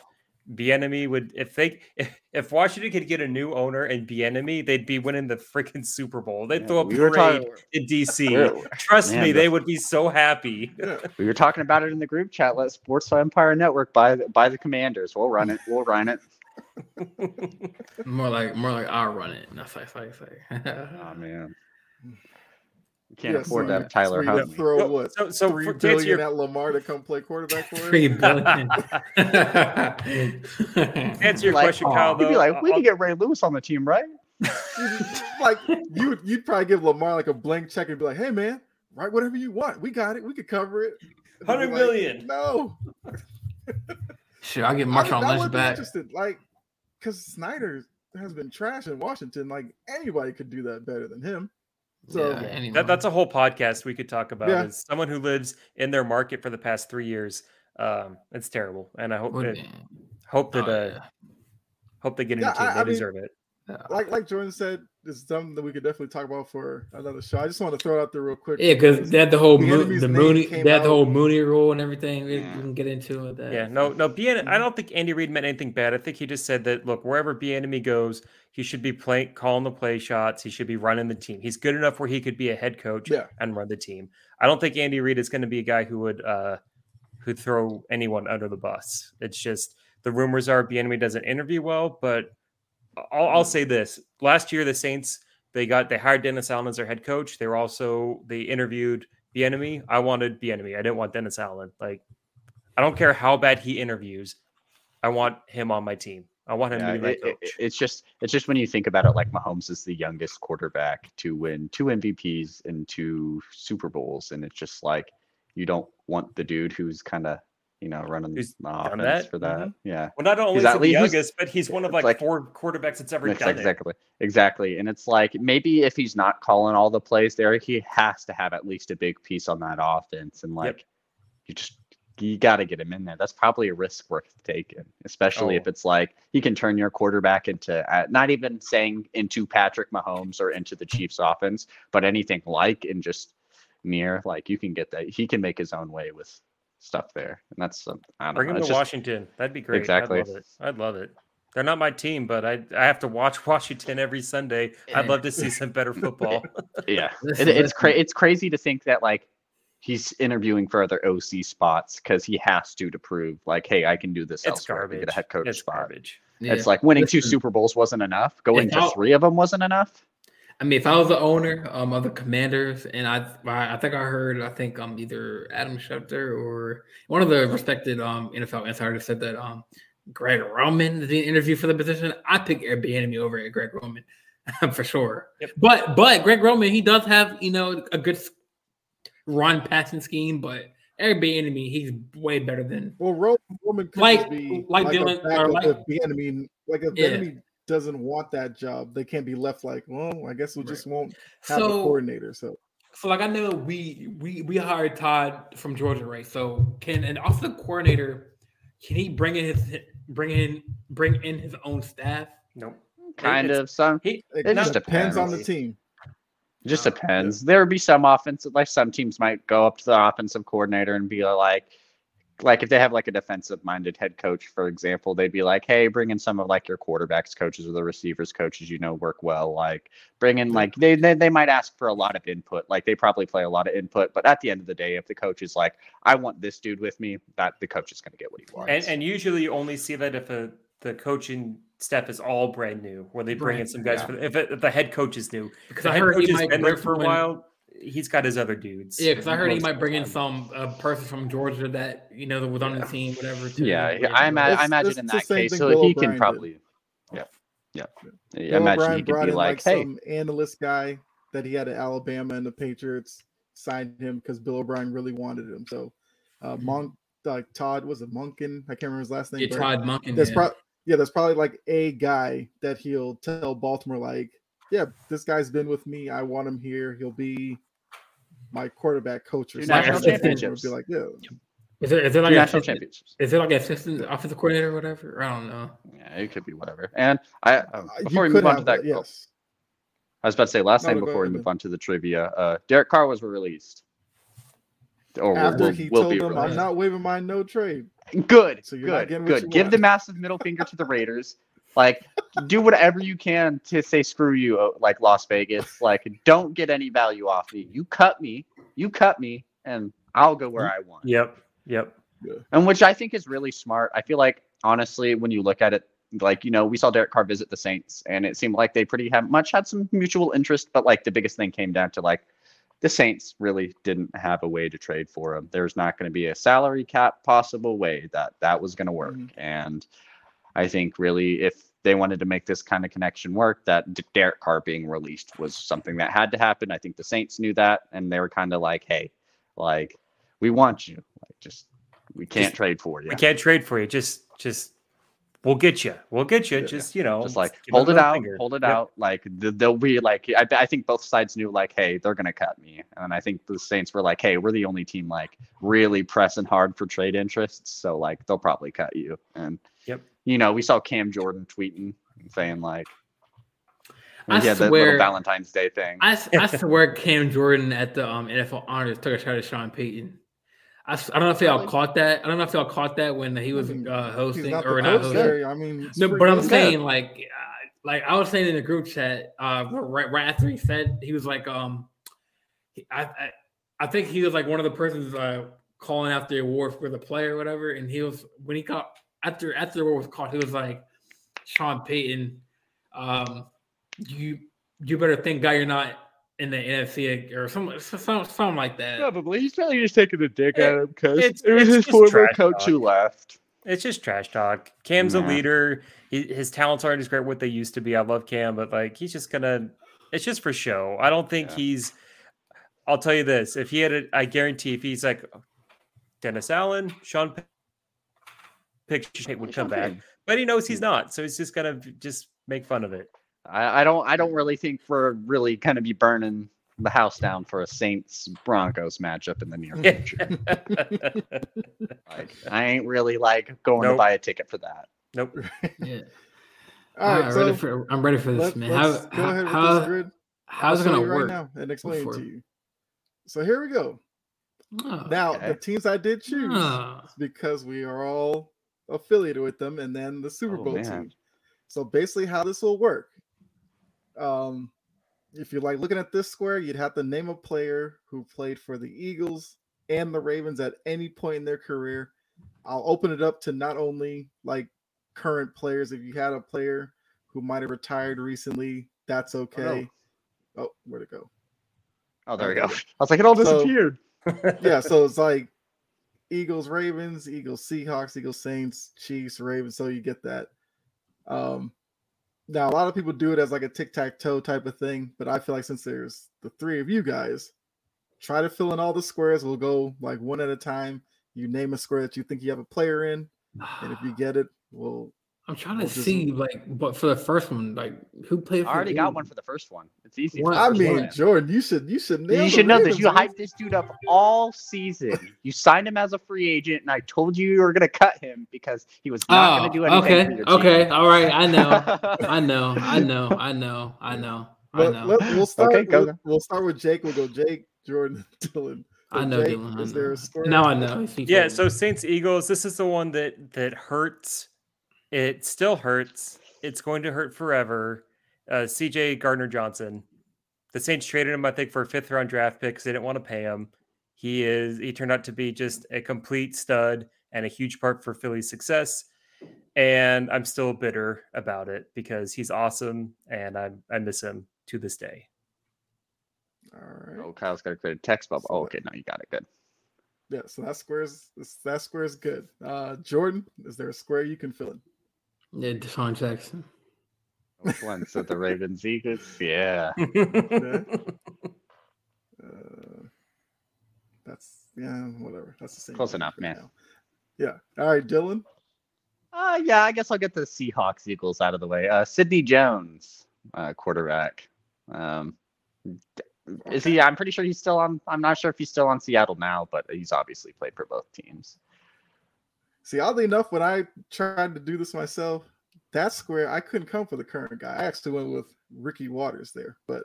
Bieniemy would if they if, if Washington could get a new owner and Bieniemy, they'd be winning the freaking Super Bowl. They'd Yeah, throw a we parade talking- in DC. Trust man, me, they would be so happy. Yeah. We were talking about it in the group chat. Let Sports Empire Network buy the, buy the Commanders. We'll run it. We'll run it. More like more like I'll run it. No, sorry, sorry, sorry. Oh man, you can't Yeah, afford so- to have Tyler so Huntley. throw what So, so three for, to answer billion your at Lamar to come play quarterback for Three him. billion. answer your Like, question, aw. Kyle. You'd Though, be like, we I'll- can uh, get Ray Lewis on the team, right? like you, would- you'd probably give Lamar like a blank check and be like, "Hey man, write whatever you want. We got it. We could cover it." And 100 like, million. No, Sure, I'll get I, Marshawn that Lynch back. interesting. Like, because Snyder has been trash in Washington. Like anybody could do that better than him. So yeah, anyone. That, that's a whole podcast we could talk about. Yeah. As someone who lives in their market for the past three years, um, it's terrible, and I hope that, hope that Oh, uh, hope they get into Yeah, team. I- they I mean, deserve it. Like like Jordan said, it's something that we could definitely talk about for another show. I just want to throw it out there real quick. Yeah, because they had the whole The Mo- the Rooney, came they had the whole Rooney rule and everything. We, we can get into it. That. Yeah, no, no. Bien. I don't think Andy Reid meant anything bad. I think he just said that look, wherever enemy goes, he should be playing, calling the play shots. He should be running the team. He's good enough where he could be a head coach Yeah. and run the team. I don't think Andy Reid is going to be a guy who would uh, who'd throw anyone under the bus. It's just the rumors are Bieniemy doesn't interview well, but I'll, I'll mm. say this: last year the Saints they got they hired Dennis Allen as their head coach. They were also they interviewed the enemy. I wanted the enemy. I didn't want Dennis Allen. Like I don't care how bad he interviews. I want him on my team. I want him Yeah, to be my it- coach. it- it's just it's just when you think about it, like Mahomes is the youngest quarterback to win two MVPs and two Super Bowls, and it's just like you don't want the dude who's kind of you know running Who's the offense that? for that. Mhm. Yeah, Well, not only He's is he the youngest, but he's one of like, like- four quarterbacks that's ever done it. exactly, exactly. And it's like maybe if he's not calling all the plays there, he has to have at least a big piece on that offense. And like, you just you got to get him in there. That's probably a risk worth taking, especially if Oh. it's like he can turn your quarterback into uh, not even saying into Patrick Mahomes or into the Chiefs offense, but anything like and just near like you can get that. He can make his own way with stuff there, and that's um, I don't Bring know. him it's to just- Washington. That'd be great. Exactly. I'd love it. I'd love it. They're not my team, but I I have to watch Washington every Sunday. I'd love to see some better football. yeah it, it's cra- it's crazy to think that like he's interviewing for other OC spots because he has to to prove like hey I can do this it's elsewhere to garbage. get a head coach it's spot. garbage. Yeah. It's like winning two Super Bowls wasn't enough. Going to three of them wasn't enough. I mean, if I was the owner um, of the Commanders, and I, I I think I heard, I think um either Adam Schefter or one of the respected um NFL insiders said that um Greg Roman is being interviewed for the position. I pick Bieniemy over at Greg Roman for sure. Yep. But but Greg Roman, he does have you know a good run passing scheme, but Bieniemy, he's way better than Well, Roman, Roman could Like- just be like like, Dylan- a backup or like- if the enemy, like if the Yeah. enemy doesn't want that job, they can't be left like, well, I guess we just won't have a coordinator. So So like I know we we we hired Todd from Georgia, right? So can an offensive coordinator can he bring in his bring in bring in his own staff? Nope. Kind It's- of some. He, it It just just depends on the team. It just Uh, depends. There would be some offensive, like some teams might go up to the offensive coordinator and be like, like if they have like a defensive-minded head coach, for example, they'd be like, "Hey, bring in some of like your quarterbacks coaches or the receivers coaches you know work well. Like, bring in like they they, they might ask for a lot of input. Like they probably play a lot of input, but at the end of the day, if the coach is like, "I want this dude with me," that the coach is going to get what he wants. and and usually you only see that if a the coaching staff is all brand new, where they bring in some guys yeah. for if, it, if the head coach is new. Because The I head heard coach he has might been there for a someone- while. He's got his other dudes. Yeah, because I heard he might bring in some uh, person from Georgia that you know that was on the team, whatever. to- yeah, yeah, I, ima- I imagine in that case, so Bill he O'Brien can did. probably, yeah, yeah. I imagine O'Brien he could be in like, like, "Hey, some analyst guy that he had at Alabama and the Patriots signed him because Bill O'Brien really wanted him. So uh, Mhm. Monk, like Todd was it Monken? I can't remember his last name. yeah, but Todd Monken. That's yeah. probably yeah, that's probably like a guy that he'll tell Baltimore like, yeah, this guy's been with me. I want him here. He'll be my quarterback coach or something. national And championships. Would be like, yeah, Is there is there like an national assistant, championships." is it like an assistant offensive coordinator or whatever? I don't know. Yeah, it could be whatever. And I uh, you before we could move on to have that, that, oh. I was about to say last No, thing no, go before we move man. on to the trivia. Uh, Derek Carr was released. Or After will, he will told be him, "I'm not waiving my no trade." Good, So you're good, getting good. you Give the massive middle finger to the Raiders. Like, do whatever you can to say screw you, uh, like Las Vegas. Like, don't get any value off me. You cut me, you cut me, and I'll go where I want. Yep. Yep. and which I think is really smart. I feel like honestly, when you look at it, like you know, we saw Derek Carr visit the Saints, and it seemed like they pretty have much had some mutual interest. But like the biggest thing came down to like the Saints really didn't have a way to trade for him. There's not going to be a salary cap possible way that that was going to work, Mhm. and I think really if they wanted to make this kind of connection work, that Derek Carr being released was something that had to happen. I think the Saints knew that, and they were kind of like, "Hey, like we want you, like just we can't Just- trade for you." We can't trade for you. Just, just, we'll get you. We'll get you. Yeah. Just, you know, just like give hold it out, finger. hold it Yep. out. Like th- they'll be like, I, I think both sides knew like, hey, they're gonna cut me, and I think the Saints were like, hey, we're the only team like really pressing hard for trade interests, so like they'll probably cut you. And. You know, we saw Cam Jordan tweeting and saying like, I yeah, that swear- little Valentine's Day thing. I, s- I swear Cam Jordan at the um, NFL honors took a shot at Sean Payton. I don't know if y'all Really? caught that. I don't know if y'all caught that when he was I mean, uh, hosting not or not coach hosting. there. I mean, No, but I'm game. saying like, uh, like I was saying in the group chat, uh, right, right after he said he was like, um, I, I, I think he was like one of the persons uh, calling out the award for the player or whatever, and he was when he got after after the award was called, he was like, Sean Payton, um, you you better thank God you're not in the NFC or some some something like that. Probably he's probably just taking a dick It- at him because it was his former coach who left. It's just trash talk. Cam's a leader. He, his talents aren't as great what they used to be. I love Cam, but like he's just gonna. It's just for show. I don't think Yeah. he's. I'll tell you this: if he had, a, I guarantee, if he's like Dennis Allen, Sean Pick would come back, but he knows he's not, so he's just gonna just make fun of it. I, I don't. I don't really think we're really gonna be burning the house down for a Saints Broncos matchup in the near future. like, I ain't really like going Nope. to buy a ticket for that. nope. Yeah. All All right, right, so ready for, I'm ready for this, let, man. us How, go ahead with how, this grid. how's it gonna work? right now and explain for to you. So here we go. Oh, Now Okay. the teams I did choose oh. is because we are all affiliated with them, and then the Super Oh, Bowl man. team. So basically, how this will work. Um, if you're like looking at this square, you'd have to name a player who played for the Eagles and the Ravens at any point in their career. I'll open it up to not only like current players. If you had a player who might have retired recently, that's okay. Oh, where'd it go? Oh, there we Okay. go. I was like, it all So- disappeared. yeah, so it's like Eagles, Ravens, Eagles, Seahawks, Eagles, Saints, Chiefs, Ravens. So you get that. Um, now a lot of people do it as like a tic tac toe type of thing, but I feel like since there's the three of you guys, try to fill in all the squares. We'll go like one at a time. You name a square that you think you have a player in, and if you get it, we'll I'm trying to We'll just- see like, but for the first one, like who played? I For already the got one Eagles? for the first one. It's easy. What? for the I first mean, one. Jordan, you should you should nail you the should know this. Ravens, You man. hyped this dude up all season. You signed him as a free agent, and I told you you were going to cut him because he was not Oh, going to do anything okay, for your okay, team. all right. I know, I know, I know, I know, I know, I Let, know. let, we'll start. Okay, go with, then. we'll start with Jake. We'll go Jake, Jordan, Dylan. I know, Jake, Dylan. I is there know. a square? Now I know. He Yeah, told so. Saints Eagles, this is the one that that hurts. It still hurts. It's going to hurt forever. Uh, CJ Gardner Johnson. The Saints traded him, I think, for a fifth round draft pick because they didn't want to pay him. He is he turned out to be just a complete stud and a huge part for Philly's success. And I'm still bitter about it because he's awesome and I I miss him to this day. All right. Oh, Kyle's got to create a text bubble. So Oh, okay, now you got it. Good. Yeah, so that square's that square is good. Uh Jordan, is there a square you can fill in? Yeah, DeSean Jackson. Which one? So the Ravens Eagles? Yeah. Uh, that's yeah, whatever. That's the same. Close enough, man. now. Yeah. All right, Dylan. Uh, yeah, I guess I'll get the Seahawks Eagles out of the way. Uh, Sidney Jones, uh, quarterback. Um, is he? I'm pretty sure he's still on. I'm not sure if he's still on Seattle now, but he's obviously played for both teams. See, oddly enough, when I tried to do this myself, that square I couldn't come for the current guy. I actually went with Ricky Watters there, but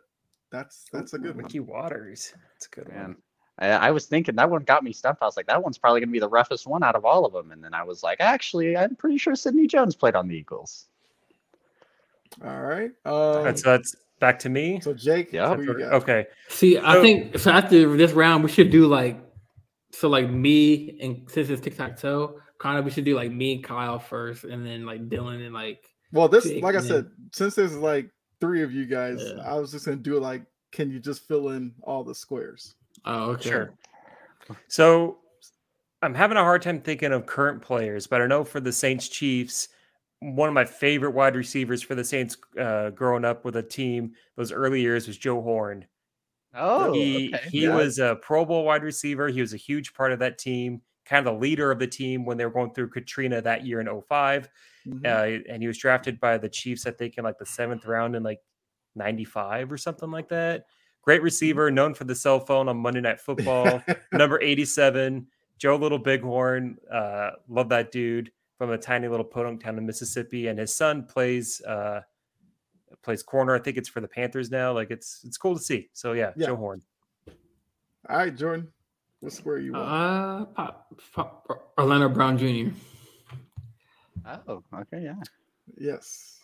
that's that's a good one. Ricky Watters. That's a good Man, one. I, I was thinking that one got me stumped. I was like, that one's probably gonna be the roughest one out of all of them. And then I was like, actually, I'm pretty sure Sidney Jones played on the Eagles. All right. Um, That's that's back to me. so Jake, Yeah. who you got? Okay. See, I So- think so. After this round, we should do like, so like me and since it's tic tac toe, kind of we should do like me and Kyle first, and then like Dylan and like. Well, this, Jake, like I man. said, since there's like three of you guys, Yeah. I was just gonna do like, can you just fill in all the squares? Oh, okay. Sure. So I'm having a hard time thinking of current players, but I know for the Saints Chiefs, one of my favorite wide receivers for the Saints uh, growing up with a team those early years was Joe Horn. Oh, he okay. he Yeah. was a Pro Bowl wide receiver. He was a huge part of that team, kind of the leader of the team when they were going through Katrina that year in 5 Mhm. uh, and he was drafted by the Chiefs, I think, in like the seventh round in like 95 or something like that. Great receiver, known for the cell phone on Monday Night Football. Number 87, Joe Little Bighorn. Uh, love that dude from a tiny little podunk town in Mississippi. And his son plays uh, plays corner. I think it's for the Panthers now. Like it's it's cool to see. So yeah, Yeah. Joe Horn. all right, Jordan, what square you want? Uh, pop, pop, Orlando Brown Jr. Oh, okay, yeah. yes.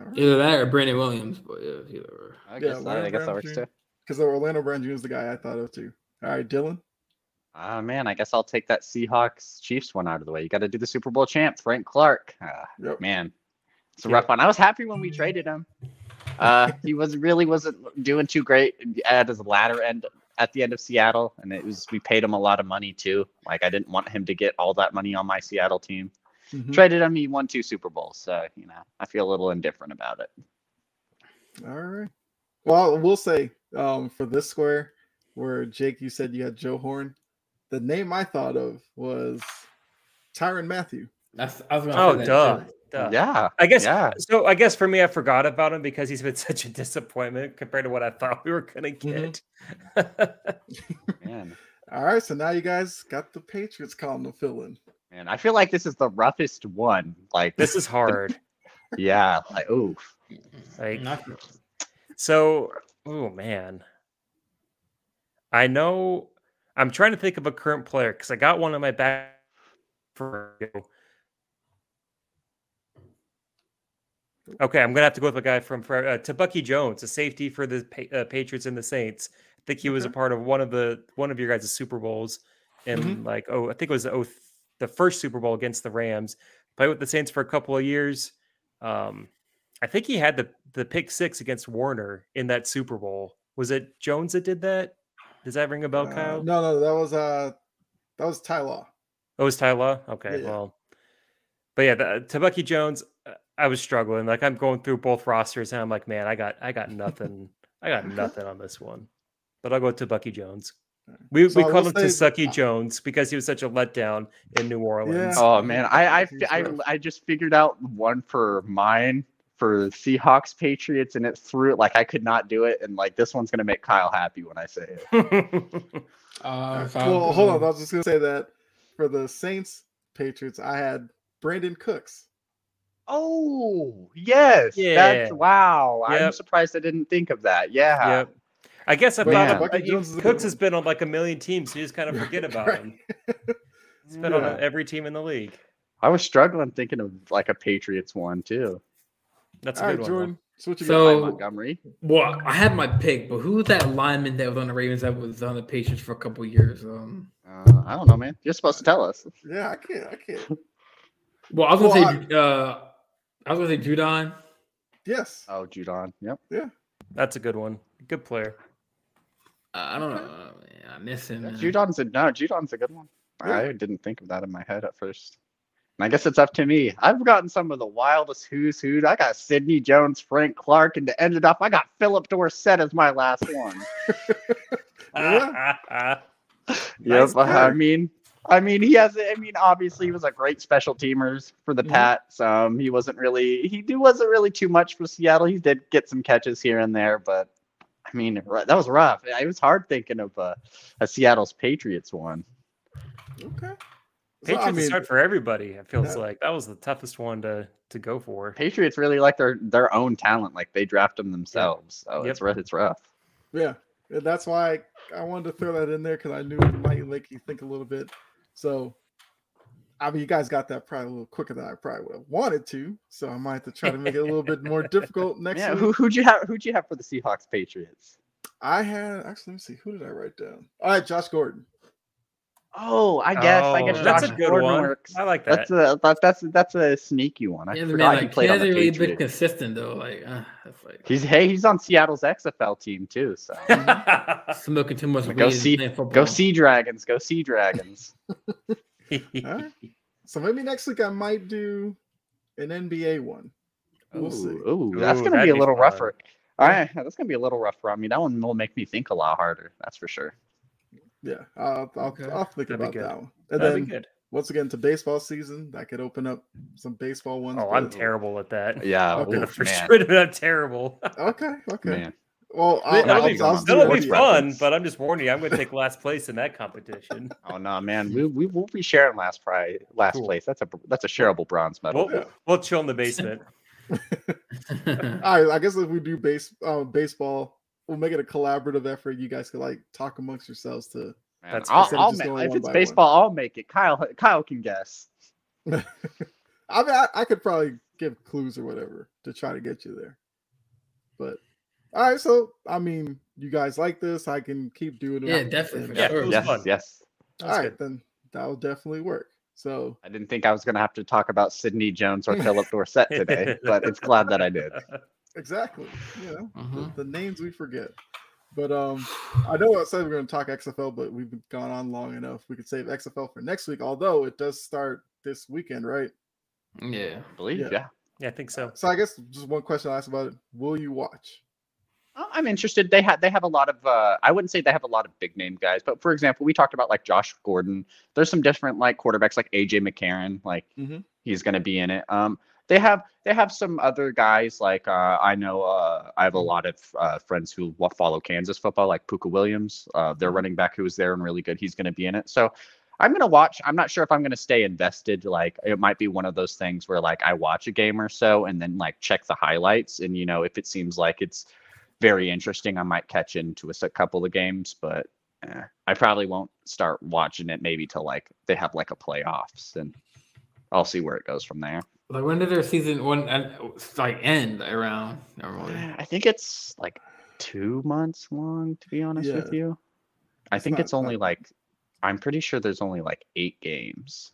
All right. Either that or Brandon Williams, but yeah, either. or. I Yeah, guess, that, I Larry guess that Brown works Jr. too. Because Orlando Brown Jr. is the guy I thought of too. All right, Dylan. Ah man, I guess I'll take that Seahawks Chiefs one out of the way. You got to do the Super Bowl champ, Frank Clark. Ah, Yep. man, it's a Yeah. rough one. I was happy when we traded him. Uh, he was really wasn't doing too great at his latter end at the end of Seattle, and it was we paid him a lot of money too. Like I didn't want him to get all that money on my Seattle team. Mhm. Traded him, he won two Super Bowls, so you know I feel a little indifferent about it. All right. Well, we'll say um, for this square, where Jake, you said you had Joe Horn. The name I thought of was Tyrann Mathieu. That's I was gonna Oh, say that duh. too. Duh. Yeah. I guess Yeah. so. I guess for me, I forgot about him because he's been such a disappointment compared to what I thought we were gonna Mhm. get. Man. All right, so now you guys got the Patriots column to fill in. Man, I feel like this is the roughest one. Like this is hard. yeah, like oof. Like Not- so. Oh man. I know. I'm trying to think of a current player because I got one in my back for. Okay, I'm gonna have to go with a guy from uh, Tebucky Jones, a safety for the Pa- uh, Patriots and the Saints. I think he was a part of one of the one of your guys' Super Bowls, in like oh, I think it was the, oh, the first Super Bowl against the Rams. Played with the Saints for a couple of years. Um, I think he had the the pick six against Warner in that Super Bowl. Was it Jones that did that? Does that ring a bell, Uh, Kyle? no, no, that was uh, that was Ty Law. Oh, it was Ty Law? Okay, Yeah. well, but yeah, the, Tebucky Jones. Uh, I was struggling. Like I'm going through both rosters, and I'm like, man, I got, I got nothing. I got nothing on this one. But I'll go to Bucky Jones. We, So we I called him say- Tusucky Jones because he was such a letdown in New Orleans. Yeah. Oh man, I I, I. I just figured out one for mine for Seahawks Patriots and it threw it like I could not do it and like this one's gonna make Kyle happy when I say it. Uh, well, hold on. I was just gonna say that for the Saints Patriots, I had Brandin Cooks. Oh yes, Yeah. that's wow. I'm surprised I didn't think of that. Yeah, Yep. I guess I But thought yeah, of- uh, you- Jones is a good Cooks has been on like a million teams, so you just kind of forget about Right. him. He's been on every team in the league. I was struggling thinking of like a Patriots one too. That's a All good right, one. Jordan. So what you So- Montgomery. Well, I had my pick, but who's that lineman that was on the Ravens that was on the Patriots for a couple years? Um, Uh, I don't know, man. You're supposed to tell us. Yeah, I can't. I can't. well, I was gonna Well, say, uh, I was gonna say Judon. Yes. Oh, Judon. Yep. Yeah. That's a good one. Good player. Uh, I don't know. Uh, man, I miss him. Yeah, man. Judon's a no. Judon's a good one. Yeah. I didn't think of that in my head at first. And I guess it's up to me. I've gotten some of the wildest who's who. I got Sidney Jones, Frank Clark, and to end it off, I got Phillip Dorsett as my last one. Yeah. yep. I mean, I mean, he has. I mean, obviously, he was a great special teamers for the Mhm. Pats. Um, he wasn't really. He do- wasn't really too much for Seattle. He did get some catches here and there, but I mean, that was rough. It was hard thinking of uh, a Seattle's Patriots one. Okay. So, Patriots I mean, hard for everybody. It feels Yeah. like that was the toughest one to to go for. Patriots really like their their own talent. Like they draft them themselves. So it's Yep. rough. It's rough. yeah, that's why I, I wanted to throw that in there because I knew it might make you think a little bit. So, I mean, you guys got that probably a little quicker than I probably would have wanted to. So I might have to try to make it a little bit more difficult next Yeah. week. Who who'd you have? Who'd you have for the Seahawks Patriots? I had actually. Let me see. Who did I write down? All right, Josh Gordon. Oh, I guess. I Oh, guess that's Josh a good Gordon one. works. I like that. That's a that, that's that's a sneaky one. I Yeah, man, forgot he like, he played on the hasn't really been consistent though. Like, uh, like He's hey, he's on Seattle's XFL team too. So smoking too much weed. go see go Sea Dragons. Go Sea Dragons. All right. So maybe next week I might do an NBA one. We'll see. Ooh, ooh, that's Ooh, gonna be a little fun. rougher. All right, that's gonna be a little rough for me. That one will make me think a lot harder. That's for sure. Yeah, I'll, I'll, Okay. I'll think That'd be about good. that one. And That'd then be good. once again to baseball season, that could open up some baseball ones. Oh, I'm terrible at that. Yeah. Okay, In oof, first man, minute, I'm terrible. Okay, okay. man. Well, I'll, That'll I'll, be, I'll, fun. do that'll be fun, but I'm just warning you, I'm going to take last place in that competition. Oh no, man. We we will be sharing last prize, last Cool. place. That's a that's a shareable bronze medal. We'll, we'll chill in the basement. All right, I guess if we do base uh, baseball, we'll make it a collaborative effort. You guys could like talk amongst yourselves to. Man, That's I'll, I'll just ma- if it's by one. baseball, I'll make it. Kyle Kyle can guess. I mean, I, I could probably give clues or whatever to try to get you there. But all right, so I mean, you guys like this? I can keep doing it. Yeah, definitely, for And- Yeah, sure. it yes, fun. yes. That's all right, good. then that will definitely work. So I didn't think I was going to have to talk about Sidney Jones or Phillip Dorsett today, but it's glad that I did. exactly, you know, Mhm. the, the names we forget. But um, I know I said we're going to talk XFL, but we've gone on long enough. We could save XFL for next week, although it does start this weekend, right? Yeah. I believe, Yeah. yeah. Yeah, I think so. So I guess just one question I asked about it: Will you watch? Uh, I'm interested. They have they have a lot of uh, I wouldn't say they have a lot of big name guys, but for example, we talked about like Josh Gordon. There's some different like quarterbacks like AJ McCarron, like Mhm. he's going to be in it. Um, they have they have some other guys like uh, I know uh, I have a lot of uh, friends who follow Kansas football, like Pooka Williams, uh, their running back who was there and really good. He's going to be in it. So I'm gonna watch. I'm not sure if I'm gonna stay invested. Like it might be one of those things where like I watch a game or so and then like check the highlights, and you know if it seems like it's very interesting, I might catch into a couple of games. But eh, I probably won't start watching it maybe till like they have like a playoffs, and I'll see where it goes from there. Like when did their season one uh, like end around normally? I think it's like two months long, to be honest with you. I It's think not- it's only not- like I'm pretty sure there's only like eight games.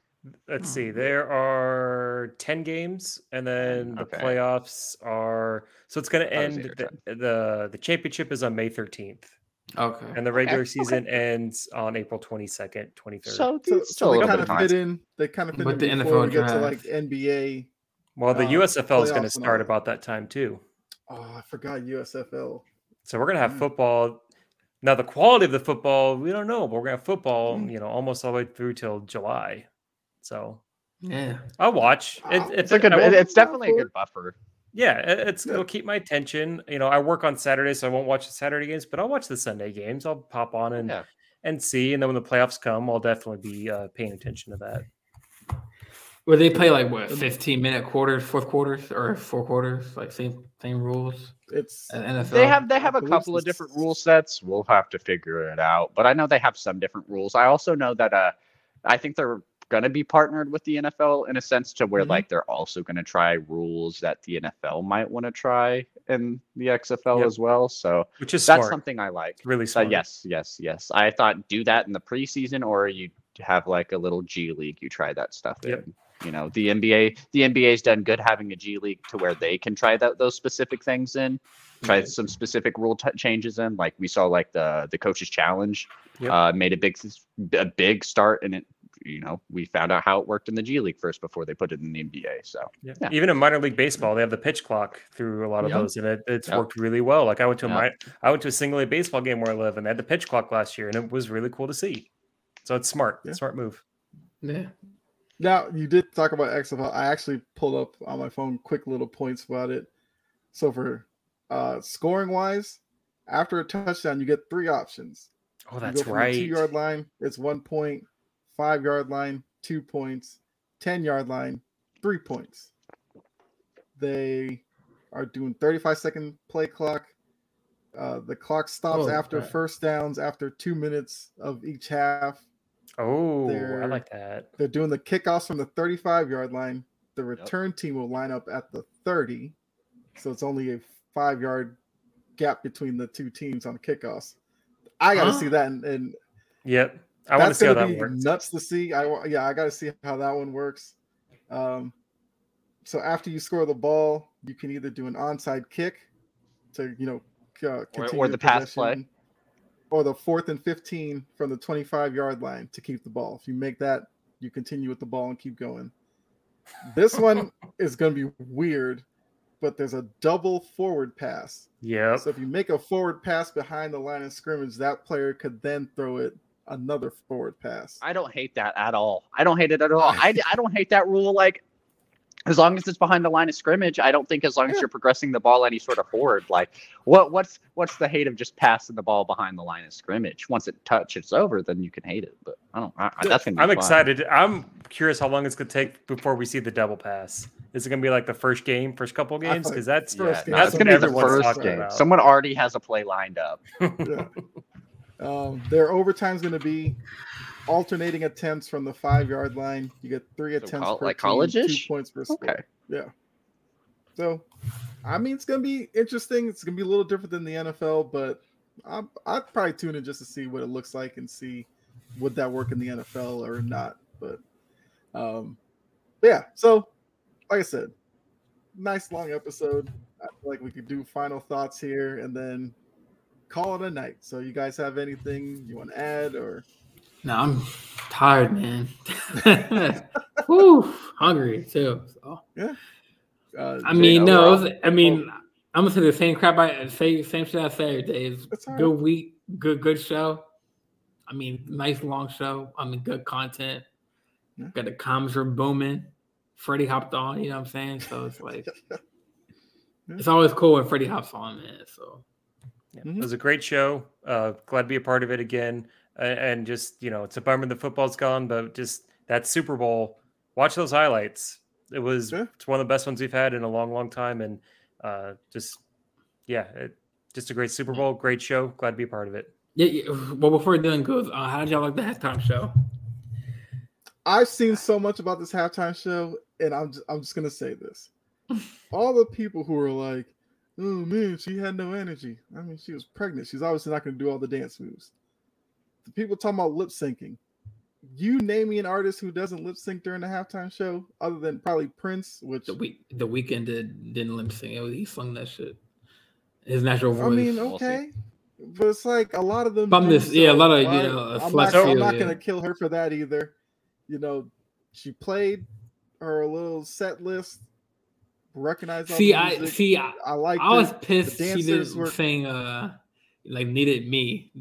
Let's see. There are 10 games and then the okay. playoffs are so it's going to Thought it was end the, the the championship is on May 13th Okay. and the regular okay. season ends on April 22nd, 23rd. So, So, so they kind of of fit in. They kind of fit With in the before NFL we get to like. NBA. well, the uh, USFL is going to start about that time too. Oh, I forgot USFL. So we're going to have Mm. football. Now the quality of the football, we don't know, but we're going to have football, Mm. you know, almost all the way through till July. So Yeah. I'll watch. It, I'll- It's a good. I it- won't- It's definitely a good buffer. Yeah, it- it's Yeah. it'll keep my attention. You know, I work on Saturday, so I won't watch the Saturday games, but I'll watch the Sunday games. I'll pop on and Yeah. and see, and then when the playoffs come, I'll definitely be uh, paying attention to that. Where they play like what, fifteen minute quarters, fourth quarters, or four quarters, like same same rules It's at NFL. They have they have a couple of different rule sets. We'll have to figure it out. But I know they have some different rules. I also know that uh I think they're gonna be partnered with the NFL in a sense to where Mhm. like they're also gonna try rules that the NFL might want to try in the XFL Yep. as well. So Which is that's smart. something I like. really So smart. yes, yes, yes. I thought do that in the preseason or you have like a little G League, you try that stuff Yep. in. You know, the NBA the NBA's done good having a G League to where they can try that those specific things in, try Right. some specific rule t- changes in. Like we saw like the the coaches challenge Yep. uh made a big a big start and it you know, we found out how it worked in the G League first before they put it in the NBA. So Yeah. Yeah. Even in minor league baseball, they have the pitch clock through a lot of Yep. those, and it, it's Yep. worked really well. Like I went to a Yep. mi- I went to a single A baseball game where I live, and they had the pitch clock last year, and it was really cool to see. So it's smart, Yeah. smart move. yeah. Now you did talk about XFL. I actually pulled up on my phone quick little points about it. So for uh scoring wise, after a touchdown, you get three options. Oh, You that's go from right. The two yard line, it's one point. Five yard line, two points. Ten yard line, three points. They are doing 35 second play clock. Uh, the clock stops Oh, after crap. first downs after two minutes of each half. Oh, I They're- like that. They're doing the kickoffs from the 35 yard line. The return team will line up at the 30. So it's only a five yard gap between the two teams on kickoffs. I got to Huh? see that. And, and Yep, I want to that's see how gonna that be works. nuts to see. I wa- yeah, I got to see how that one works. Um, so after you score the ball, you can either do an onside kick to you know uh, continue or the pass play. or the fourth and fifteen from the twenty-five yard line to keep the ball. If you make that, you continue with the ball and keep going. This one is going to be weird, but there's a double forward pass. Yeah. So if you make a forward pass behind the line of scrimmage, that player could then throw it another forward pass. I don't hate that at all. I don't hate it at all. I, I don't hate that rule. Like, as long as it's behind the line of scrimmage, I don't think as long as you're progressing the ball any sort of forward. Like, what what's what's the hate of just passing the ball behind the line of scrimmage? Once it touches over, then you can hate it. But I don't. I, I- that's gonna be I'm fun. excited. I'm curious how long it's gonna take before we see the double pass. Is it gonna be like the first game, first couple of games? Because that's Yeah, First no, game. it's what gonna be the first game. about. Someone already has a play lined up. Yeah. Um, their overtime's going to be alternating attempts from the five yard line. You get three So attempts col- per like team, college-ish? two points per score. Okay. Yeah. So, I mean, it's going to be interesting. It's going to be a little different than the NFL, but I'm, I'd probably tune in just to see what it looks like and see would that work in the NFL or not. But, um, but yeah. So, like I said, nice long episode. I feel like we could do final thoughts here and then call it a night. So, you guys have anything you want to add or? No, I'm tired, man. Woo, hungry too. So. Uh, I mean, no, we're was- I mean, I'm gonna say the same crap I say, same shit I say every day. It's good right. week, good good show. I mean, nice long show. I mean, good content. Yeah. Got the comms are booming. Freddie hopped on. You know what I'm saying? So it's like it's always cool when Freddie hops on, man. So Yeah, Mhm. It was a great show. Uh, glad to be a part of it again. Uh, and just you know, it's a bummer the football's gone, but just that Super Bowl. Watch those highlights. It was Yeah. it's one of the best ones we've had in a long, long time, and uh, just yeah, it, just a great Super Bowl, great show. Glad to be a part of it. yeah. yeah. Well, before we're done goes, uh, how did y'all like the halftime show? I've seen so much about this halftime show, and I'm just, I'm just gonna say this: all the people who are like, "Oh man, she had no energy." I mean, she was pregnant. She's obviously not gonna do all the dance moves. The people talking about lip syncing. You name me an artist who doesn't lip sync during the halftime show, other than probably Prince, which The week, the Weeknd did didn't lip sync. Was- He sung that shit. His natural voice. I mean, okay, but it's like a lot of them. I'm do, yeah, a lot of, you know, I'm not, I'm not yeah. gonna kill her for that either. You know, she played her little set list. Recognize all see, I see. I, I like. I was pissed she dancers didn't were- sing uh like needed me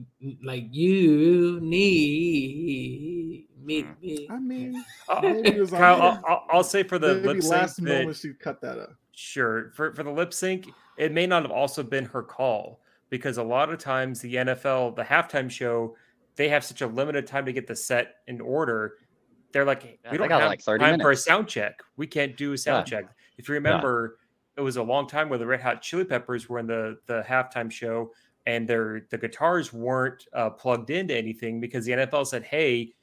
like you need me Hmm. me. I mean, Uh, maybe it was on Kyle. I'll, I'll, I'll say for the maybe lip sync last that moment she cut that up. Sure. For for the lip sync, it may not have also been her call because a lot of times the NFL, the halftime show, they have such a limited time to get the set in order. They're like, we don't got have like 30 time for a sound check. We can't do a sound Yeah. check. If you remember, it was a long time where the Red Hot Chili Peppers were in the the halftime show, and their the guitars weren't uh, plugged into anything because the NFL said, "Hey,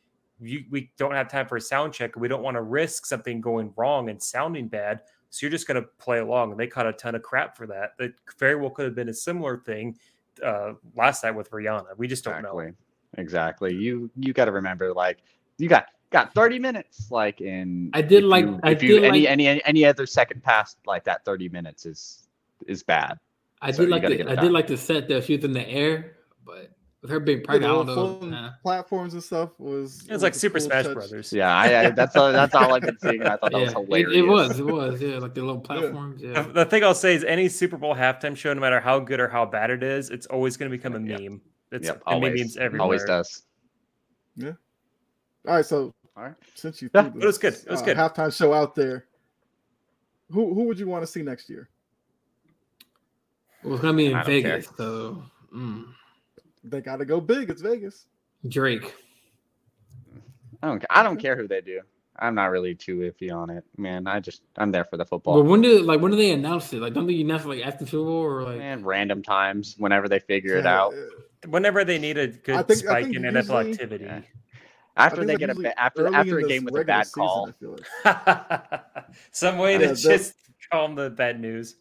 you, we don't have time for a sound check. We don't want to risk something going wrong and sounding bad. So you're just going to play along." And they caught a ton of crap for that. That very well could have been a similar thing uh, last night with Rihanna. We just don't know. Exactly. Exactly. You you got to remember, like you got got 30 minutes. Like in, I did if like- you- I if you did any like- any any any other second past like that 30 minutes is is bad. I So did like the, I did like the set that she was in the air, but with her being Yeah, pregnant, I don't know. Nah. Uh, platforms and stuff was. It was like Super cool Smash touch. Brothers. Yeah, I, I that's all, that's all I've been seeing. I thought that Yeah, was it, hilarious. it was, it was, yeah, like the little platforms. Yeah, The, the thing I'll say is any Super Bowl halftime show, no matter how good or how bad it is, it's always going to become a Yep. meme. It's Yep, gonna always, memes everywhere. always does. Yeah. All right, so All right. since you Yeah, threw it was good. It was uh, good. halftime show out there, who who would you want to see next year? it was gonna be in I don't care. Vegas, so mm. They got to go big. It's Vegas. Drake. I don't I don't care who they do. I'm not really too iffy on it, man. I just I'm there for the football. But when do like when do they announce it? Like, don't they announce it like after Super Bowl or like? and random times whenever they figure it out. Whenever they need a good think- spike think in NFL usually- activity. Yeah. I After they get a usually ba- after after a game with a regular bad season, call. Like. Some way to that- just calm the bad news.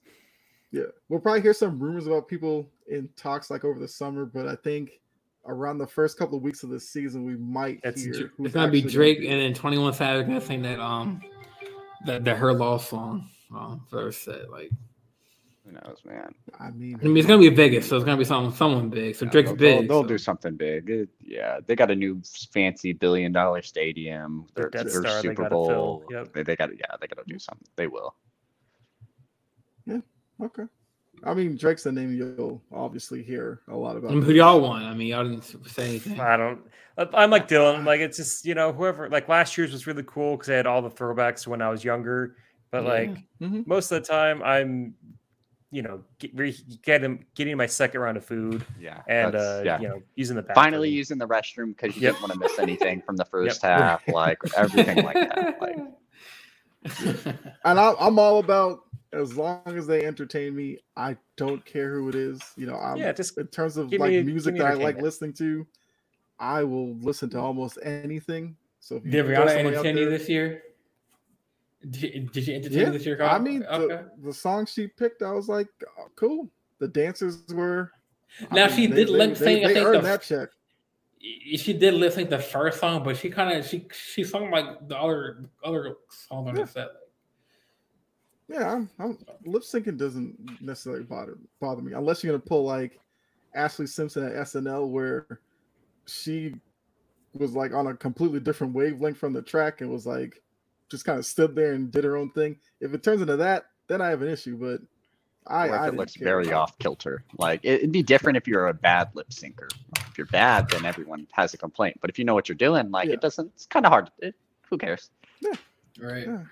Yeah, we'll probably hear some rumors about people in talks like over the summer, but I think around the first couple of weeks of the season, we might It's hear. Dr- who's It's gonna be actually Drake be and then Twenty One Savage gonna sing that um that that her loss song um first set like Who knows, man? I mean, I mean it's gonna be Vegas so it's gonna be someone someone big so Yeah, Drake's they'll, big They'll, they'll so- do something big. It- yeah, they got a new fancy billion dollar stadium. The Their, Death their Star Super gotta. Bowl. Yep. They, they got to yeah, they got to do something. They will. Yeah. Okay. I mean, Drake's the name you'll obviously hear a lot about. I mean, who do y'all want I mean y'all didn't say anything I don't. I'm like Dylan. Like it's just you know whoever. Like last year's was really cool because I had all the throwbacks when I was younger. But Yeah. like Mhm. most of the time, I'm, you know, get, re- getting getting my second round of food Yeah, and uh, yeah. you know using the bathroom. Finally using the restroom because you Yep. didn't want to miss anything from the first Yep. half, like everything like that. Like and I, I'm all about as long as they entertain me. I don't care who it is. You know, I'm Yeah, just in terms of like me- give music that I like listening to. I will listen to almost anything. So if you did throw Rihanna somebody out entertain you this year did, did you entertain Yeah, this year I mean, okay the, the song she picked, I was like, oh, cool. The dancers were. I Now, mean, she they- did lip sync, I think, the- that check. she did lip sync the first song but she kind of she she sung like the other other song on Yeah. the set Yeah, I'm, I'm, lip syncing doesn't necessarily bother bother me unless you're gonna pull like Ashlee Simpson at SNL where she was like on a completely different wavelength from the track and was like just kind of stood there and did her own thing. If it turns into that, then I have an issue. But I, or if I it looks care very off kilter. Like it, it'd be different if you're a bad lip syncer. If you're bad, then everyone has a complaint. But if you know what you're doing, like Yeah. it doesn't. It's kind of hard. It, who cares? Right. Yeah.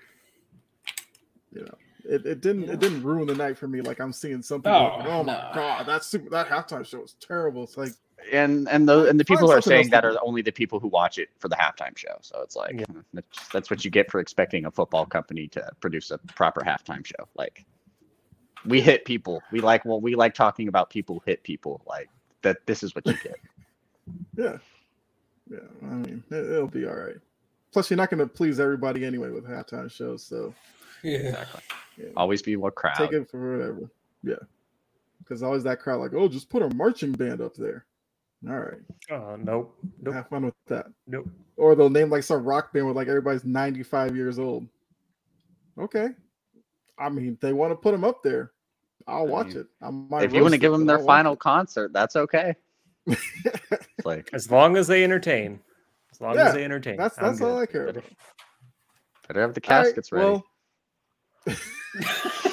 You know, it, it didn't Yeah. it didn't ruin the night for me. Like I'm seeing something. people. like, Oh, Oh, my no. god, that super that halftime show was terrible. It's like And and the and the people who are saying that are only the people who watch it for the halftime show. So it's like Yeah. hmm, that's, that's what you get for expecting a football company to produce a proper halftime show. Like we hit people. We like well, we like talking about people hit people. Like that. This is what you get. yeah, yeah. I mean, it, it'll be all right. Plus, you're not going to please everybody anyway with halftime shows, so Yeah. Exactly. yeah, Always be more crowd. take it for whatever. Yeah, because always that crowd like, oh, just put a marching band up there. All right, Oh, uh, nope. Nope. have fun with that. Nope. Or they'll name like some rock band with like everybody's 95 years old. Okay. I mean, they want to put them up there. I'll I watch mean, it. I might if you want to give them their I'll final concert, that's okay. Like As long as they entertain. As long Yeah, as they entertain. that's I'm that's all. I care better, about. better have the All right, caskets ready. Well,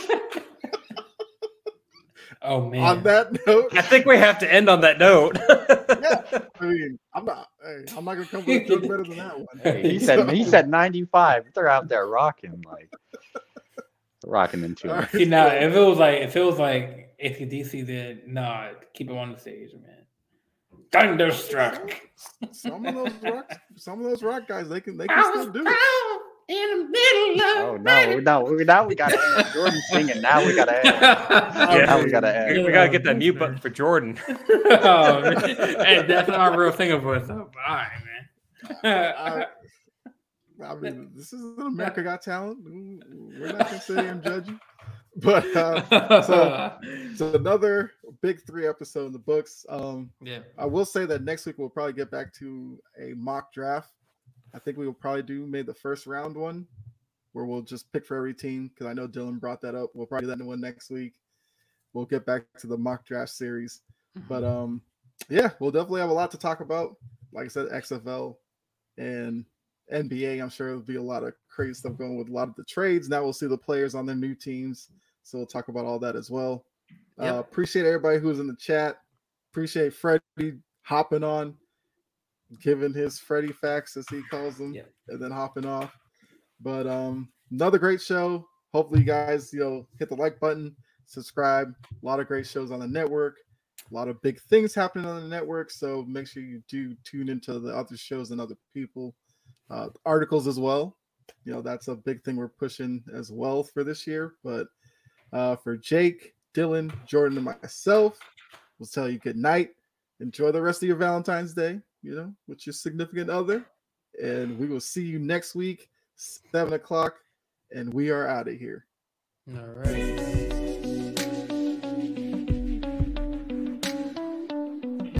oh man. on that note, I think we have to end on that note. I mean, I'm not. Hey, I'm not gonna come with a joke better than that one. Hey, he said he said 95. They're out there rocking like rocking into All it. right, See now, if it was like if it was like ACDC, then nah, keep it on the stage, man. Thunderstruck. some of those rock, some of those rock guys, they can they can still do it. In the middle of. Oh no, no, we- now we gotta end. Jordan's singing. Now we gotta end. Yeah. Now we gotta we, end. we gotta get that mute button for Jordan. oh, man. Hey, that's not our real singer voice. though. All right, man. I, I mean, this is America Got Talent. We're not gonna say here and judge you, but uh, so- it's another big three episode in the books. Um, yeah. I will say that next week we'll probably get back to a mock draft. I think we will probably do maybe the first round one where we'll just pick for every team because I know Dylan brought that up. We'll probably do that in one next week. We'll get back to the mock draft series. But um yeah, we'll definitely have a lot to talk about. Like I said, XFL and NBA. I'm sure there'll be a lot of crazy stuff going with a lot of the trades. Now we'll see the players on their new teams. So we'll talk about all that as well. Yep. Uh, appreciate everybody who's in the chat. Appreciate Freddie hopping on, giving his Freddy facts as he calls them, Yep. and then hopping off. But um, another great show. Hopefully, you guys, you know, hit the like button, subscribe. A lot of great shows on the network. A lot of big things happening on the network. So make sure you do tune into the other shows and other people, uh, articles as well. You know, that's a big thing we're pushing as well for this year. But uh, for Jake, Dylan, Jordan, and myself, we'll tell you good night. Enjoy the rest of your Valentine's Day, you know, with your significant other. And we will see you next week, seven o'clock. And we are out of here. All right.